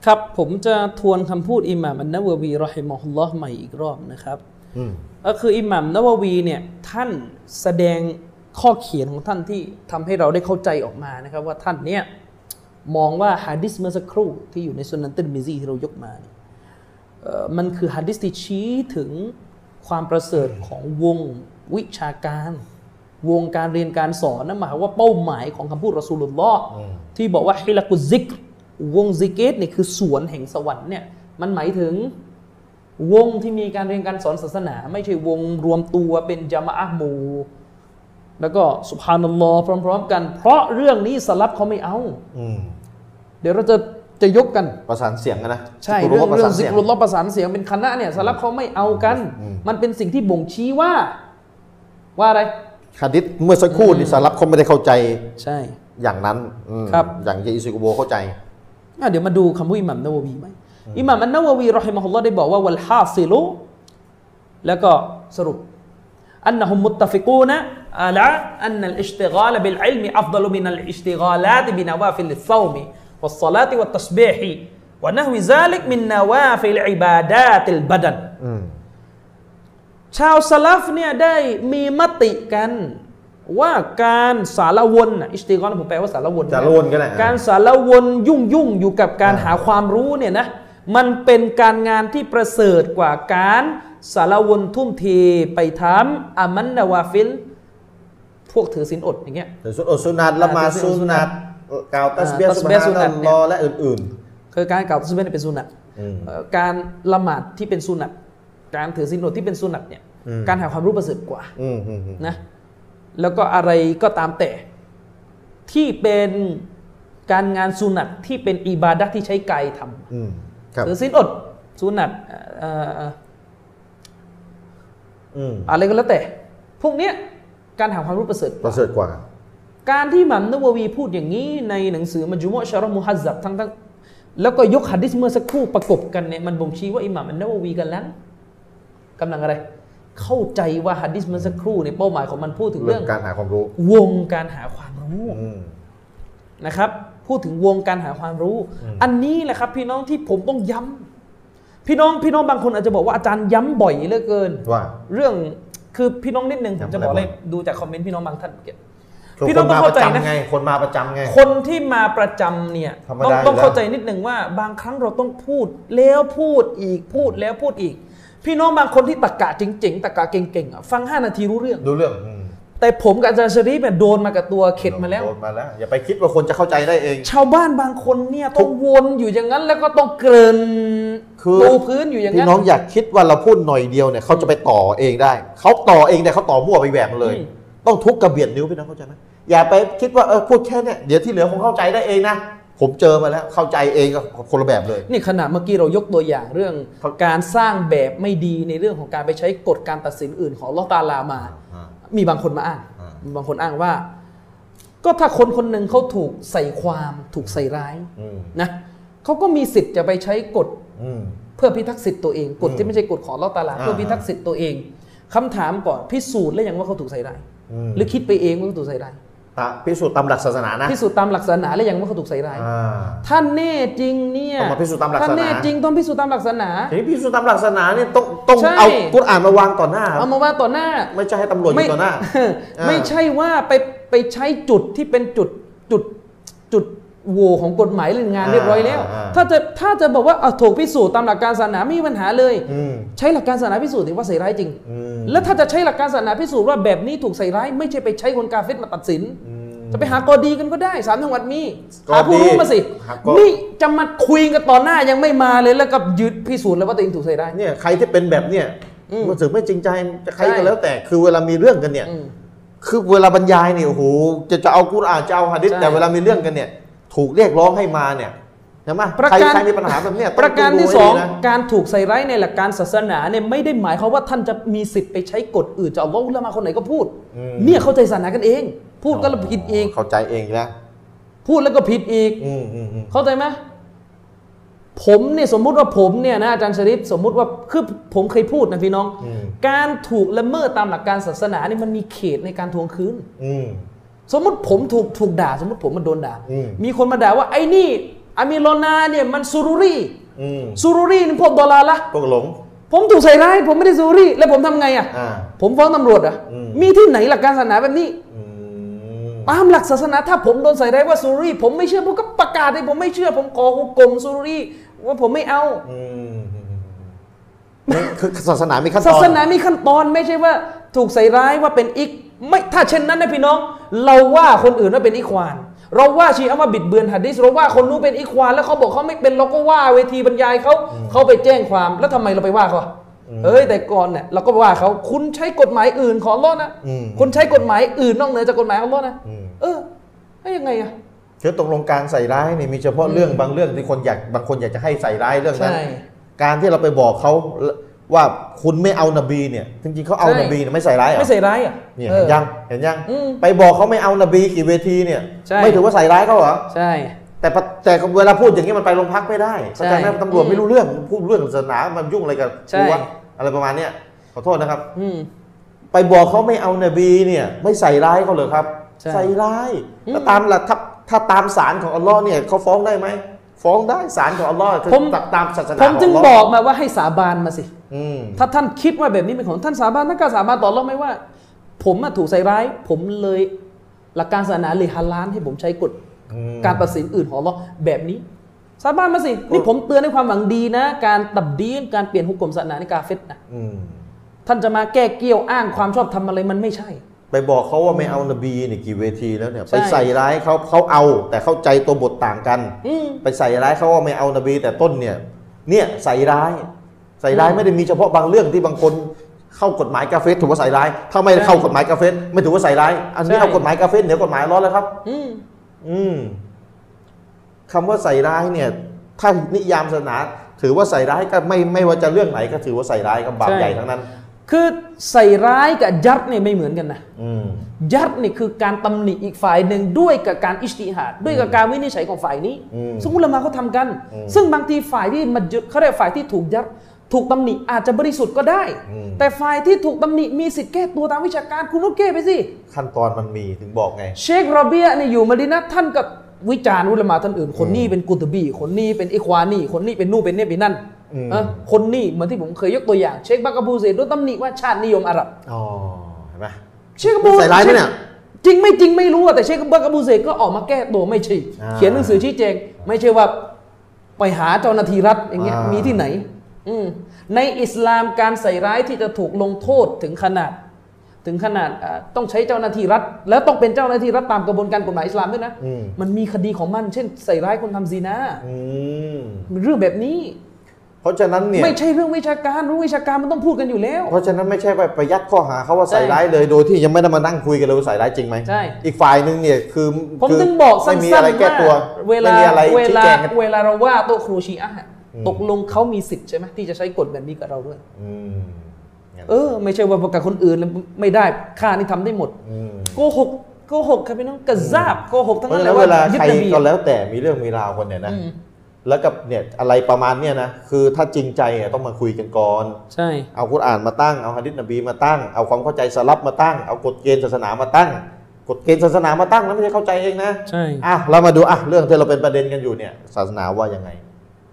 ครับผมจะทวนคำพูดอิหม่ามอันนาววีรอฮิมะฮุลลอฮ์ใหม่อีกรอบนะครับอืมก็คืออิหม่ามนาววีเนี่ยท่านแสดงข้อเขียนของท่านที่ทำให้เราได้เข้าใจออกมานะครับ ว่าท่านเนี่ยมองว่าฮะดิษเมื่อสักครู่ที่อยู่ในสุนันติรมิซีที่เรายกมาเนี่ยเอ่อ มันคือฮัดดิสที่ชี้ถึงความประเสริฐของวงวิชาการ วงการเรียนการสอนนั่นหมายความว่าเป้าหมายของคำพูดรอสูลุลลอฮ์ที่บอกว่าฮิลักุซิกรวงซิกเกตเนี่ยคือสวนแห่งสวรรค์เนี่ยมันหมายถึงวงที่มีการเรียนการสอนศาสนา ไม่ใช่วงรวมตัวเป็นจามะอะห์หมู่แล้วก็สุภานัลลอฮ์พร้อม ๆ กัน เพราะเรื่องนี้สลับเขาไม่เอาอืมเดี๋ยวเราจะ จะยกกันประสานเสียงกันนะใช่คุณเรื่องว่าประเรื่อสางนซิเสียกงรุลลอฮ์ประสานเสียงเป็นคณะเนี่ยสลับเขาไม่เอากันอืมมันเป็นสิ่งที่บ่งชี้ว่า ว่าอะไรฮะดิษเมื่อสักครู่นี่สารับเขาไม่ได้เข้าใจใช่ อย่างนั้นอืมครับอย่างที่อิสุกโบเข้าใจอะเดี๋ยวมาดูคำพูดอิหมัมนาวะวีไหมอิหมัมอันนาวะวีรอฮิมะฮุลลอฮ์ได้บอกว่าวัลฮาซิลุแล้วก็สรุปอันนะฮุมมุตตะฟิกูนะอะละอันนัลอิชติกาลบิลอิลมิอัฟฎลุมินัลอิชติกาลาตบินาวาฟิลซอมิ วัสศอลาติวัตตัสบีฮิวะนะฮวิซาลิกมินนาวาฟิลอิบาดาติลบัดันอืมชาวสลัฟเนี่ยได้มีมติกันว่าการสารวนน่ะอิสติกรผมแปลว่าสารวนสารวนก็ได้การสารวนยุ่งยุ่งอยู่กับการอ่าหาความรู้เนี่ยนะมันเป็นการงานที่ประเสริฐกว่าการสารวนทุ่มเทไปทำอามันนาวาฟิลพวกถือศีลอดอย่างเงี้ยถือสุนอดสุนัตละหมาดอ่าถือสุสุนันัตต กล่าวตัสเบียอ่าสุบตัสบียฮาสุนันัตลเนี่ลยอฮ์และอื่นคือการกล่าวตัสบีฮเนี่ยเป็นสุนัตอืมเอ่อการละหมาดที่เป็นสุนัตการถือศีลอดที่เป็นสุนัตเนี่ยอืมการหาความรู้ประเสริฐกว่าๆอืมอืมอืมนะแล้วก็อะไรก็ตามแต่ที่เป็นการงานสุนัตที่เป็นอิบาดะห์ที่ใช้กายทอืมครับำถือศีลอดสุนัตเอ่ออืมอะไรก็แล้วแต่ พวกเนี้ยการหาความรู้ประเสริฐกปว่าระเสริฐกว่า การที่หมัมนาววีพูดอย่างนี้ในหนังสือมัจมุอะชารอมุฮัซซับทั้งทั้งแล้วก็ยกหะดิษเมื่อสักครู่ประกบกันเนี่ยมันบ่งชี้ว่าอิหม่ามอันนาววีกันแล้วกำลังอะไร เข้าใจว่าหะดิษเมื่อสักครู่เนี่ยเป้าหมายของมันพูดถึงเรื่เรื่อองงการหาความรู้ วงการหาความรู้อืมนะครับพูดถึงวงการหาความรู้ อันนี้แหละครับพี่น้องที่ผมต้องย้ำพี่น้องพี่น้องบางคนอาจจะบอกว่าอาจารย์ย้ำบ่อยเหลือเกินว่าเรื่องคือพี่น้องนิดนึงผมย้ำจะบอกอะไรเลยบ้างดูจากคอมเมนต์พี่น้องบางท่านเมื่อกี้คือ พี่คน้อนงต้อมางปเข้าระใจนะจำไงคนมาประจำไง คนที่มาประจำเนี่ยธรรมต้องดาต้องอยู่แล้วเข้าใจนิดหนึ่งว่า บางครั้งเราต้องพูดแล้วพูดอีกพูดแล้วพูดอีก พี่น้องบางคนที่ตะกะเจ๋งๆตะกะเก่งๆอะฟัง5นาทีรู้เรื่องดูเรื่องอืมแต่ผมกับอาจารย์ชรีฟเนี่ยโดนมากับตัวเข็ดมาแล้วโดนมาแล้ว อย่าไปคิดว่าคนจะเข้าใจได้เอง ชาวบ้านบางคนเนี่ยต้องวนอยู่อย่างนั้นแล้วก็ต้องเกริ่นคือปูพื้นอยู่อย่างพี่นั้นน้องอยากคิดว่าเราพูดหน่อยเดียวเนี่ยเขาจะไปต่อเองได้เขาต่อเองแต่เขาต่อมั่วไปแหวกเลยอืมต้องทุกกระเบียดนิ้วพี่น้องเข้าใจไหม อย่าไปคิดว่าเออพูดแค่เนี่ยเดี๋ยวที่เหลือคงเข้าใจได้เองนะผมเจอมาแล้วเข้าใจเองก็คนละแบบเลย นี่ขนาดเมื่อกี้เรายกตัวอย่างเรื่องครับการสร้างแบบไม่ดีในเรื่องของการไปใช้กฎการตัดสินอื่นของอัลลอฮ์ตะอาลามาอ่ามีบางคนมาอ้างอ่ามีมีบางคนอ้างว่า ก็ถ้าคนคนหนึ่งเขาถูกใส่ความถูกใส่ร้ายอืมนะเขาก็มีสิทธิ์จะไปใช้กฎอืมเพื่อพิทักษ์สิทธิ์ตัวเองกฎอืมที่ไม่ใช่กฎของอัลเลอตาลาอ่าเพื่อพิทักษ์สิทธิ์ตัวเองคำถามก่อนพิสูจน์แล้วยังว่าเขาถูกใส่ร้ายอืมหรือคิดไปเองว่าเขาถูกใส่ร้ายตะ พิสูจน์ตามหลักศาสนานะพิสูจน์ตามหลักศาสนาแล้วยังว่าเขาถูกใส่ร้ายอ่าถ้าแน่จริงเนี่ยต้องมาพิสูจน์ตามหลักศาสนาถ้าแน่จริงต้องพิสูจน์ตามหลักศาสนาทีนี้พิสูจน์ตามหลักศาสนาเนี่ยต้องต้องใช่เอากุรอานมาวางต่อหน้าครับเอามาว่าต่อหน้า ไม่ใช่ให้ตำรวจอยู่ต่อหน้าอ่าไม่ใช่ว่าไปไปใช้จุดที่เป็นจุดจุดจุด โหว่ของกฎหมายเรื่องงานเรียบร้อยแล้ว ถ้าจะถ้าจะบอกว่าเอาถูกพิสูจน์ตามหลักการศาสนาไม่มีปัญหาเลยอืมใช้หลักการศาสนาพิสูจน์ถึงว่าใส่ร้ายจริงอืมแล้วถ้าจะใช้หลักการศาสนาพิสูจน์ว่าแบบนี้ถูกใส่ร้าย ไม่ใช่ไปใช้คนกาเฟรมาตัดสินอืมจะไปหากอดีกันก็ได้สามจังหวัดมีกอดีหาผู้รู้มาสิหากอนี่จะมาคุยกันต่อหน้ายังไม่มาเลยแล้วก็ยืดพิสูจน์แล้วว่าตัวเองถูกใส่ร้ายเนี่ยใครที่เป็นแบบเนี่ยอืมมันถึงไม่จริงใจจะใครใช่ก็แล้วแต่คือเวลามีเรื่องกันเนี่ยอืมคือเวลาบรรยายเนี่ยโอ้โหจะจะเอากุรอานจะเอาฮะดิษใช่แต่เวลามีเรื่องกันเนี่ย ถูกเรียกร้องให้มาเนี่ยใช่ไหมประใครการใครมีปัญหาแบบเนี้ยต้องประการดูที่ให้สองดีนะการถูกใส่ร้ายในหลักการศาสนาเนี่ยไม่ได้หมายความว่าท่านจะมีสิทธิ์ไปใช้กฎอื่นจากอัลลอฮ์อุลามาคนไหนก็พูดอืมเนี่ยเข้าใจศาสนากันเอง พูดก็แล้วผิดอีกเข้าใจเองแล้วพูดแล้วก็ผิดอีกอืมอืมอืมเข้าใจไหมผมเนี่ยสมมุติว่าผมเนี่ยนะอาจารย์ชริฟสมมุติว่าคือผมเคยพูดนะพี่น้องอืมการถูกละเมิดตามหลักการศาสนาเนี่ยมันมีเขตในการทวงคืนอืม สมมติผมถูกถูกด่า สมมติผมมันโดนด่าอืมมีคนมาด่าว่าไอ้นี่อามิโลนาเนี่ยมันซูรุรีอืมซูรุรีนี่พวกดอลลาร์ละพวกหลง ผมถูกใส่ร้ายผมไม่ได้ซูรุรีแล้วผมทำไงอะอ่าผมฟ้องตำรวจเหรอะอืมมีที่ไหนหลักการศาสนาแบบนี้อืมตามหลักศาสนาถ้าผมโดนใส่ร้ายว่าซูรุรีผมไม่เชื่อผมก็ประกาศเลยผมไม่เชื่อ ผมขอฮุกกลมซูรุรีว่าผมไม่เอาอืมนี่ คือศาสนามีขั้นตศาอนสนามีขั้นตอนไม่ใช่ว่าถูกใส่ร้ายว่าเป็นอิกไม่ถ้าเช่นนั้นนะพี่น้อง เราว่าคนอื่นว่าเป็นอิควาน เราว่าชีอะห์ว่าบิดเบือนหะดีษเราว่าคนนู้นเป็นอิควาน แล้วเขาบอกเขาไม่เป็นเราก็ว่าเวทีบรรยายเขาเขาไปแจ้งความแล้วทำไมเราไปว่าเขาอะเอ้ยแต่ก่อนเนี่ยเราก็ว่าเขาคุณใช้กฎหมายอื่นของอัลเลอฮ์นะอืมคุณใช้กฎหมายอื่นนอกเหนือจากกฎหมายของอัลเลอฮ์นะอืมเออแล้วยังไงอะคือตกลงการใส่ร้ายนี่มีเฉพาะเรื่องบางเรื่องที่คนอยากบางคนอยากจะให้ใส่ร้ายเรื่องนั้นใช่ การที่เราไปบอกเขาว่าคุณไม่เอานบีเนี่ยจริงๆเขาเอาใช่นบีเนี่ยไม่ใส่ร้ายเหรอไม่ใส่ร้ายอะเนี่ยเอเห็อนยังเห็นยังอืมไปบอกเขาไม่เอานบีกี่เวทีเนี่ยใช่ไม่ถือว่าใส่ร้ายเขาเหรอใช่ แต่ปะแต่เวลาพูดอย่างนี้มันไปโรงพักไม่ได้เข้าใจไหมใช่ตำรวจอืมไม่รู้เรื่องพูดเรื่องศาสนามันยุ่งอะไรกับใช่กูวะอะไรประมาณเนี้ยขอโทษนะครับอืมไปบอกเขาไม่เอานบีเนี่ย ไม่ใส่ร้ายเขาเลยครับใช่ใส่ร้ายอืมแล้วตามหลักถ้าถ้าตามศาลของอัลลอฮ์เนี่ยเขาฟ้องได้ไหม ฟ้องได้ศาลของอัลลอฮ์คือผมตามศาสนาผมจึงขบอัลลอกมาว่าให้สาบานมาสิอืมถ้าท่านคิดว่าแบบนี้เป็นของท่านสาบานท่านก็สาบานต่อเราไหม่ว่า ผมอะถูกใส่ร้าย ผมเลยหลักการศาสนาเลยฮาลานให้ผมใช้กฎอืมการตัดสินอื่นของเราแบบนี้ สาบานมาสินี่ผมเตือนด้วยความหวังดีนะ การตับดีนการเปลี่ยนหุกกลมศาสนาในกาเฟตนะอืมท่านจะมาแก้เกี้ยวอ้างความชอบทำอะไรมันไม่ใช่ ไปบอกเขาว่าไม่เอานบีเนี่ยกี่เวทีแล้วเนี่ย ใช่ ไปใส่ร้ายเขาเขาเอา แต่เข้าใจตัวบทต่างกัน อืม ไปใส่ร้ายเขาว่าไม่เอานบีแต่ต้นเนี่ย เนี่ยใส่ร้าย ใส่ร้ายไม่ได้มีเฉพาะบางเรื่องที่บางคนเข้ากฎหมายกาเฟสถือว่าใส่ร้าย ถ้าไม่ได้เข้ากฎหมายกาเฟสไม่ถือว่าใส่ร้าย อันนี้ใช่ เอากฎหมายกาเฟสเหนือกฎหมายร้อนแล้วครับ อืม อืมคำว่าใส่ร้ายเนี่ย ถ้านิยามศาสนา ถือว่าใส่ร้ายก็ไม่ไม่ว่าจะเรื่องไหนก็ถือว่าใส่ร้ายกับบาปใหญ่ทั้งนั้น คือใส่ร้ายกับยัดเนี่ยไม่เหมือนกันนะอืมยัดนี่คือการตำหนิอีกฝ่ายหนึ่งด้วยกับการอิสติฮาดด้วยกับการวินิจฉัยของฝ่ายนี้อืมซึ่งอุลามะเขาทำกันอืมซึ่งบางทีฝ่ายที่มันยึดเขาเรียกฝ่ายที่ถูกยัดถูกตำหนิอาจจะบริสุทธิ์ก็ได้อืมแต่ฝ่ายที่ถูกตำหนิมีสิทธิ์แก้ตัวตามวิชาการคุณก็แก้ไปสิขั้นตอนมันมีถึงบอกไง เชคโรเบียเนี่ยอยู่มาดีนะท่านก็วิจารณ์อุลามะท่านอื่น คนนี้เป็นกุตบีคนนี้เป็นอิควานีคนนี้เป็นนู่นเป็นนี่เป็นนั่นอืมเออ คนนี้เหมือนที่ผมเคยยกตัวอย่าง เชคบักกะบูเซโดนตำหนิว่าชาตินิยมอาหรับอ๋อเห็นไหมเชคบูใส่ร้ายไหมเนี่ยจริงไม่จริงไม่รู้อะแต่เชคบักกะบูเซก็ออกมาแก้ตัวไม่ใช่อ่าเขียนหนังสือชี้แจง ไม่ใช่ว่าไปหาเจ้าหน้าที่รัฐอย่างเงี้ยอ่ามีมีที่ไหนอืมในอิสลามการใส่ร้ายที่จะถูกลงโทษถึงขนาด ถึงขนาดอ่าต้องใช้เจ้าหน้าที่รัฐ แล้วต้องเป็นเจ้าหน้าที่รัฐตามกระบวนการกฎหมายอิสลามด้วยนะอืมมันมีคดีของมัน เช่น ใส่ร้ายคนทำซีนาอืมมันเรื่องแบบนี้ เพราะฉะนั้นเนี่ยไม่ใช่เรื่องวิชาการเรื่องวิชาการมันต้องพูดกันอยู่แล้ว เพราะฉะนั้นไม่ใช่ไปไปยัดข้อหาเขาว่าใส่ใช่ร้ายเลยโดยที่ยังไม่ได้มานั่งคุยกันเลยว่าใส่ร้ายจริงไหมใช่อีกฝ่ายหนึ่งเนี่ยคือผมคืถึงบอกสั้ไม่นมีๆอะไรแก้ตัวว่าเวลาไม่มีอะไรเวชี้ลาแจงกันเวลาเราว่าโต๊ะครูชีอะห์ตกลงเขามีสิทธิ์ใช่ไหมที่จะใช้กฎแบบนี้กับเราด้วยอืมงั้นเออ ไม่ใช่ว่ากับคนอื่นแล้วไม่ได้ค่านี่ทำได้หมดมโกหกโกหกครับพี่น้องกระซาบโกหกทั้งเพราะนั้นฉะเลนั้นยเวลายึดใครนบีก็แล้วแต่มีเรื่องมีราวคนเนี่ยนะอืม แล้วกับเนี่ยอะไรประมาณเนี่ยนะคือถ้าจริงใจอะต้องมาคุยกันก่อน ใช่ เอากุรอานมาตั้งเอาฮะดิษนบีมาตั้ง เอาความเข้าใจสลับมาตั้ง เอากฎเกณฑ์ศาสนามาตั้ง กฎเกณฑ์ศาสนามาตั้งนะไม่ใช่เข้าใจเองนะใช่อะเรามาดูอะเรื่องที่เราเป็นประเด็นกันอยู่เนี่ยศาสนาว่ายังไง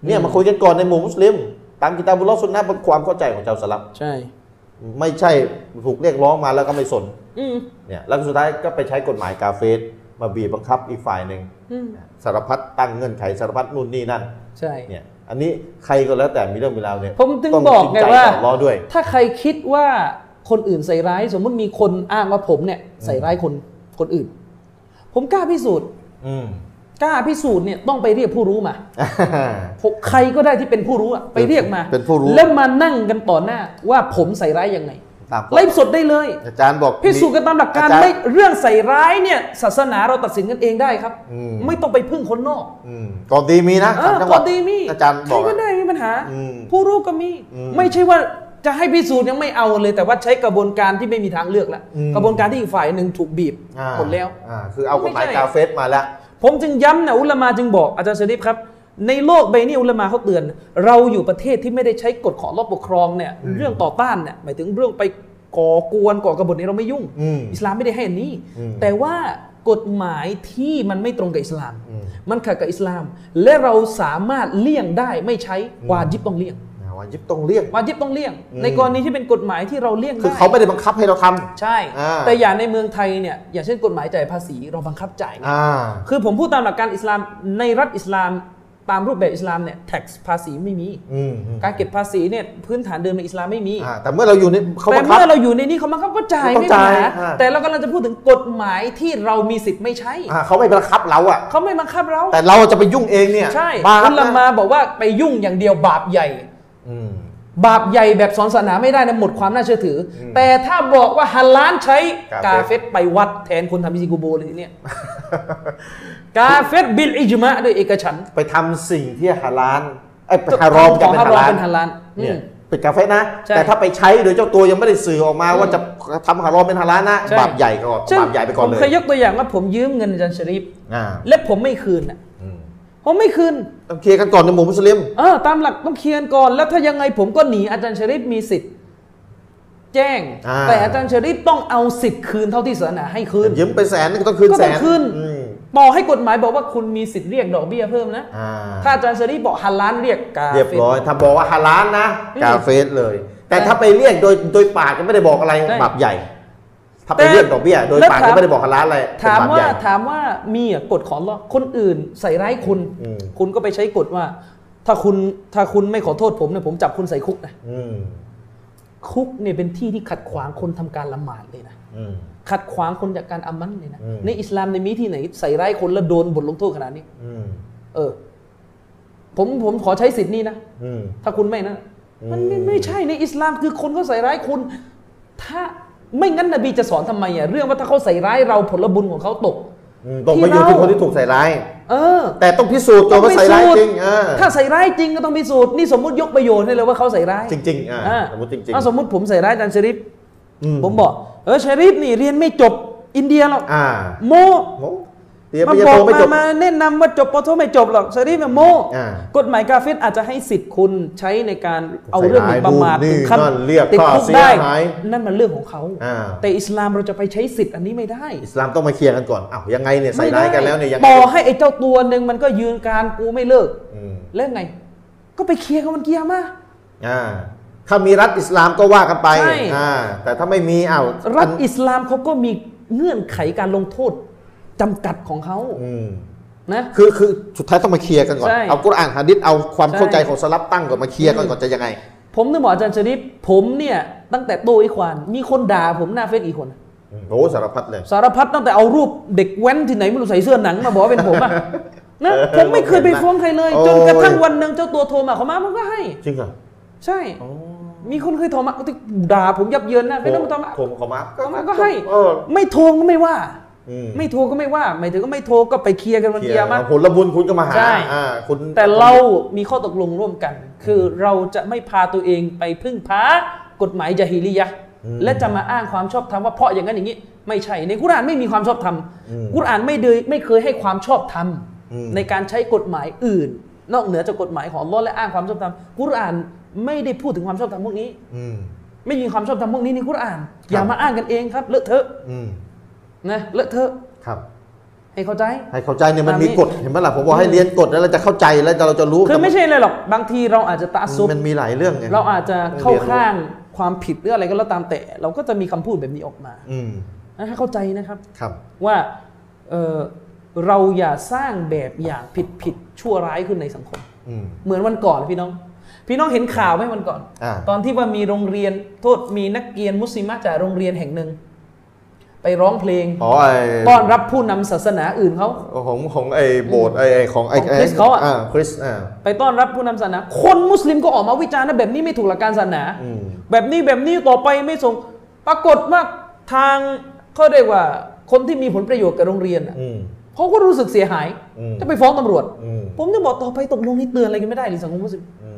เนี่ยมาคุยกันก่อนในหมู่มุสลิม ตามกิตาบุลลอฮ์สุนนะห์ความเข้าใจของชาวสลับใช่ ไม่ใช่ถูกเรียกร้องมาแล้วก็ไม่สนอืมเนี่ยแล้วสุดท้ายก็ไปใช้กฎหมายกาเฟส มาบีบบังคับอีกฝ่ายหนึ่งอืมสารพัดตั้งเงื่อนไขสารพัดนู่นนี่นั่น ใช่เนี่ยอันนี้ใครก็แล้วแต่มีเรื่องมีราวเนี่ยผมถึงต้องบอกจริไงใจว่าต่อรอด้วย ถ้าใครคิดว่าคนอื่นใส่ร้าย สมมติมีคนอ้างว่าผมเนี่ยใส่ร้ายคนคนอื่น ผมกล้าพิสูจน์อืมกล้าพิสูจน์เนี่ยต้องไปเรียกผู้รู้มาผมใครก็ได้ที่เป็นผู้รู้อะไปเรียกมาเป็นผู้รู้แล้วมานั่งกันต่อหน้าว่าผมใส่ร้ายยังไง ตามไลฟ์สดได้เลย อาจารย์บอกพิสูจน์กันตามหลักการอจย์ไม่เรื่องใส่ร้ายเนี่ย ศาสนาเราตัดสินกันเองได้ครับอืมไม่ต้องไปพึ่งคนนอกอืมก่อนดีมีนะเอสามอจังหก็วัดดีมีอาจารย์ใคบรอกก็ได้ไม่มีปัญหาอืมผู้รู้ก็มีอืมไม่ใช่ว่าจะให้พิสูจน์ยังไม่เอาเลย แต่ว่าใช้กระบวนการที่ไม่มีทางเลือกแล้วอืมกระบวนการที่อีกฝ่ายหนึ่งถูกบีบอ่าหมดแล้วอ่าคือเอากฎหมายไม่ใช่กาเฟสมาแล้ว ผมจึงย้ำนะอุลามาจึงบอกอาจารย์ชริฟครับ ในโลกใบนี้อุลามาเขาเตือน เราอยู่ประเทศที่ไม่ได้ใช้กฎของรอบปกครองเนี่ยเรื่องต่อต้านเนี่ยหมายถึงเรื่องไปก่อกวนก่อกบฏนี้เราไม่ยุ่งอืมอิสลามไม่ได้ให้อันนี้อืมแต่ว่ากฎหมายที่มันไม่ตรงกับอิสลามอืมมันขัดกับอิสลาม และเราสามารถเลี่ยงได้ไม่ใช้วาจิบต้องเลี่ยงอ่าวันยิบต้องเลี่ยงวาจิบต้องเลี่ยงอืมในกรณีที่เป็นกฎหมายที่เราเลี่ยงคือได้เขาไม่ได้บังคับให้เราทำใช่อ่าแต่อย่างในเมืองไทยเนี่ยอย่างเช่นกฎหมายจ่ายภาษีเราบังคับจ่ายไงอ่าคือผมพูดตามหลักการอิสลามในรัฐอิสลาม ตามรูปแบบอิสลามเนี่ย tax ภาษีไม่มีอืมอืมการเก็บภาษีเนี่ยพื้นฐานเดิมในอิสลามไม่มีอ่าแต่เมื่อเราอยู่ในเขาแต่บังคับเมื่อเราอยู่ในนี้เขาบังคับก็จ่ายต้องไม่มีปัญจ่ายหาอ่าแต่เรากำลังจะพูดถึงกฎหมายที่เรามีสิทธิ์ไม่ใช้อ่าเขาไม่บังคับเราอะเขาไม่บังคับเรา แต่เราจะไปยุ่งเองเนี่ยใช่บาปอุลามานะบอกว่าไปยุ่งอย่างเดียวบาปใหญ่อืมบาปใหญ่แบบสอนศาสนาไม่ได้นะหมดความน่าเชื่อถืออแต่ถ้าบอกว่าฮาลาลใช้กากาเฟเฟรตไปวัดแทนคนทำพิธีกูโบเลยทีเนี้ย กาเฟตบิลอิจมะด้วยเอกฉันท์ไปทำสิ่งที่ฮาลาลไอ้ยฮารอมขจะองเป็นฮาฮารอมลาลเป็นฮาลาลอืเนี่ยมเป็นกาเฟนะ ใช่แต่ถ้าไปใช้โดยเจ้าตัวยังไม่ได้สื่อออกมาว่าจะทำฮารอมเป็นฮาลาลนะใช่ บาปใหญ่ก่อนซึ่งบาปใหญ่ไปก่อนผมเลยเคยยกตัวอย่างว่าผมยืมเงินอาจารย์ชริฟอ่าและผมไม่คืนน่ะอืมผมไม่คืน ต้องเคลียร์กันก่อนในหมู่มุสลิม เออตามหลักต้องเคลียร์ก่อนแล้วถ้ายังไงผมก็หนีอาจารย์ชริฟมีสิทธิ์ แจ้ง อ่า แต่อาจารย์ชริฟต้องเอาสิทธิ์คืนเท่าที่ศาสนาให้คืน ยืมไปแสนนึงก็ต้องคืนก็แสต้องนคืน อืม ต่อให้กฎหมายบอกว่าคุณมีสิทธิ์เรียกดอกเบี้ยเพิ่มนะอ่าถ้าอาจารย์ชริฟบอกฮาลาลเรียกกาเรียบเฟร้อย ถ้าบอกว่าฮาลาลนะอืมกาเฟสเลย แต่ถ้าไปเรียกโดยโดยปากก็ไม่ได้บอกอะไรใช่บาปใหญ่ ถ้าไปแต่เรียกดอกเบี้ย โดยแล้วปากถามก็ไม่ได้บอกฮาลาลอะไรเป็นถามบาปว่าใหญ่ถามว่ามีอะกฎของอัลเลอคนอื่นใส่ร้ายคุณอืมคุณก็ไปใช้กฎว่า ถ้าคุณถ้าคุณไม่ขอโทษผมเนี่ยผมจับคุณใส่คุกนะอืมคุกเนี่ยเป็นที่ที่ขัดขวางคนทำการละหมาดเลยนะอืม ขัดขวางคนจากการอามันเลยนะอืมในอิสลามในมีที่ไหน ใส่ร้ายคนแล้วโดนบทลงโทษขนาดนี้อืมเออ ผมผมขอใช้สิทธิ์นี้นะอืมถ้าคุณไม่นะมันไม่อืมไม่ใช่ในอิสลามคือคนเขาใส่ร้ายคุณ ถ้าไม่งั้นนบีจะสอนทำไมอะเรื่องว่าถ้าเขาใส่ร้ายเราผลบุญของเขาตกอืมต้องมาอยู่ที่คนที่ถูกใส่ร้าย เออ แต่ต้องพิสูจน์ก่อนว่าใส่ร้ายจริงอ่าถ้าใส่ร้ายจริงก็ต้องพิสูจน์นี่สมมุติยกประโยชน์ให้เลยว่าเขาใส่ร้ายจริงๆอ่าอ่าสมมติจริงเอาสมมุติผมใส่ร้ายอาจารย์ชริฟอืมผมบอก เออชริฟนี่เรียนไม่จบอินเดียหรอกอ่าโมโอ้เรียนปมาริญญาบอโทกไม่มาจบมาแนะนำว่าจบปโทไม่จบหรอกชริฟเนี่ยโมอ่ากฎหมายกาเฟตอาจจะให้สิทธิ์คุณใช้ในการเอาใส่เรื่องหมิ่นประมาทร้ายถึงขั้นนู่นนี่เรียกติดค่าคุกเสียได้หายนั่นมันเรื่องของเขาอ่าแต่อิสลามเราจะไปใช้สิทธิ์อันนี้ไม่ได้ อิสลามต้องมาเคลียร์กันก่อนอ้าวยังไงเนี่ยใส่ร้ายกันแล้วเนี่ยยังไงต่อให้ไอ้เจ้าตัวหนึ่งมันก็ยืนการกูไม่เลิกอืมแล้วไง ก็ไปเคลียร์กับมันเกียร์มาอ่า ถ้ามีรัฐอิสลามก็ว่ากันไปใช่ อ่าแต่ถ้าไม่มีอ้าวรัฐนอิสลามเขาก็มีเงื่อนไขการลงโทษจำกัดของเขาอืมนะ คือคือสุดท้ายต้องมาเคลียร์กันก่อน ใช่เอากุรอานฮะดิษเอาความใช่ เข้าใจของสลับตั้งก่อนมาเคลียร์กันก่อนจะยังไง ผมนึกบอกอาจารย์ชริปผมเนี่ยตั้งแต่โตอีควาน มีคนด่าผมหน้าเฟซอีกคน โอ้สารพัดเลย สารพัดตั้งแต่เอารูปเด็กแว้นที่ไหนไม่รู้ใส่เสื้อหนังมาบอกว่าเป็นผมอะนะเออผมไม่เคยไปฟ้องใครเลย โอ้ย จนกระทั่งวันหนึ่งเจ้าตัวโทรมาเขามาผมก็ให้ จริงเหรอใช่อ๋อ มีคนเคยโทรมาที่ด่าผมยับเยินนะไม่ต้องมาโทรมาผมขอมาเขามาก็ให้เออไม่โทรก็ไม่ว่าอืมไม่โทรก็ไม่ว่าหมายถึงก็ไม่โทรก็ไปเคลียร์กันวันเคลีเกียยร์ร์มาผลบุญคุณก็มาหาใช่อ่าคุณแต่เรามีข้อตกลงร่วมกัน คือเราจะไม่พาตัวเองไปพึ่งพากฎหมายจาฮิลิยะห์และจะมาอ้างความชอบธรรมว่าเพราะอย่างนั้นอย่างนี้ ไม่ใช่ในกุรอานไม่มีความชอบธรรมกุรอานไม่ได้ไม่เคยให้ความชอบธรรมในการใช้กฎหมายอื่น นอกเหนือจากกฎหมายของอัลลอฮ์และอ้างความชอบธรรมกุรอาน ไม่ได้พูดถึงความชอบธรรมพวกนี้ อืม ไม่มีความชอบธรรมพวกนี้ในกุรอาน อย่ามาอ้างกันเองครับเลอะเทอะอืม นะเลอะเทอะครับ ให้เข้าใจ ให้เข้าใจเนี่ยมันตามนี้มีกฎเห็นไหมล่ะผมบอกให้เรียนกฎแล้วเราจะเข้าใจแล้วเราจะรู้คือไม่ใช่เลยหรอกบางทีเราอาจจะตาซุบมันมีหลายเรื่องไงเราอาจจะเข้าต้องรียนรู้ข้างความผิดหรืออะไรก็แล้วตามแต่เราก็จะมีคำพูดแบบนี้ออกมา อืมนะให้เข้าใจนะครับครับ ว่าเอ่อเราอย่าสร้างแบบอย่างผิดผิดชั่วร้ายขึ้นในสังคมอืมเหมือนวันก่อนพี่น้อง พี่น้องเห็นข่าวไหมวันก่อนอ่าตอนที่ว่ามีโรงเรียนโทษมีนักเรียนมุสลิมะจากโรงเรียนแห่งหนึ่ง ไปร้องเพลงอ๋อไอ้ต้อนรับผู้นำศาสนาอื่นเขาของของไอ้โบสถ์ไอ้ไอ้ของไอ้ของคริสเขาอะอ่าคริสอ่าไปต้อนรับผู้นำศาสนา คนมุสลิมก็ออกมาวิจารณ์นะแบบนี้ไม่ถูกหลักการศาสนาอืมแบบนี้แบบนี้ต่อไปไม่ส่งปรากฏว่าทางเขาเรียกว่าคนที่มีผลประโยชน์กับโรงเรียนน่ะอืมเขาก็รู้สึกเสียหายอืมจะไปฟ้องตำรวจอืมผมจะบอกต่อไปตกลงนี่เตือนอะไรกันไม่ได้หรือสังคมมุสลิมอืม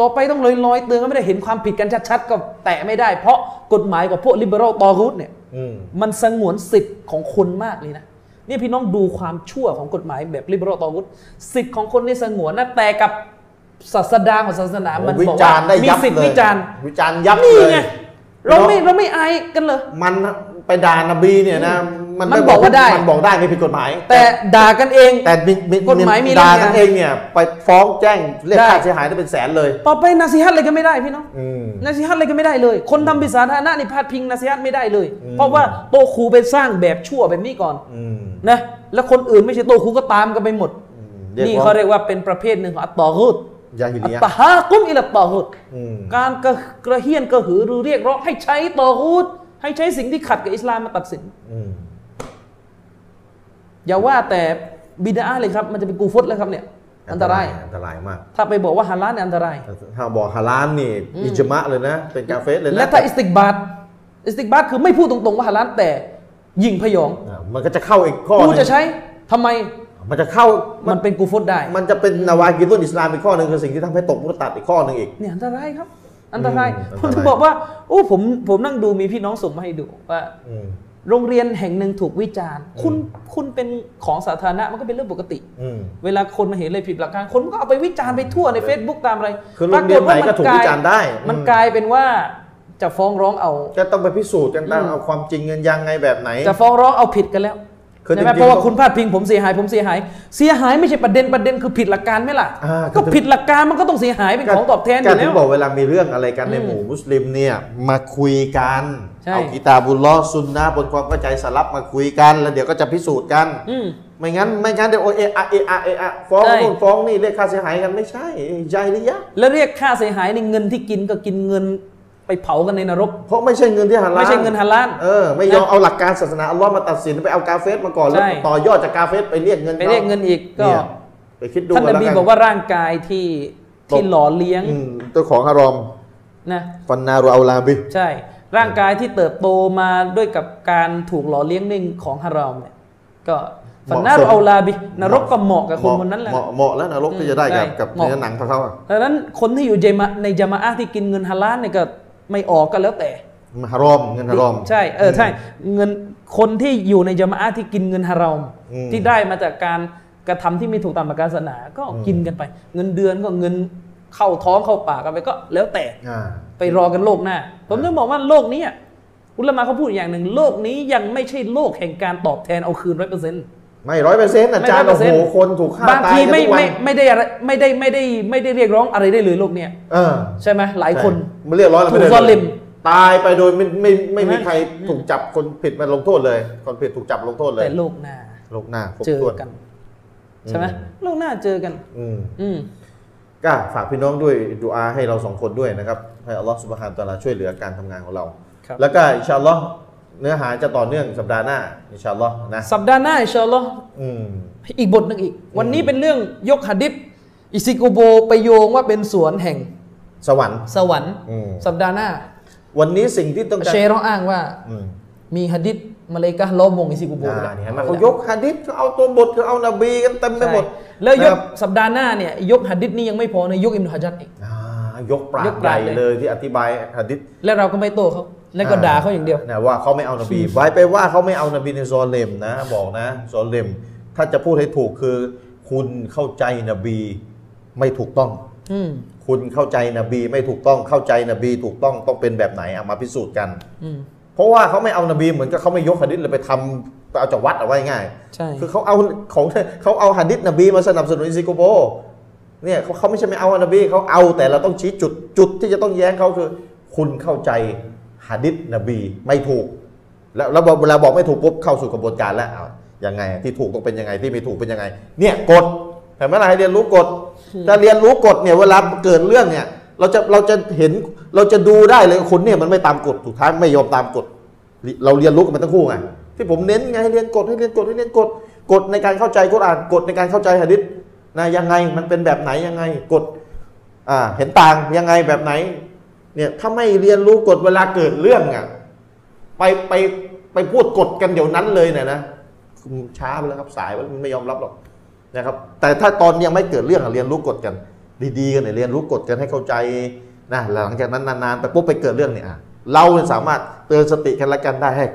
ต่อไปต้องลอยลอยๆเตือนก็ไม่ได้เห็นความผิดกันชัดๆก็แตะไม่ได้ เพราะกฎหมายกับพวกลิเบอรัลตอรุตเนี่ยอืมมันสงวนสิทธิ์ของคนมากเลยนะเนี่ยพี่น้องดูความชั่วของกฎหมายแบบลิเบอรัลตอรุตสิทธิ์ของคนนี่สงวนนะแต่กับศาสดาของศาสนามันวิบอกจาว่ารณ์ได้มียับสิทธิ์เลยวิจารณ์วิจารณ์ยับนี่เลยไงเราไม่เราไม่อายกันเลยมัน ไปด่านบีเนี่ยนะมันมันบอกว่าได้ มันบอกได้ไม่ผิดกฎหมาย แต่ด่ากันเอง แต่มีมีกฎหมายมีด่าเรื่องกันเองเนี่ย ไปฟ้องแจ้งเรียกได้ค่าเสียหายได้เป็นแสนเลย ต่อไปนาซีฮัตอะไรกันไม่ได้พี่น้องอืมนาซีฮัตอะไรกันไม่ได้เลย คนทำบิดสาธารณะนี่พาดพิงนาซีฮัตไม่ได้เลย เพราะว่าโตครูไปสร้างแบบชั่วแบบนี้ก่อนอืมนะแล้วคนอื่นไม่ใช่โตครูก็ตามกันไปหมดอืมเรียกนี่ว่าเขาเรียกว่าเป็นประเภทหนึ่งของอัตตอรุดยาฮิอัตลียะตะฮากุมอิลัตตอรุดอืมการกระกระเฮียนกระหือรือเรียกร้องให้ใช้ตอรุด ให้ใช้สิ่งที่ขัดกับอิสลามมาตัดสินอืมอย่าว่าแต่บิดาเลยครับ มันจะเป็นกูฟตแล้วครับเนี่ย อันตราย อันตรายมาก ถ้าไปบอกว่าฮาลาลเนี่ยอันตราย ถ้าบอกฮาลาลนี่อิจมะเลยนะ เป็นกาเฟสเลยนะและถ้าอิสติกบาตอิสติกบาตคือไม่พูดตรงๆว่าฮาลาลแต่ยิงพยองอ่ามันก็จะเข้าอีกข้อหกูนึ่งจะใช้ทำไม มันจะเข้า มัมันนเป็นกูฟตได้ มันจะเป็นนาวากิตุนอิสลามอีกข้อหนึ่งคือสิ่งที่ทำให้ตกมุตัดอีกข้อหนึ่งอีก เนี่ยอันตรายครับ อันตรายอืมผมอันตรายถึงบอกว่าโอ้ผมผมนั่งดูมีพี่น้องส่งมาให้ดูว่าอืมโรงเรียนแห่งหนึ่งถูกวิจารณ์ คุณคุณเป็นของสาธารณะมันก็เป็นเรื่องปกติอืมเวลาคนมาเห็นอะไรผิดหลักการคนก็เอาไปวิจารณ์ไปทั่วใน Facebook ตามอะไรคือโรงเรียนไหนก็ถูกวิจารณ์ได้ มันอืมกลายเป็นว่าจะฟ้องร้องเอาก็ต้องไปพิสูจน์กันตั้งอืมเอาความจริงกันยังไงแบบไหน จะฟ้องร้องเอาผิดกันแล้ว คือใช่ไหมจริงๆเพราะว่าคุณพลาดพิงผมเสียหายผมเสียหาย เสียหายไม่ใช่ประเด็นประเด็นคือผิดหลักการไหมล่ะ อ่าก็ผิดหลักการมันก็ต้องเสียหายเป็นของตอบแทนอการยู่แล้ถึวงบอกเวลามีเรื่องอะไรกันในอืมหมู่มุสลิมเนี่ยมาคุยกัน ใช่ เอากิตาบุลลอฮ์ซุนนะห์บนความเข้าใจสลับมาคุยกัน แล้วเดี๋ยวก็จะพิสูจน์กัน อืม ไม่งั้นไม่งั้นเดี๋ยวโอเอะอะเอะอะเอะอะฟ้องใช่ นู่นฟ้องนี่เรียกค่าเสียหายกันไม่ใช่ใจริยะห์แล้วเรียกค่าเสียหายในเงินที่กินก็กินเงิน ไปเผากันในนรก เพราะไม่ใช่เงินที่ฮาลาลไม่ใช่เงินฮาลาลเออไม่ยอมเอาหลักการศาสนาอัลลอฮ์มาตัดสินไปเอากาเฟสมาก่อนแล้วใช่ต่อยอดจากกาเฟสไปเรียกเงินไปเรียกเงินอีกก็เนี่ยไปคิดดูท่านนแล้วบีกันบอกว่าร่างกายที่ที่หล่อเลี้ยงอืมตัวของฮารอมนะฟันนารูเอาลาบิใช่ ร่างกายที่เติบโตมาด้วยกับการถูกหล่อเลี้ยงนึ่งของฮารอมเนี่ยก็ฟันนารุเอาลาบินรกก็เหมาะกับคนคนนั้นแหละเหมาะเหมาะแล้วนรกที่จะได้ใช่กับกับเหมาะเนื้อหนังเขาเขาอะดังนั้นคนที่อยู่เจมะในจามะอะห์ที่กินเงินฮาลาลเนี่ยก็ ไม่ออกก็แล้วแต่ฮารอมเงินฮารอม ใช่เออใช่เงินคนที่อยู่ในจามะอะห์ที่กินเงินฮารอมอืมที่ได้มาจากการกระทำที่ไม่ถูกตามหลักการศาสนา ก็กินกันไป เงินเดือนก็เงินเข้าท้องเข้าปากกันไปก็แล้วแต่อ่าไปรอกันโลกหน้า ผมต้องบอกว่าโลกนี้อะอุลามะเขาพูดอย่างหนึ่งโลกนี้ยังไม่ใช่โลกแห่งการตอบแทนเอาคืนร้อยเปอร์เซ็นต์ ไม่ร้อยเปอร์เซ็นต์อาจารย์ไม่โอ้โห100%คนถูกฆ่าบางตายทีกันไม่ทุกวัไม่นไม่ได้อะไรไม่ได้ไม่ได้ไม่ได้เรียกร้องอะไรได้เลยโลกเนี้ยเออใช่ไหมหลายคนใช่มันเรียกร้องอะไรถูกไม่ได้ซอลลิมตายไปโดยไม่ไม่ไม่ไม่มีใช่ไหมใครถูกจับคนผิดมาลงโทษเลย คนผิดถูกจับลงโทษเลยแต่โลกหน้าโลกหน้าครบเจอถ้วนกันใช่ไหมโลกหน้าเจอกัน อืมอืมก็ฝากพี่น้องด้วยดูอาให้เราสองคนด้วยนะครับ ให้อัลลอฮฺสุบฮานตะอาลาช่วยเหลือการทำงานของเราครับแล้วก็อินชาอัลลอฮ์ เนื้อหาจะต่อเนื่องสัปดาห์หน้าอินชาอัลลอฮ์นะสัปดาห์หน้าอินชาอัลลอฮ์อืมอีกบทหนึ่งอีก วันนี้เป็นเรื่องยกหะดิษอิซิโกโบไปโยงว่าเป็นสวนแห่ง สวรรค์สวรรค์อืมสัปดาห์หน้า วันนี้สิ่งที่ต้องการเชเราะห์อ้างว่าอืมมีหะดิษมาเลย์กะห์ล้อมวงอิซิโกโบอ่าแล้วนี่เห็นไหมเขายกฮะดิษเขาเอาตัวบทเขาเอานบีกันเต็มไปหมดใช่แล้วยนะคกรับสัปดาห์หน้าเนี่ยยกหะดิษนี้ยังไม่พอนะยกอิมนุฮะจัดอีกอ่ายกปรายดกปใหราญ่ดเลยเลยที่อธิบายฮะดิษและเราก็ไม่โต้เขา แล้วก็ด่าเขาอย่างเดียวนะว่าเขาไม่เอานบีไว้ไปว่าเขาไม่เอานบีในซอเลมนะ บอกนะซอเลมถ้าจะพูดให้ถูกคือ คุณเข้าใจนบีไม่ถูกต้องอืมคุณเข้าใจนบีไม่ถูกต้องเข้าใจนบีถูกต้องต้องเป็นแบบไหนเอามาพิสูจน์กันอืมเพราะว่าเขาไม่เอานบีเหมือนกับเขาไม่ยกหะดิษเลยไปทำไปเอาจากวัดเอาไว้ง่ายใช่คือเขาเอาของเขาเอาหะดิษนบีมาสนับสนุนอิซิโกโบเนี่ยเขาเขาไม่ใช่ไม่เอานบีเขาเอาแต่เราต้องชี้จุดจุดที่จะต้องแย้งเขาคือ คุณเข้าใจ หะดิษนบีไม่ถูก แล้วแล้วเวลาบอกไม่ถูกปุ๊บเข้าสู่กระบวนการแล้วเอายังไงที่ถูกต้องเป็นยังไงที่ไม่ถูกเป็นยังไง เนี่ยกฎเห็นไหมล่ะให้เรียนรู้กฎถ้าเรียนรู้กฎเนี่ยเวลาเกิดเรื่องเนี่ย เราจะเราจะเห็นเราจะดูได้เลยคนเนี่ยมันไม่ตามกฎสุดท้ายไม่ยอมตามกฎเราเรียนรู้กันมาทั้งคู่ไงที่ผมเน้นไงให้เรียนกฎให้เรียนกฎให้เรียนกฎกฎในการเข้าใจกุรอานกฎในการเข้าใจหะดิษนะยังไงมันเป็นแบบไหนยังไงกฎอ่าเห็นต่างยังไงแบบไหน เนี่ยถ้าไม่เรียนรู้กฎเวลาเกิดเรื่องอะไปไปไปพูดกฎกันเดี๋ยวนั้นเลยเนี่ยนะช้าไปแล้วครับสายมันไม่ยอมรับหรอกนะครับ แต่ถ้าตอนยังไม่เกิดเรื่องอะเรียนรู้กฎกัน ดีๆกันเนี่ยเรียนรู้กฎกันให้เข้าใจนะหลังจากนั้นนานๆไปปุ๊บไปเกิดเรื่องเนี่ยอะเราเนี่ยสามารถเตือนสติกันและกันได้ให้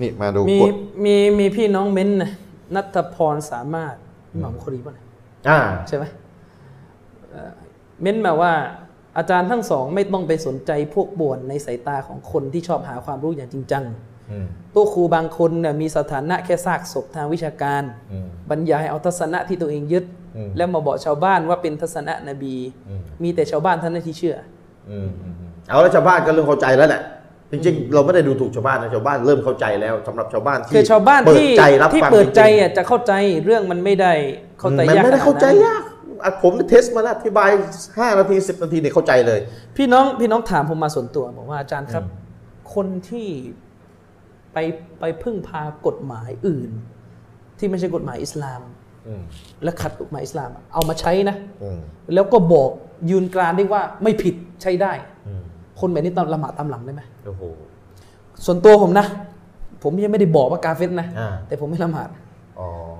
นี่มาดูมีกฎมีมีพี่น้องเม้นต์นะนัทพรสามารถหม่อมครีป่ะเนี่ยอ่าใช่ไหมเอ่อเม้นต์มาว่า อาจารย์ทั้งสองไม่ต้องไปสนใจพวกบ่วนในสายตาของคนที่ชอบหาความรู้อย่างจริงจังอืมตัวครูบางคนเนี่ยมีสถานะแค่ซากศพทางวิชาการอืมบรรยายเอาทัศนะที่ตัวเองยึดอืมแล้วมาบอกชาวบ้านว่าเป็นทัศนะนบีอืมมีแต่ชาวบ้านเท่านั้นที่เชื่ออืมอืมอืมเอาแล้วชาวบ้านก็เรื่องเข้าใจแล้วแหละจริงๆ เราไม่ได้ดูถูกชาวบ้านนะชาวบ้านเริ่มเข้าใจแล้วสำหรับชาวบ้านที่คือชาวบ้านเปิดที่ใจรับที่ฟังเปิดใจริงๆอะจะเข้าใจเรื่องมันไม่ได้เข้าใจมันยากไม่ได้เข้าใจขนนั้นยากอะ ผมเทสมาแล้วอธิบาย 5 นาที 10 นาทีเนี่ยเข้าใจเลย พี่น้องพี่น้องถามผมมาส่วนตัวบอกว่าอาจารย์ครับ คนที่ไปไปพึ่งพากฎหมายอื่น ที่ไม่ใช่กฎหมายอิสลามอืมและขัดกฎหมายอิสลามอะเอามาใช้นะอืมแล้วก็บอกยืนกรานได้ว่าไม่ผิดใช้ได้อืมคนแบบนี้ต้องละหมาดตามหลังได้ไหมโอ้โหส่วนตัวผมนะ ผมยังไม่ได้บอกว่ากาเฟตนะอ่าแต่ผมไม่ละหมาดอ๋อเพ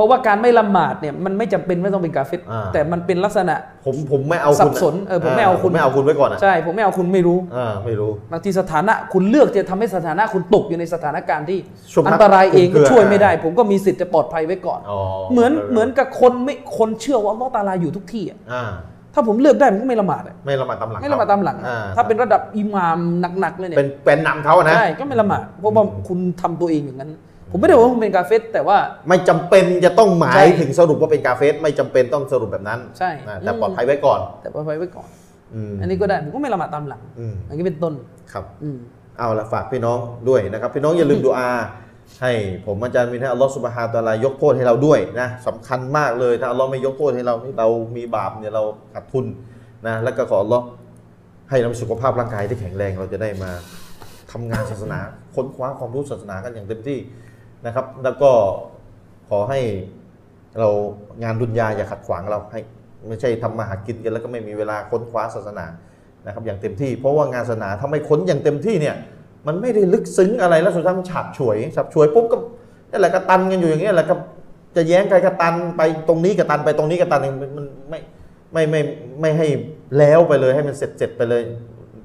ราะว่าการไม่ละหมาดเนี่ยมันไม่จำเป็นไม่ต้องเป็นกาเฟตอ่าแต่มันเป็นลักษณะผมผมไม่เอาคุณสับสนเออผมไม่เอาคุณไม่เอาคุณไว้ก่อนอะใช่ผมไม่เอาคุณไม่รู้อ่าไม่รู้บางทีสถานะคุณเลือกจะทำให้สถานะคุณตกอยู่ในสถานการณ์ที่ช่วงพักอันตรายเองคุก็มเครือช่วยไม่ได้ ผมก็มีสิทธิ์จะปลอดภัยไว้ก่อนอ๋อเหมือนเหมือนกับคนไม่คนเชื่อว่าอัลลอฮ์ตาลาอยู่ทุกที่อะอ่าถ้าผมเลือกได้ผมก็ไม่ละหมาดอะไม่ละหมาดตามหลังไม่ละหมาดตามหลังอะอ่ถ้าเป็นระดับอิหมามหนักๆเลยเนี่เป็นยเป็นนำเขาอะนะใช่ก็ไม่ละหมาดเพราะว่าคุณทำตัวเองอย่างนั้น ผมไม่ได้บอกว่าคุณเป็นกาเฟตแต่ว่า ไม่จำเป็นจะต้องหมาใช่ยถึงสรุปว่าเป็นกาเฟสไม่จำเป็นต้องสรุปแบบนั้นใช่นะแต่อืม ปลอดภัยไว้ก่อนแต่ปลอดภัยไว้ก่อน อืมอันนี้ก็ได้ผมก็ไม่ละหมาดตามหลังอืมอันนี้เป็นต้น ครับ อืม เอาละฝากพี่น้องด้วยนะครับ พี่น้องอย่าลืมดูอา ให้ผมอาจารย์มินให้อัลลอฮฺสุบฮานะฮูวะตะอาลายกโทษให้เราด้วยนะสำคัญมากเลยถ้าอัลลอฮ์ไม่ยกโทษให้เราเรามีบาปเนี่ยเราขาดทุนนะแล้วก็ขออัลลอฮ์ให้เรามีสุขภาพร่างกายที่แข็งแรงเราจะได้มาทำงานศาสนาค้นคว้าความรู้ศาสนากันอย่างเต็มที่ นะครับ แล้วก็ขอให้เรางานดุนยาอย่าขัดขวางเราให้ไม่ใช่ทำมาหากินกันแล้วก็ไม่มีเวลาค้นคว้าศาสนานะครับ อย่างเต็มที่ เพราะว่างานศาสนาถ้าไม่ค้นอย่างเต็มที่เนี่ย มันไม่ได้ลึกซึ้งอะไรแล้วสุดท้ายมันฉาบฉวยฉาบฉวยปุ๊บก็นั่นแหละก็ตันกันอยู่อย่างเงี้ยแหละก็จะแย้งใครก็ตันไปตรงนี้ก็ตันไปตรงนี้ก็ตันมันมันไม่ไม่ไม่ไม่ให้แล้วไปเลยให้มันเสร็จเสร็จไปเลย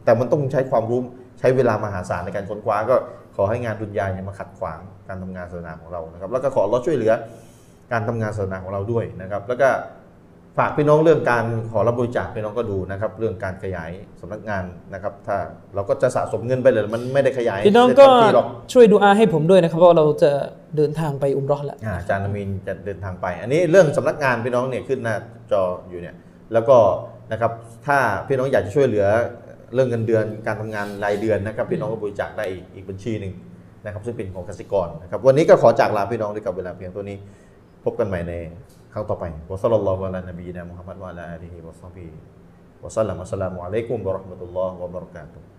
แต่มันต้องใช้ความรู้ใช้เวลามหาศาลในการค้นคว้าก็ ขอให้งานดุนยาอย่ามาขัดขวางการทำงานศาสนาของเรานะครับ แล้วก็ขอเราช่วยเหลือการทำงานศาสนาของเราด้วยนะครับ แล้วก็ฝากพี่น้องเรื่องการขอรับบริจาคพี่น้องก็ดูนะครับ เรื่องการขยายสำนักงานนะครับ ถ้าเราก็จะสะสมเงินไปเลยมันไม่ได้ขยายพี่น้องก็ได้เต็มที่หรอกช่วยดูอาให้ผมด้วยนะครับเพราะว่าเราจะเดินทางไปอุมเรอห์แล้วอ่าอาจารย์อามีนจะเดินทางไป อันนี้เรื่องสำนักงานพี่น้องเนี่ยขึ้นหน้าจออยู่เนี่ยแล้วก็นะครับถ้าพี่น้องอยากจะช่วยเหลือ เรื่องเงินเดือนการทำงานรายเดือนนะครับพี่น้องก็บริจาคได้อีกอีกบัญชีหนึ่งนะครับซึ่งเป็นของกสิกรนะครับวันนี้ก็ขอจากลาพี่น้องด้วยกับเวลาเพียงตัวนี้ พบกันใหม่ในครั้งต่อไปวะซัลลัลลอฮุอะลานบีนะมุฮัมมัดวะอะลาอาลีฮิวะซอฮบิฮิวะซัลลัมอัสสลามุอะลัยกุมวะเราะห์มะตุลลอฮ์วะบะเราะกาตุฮ์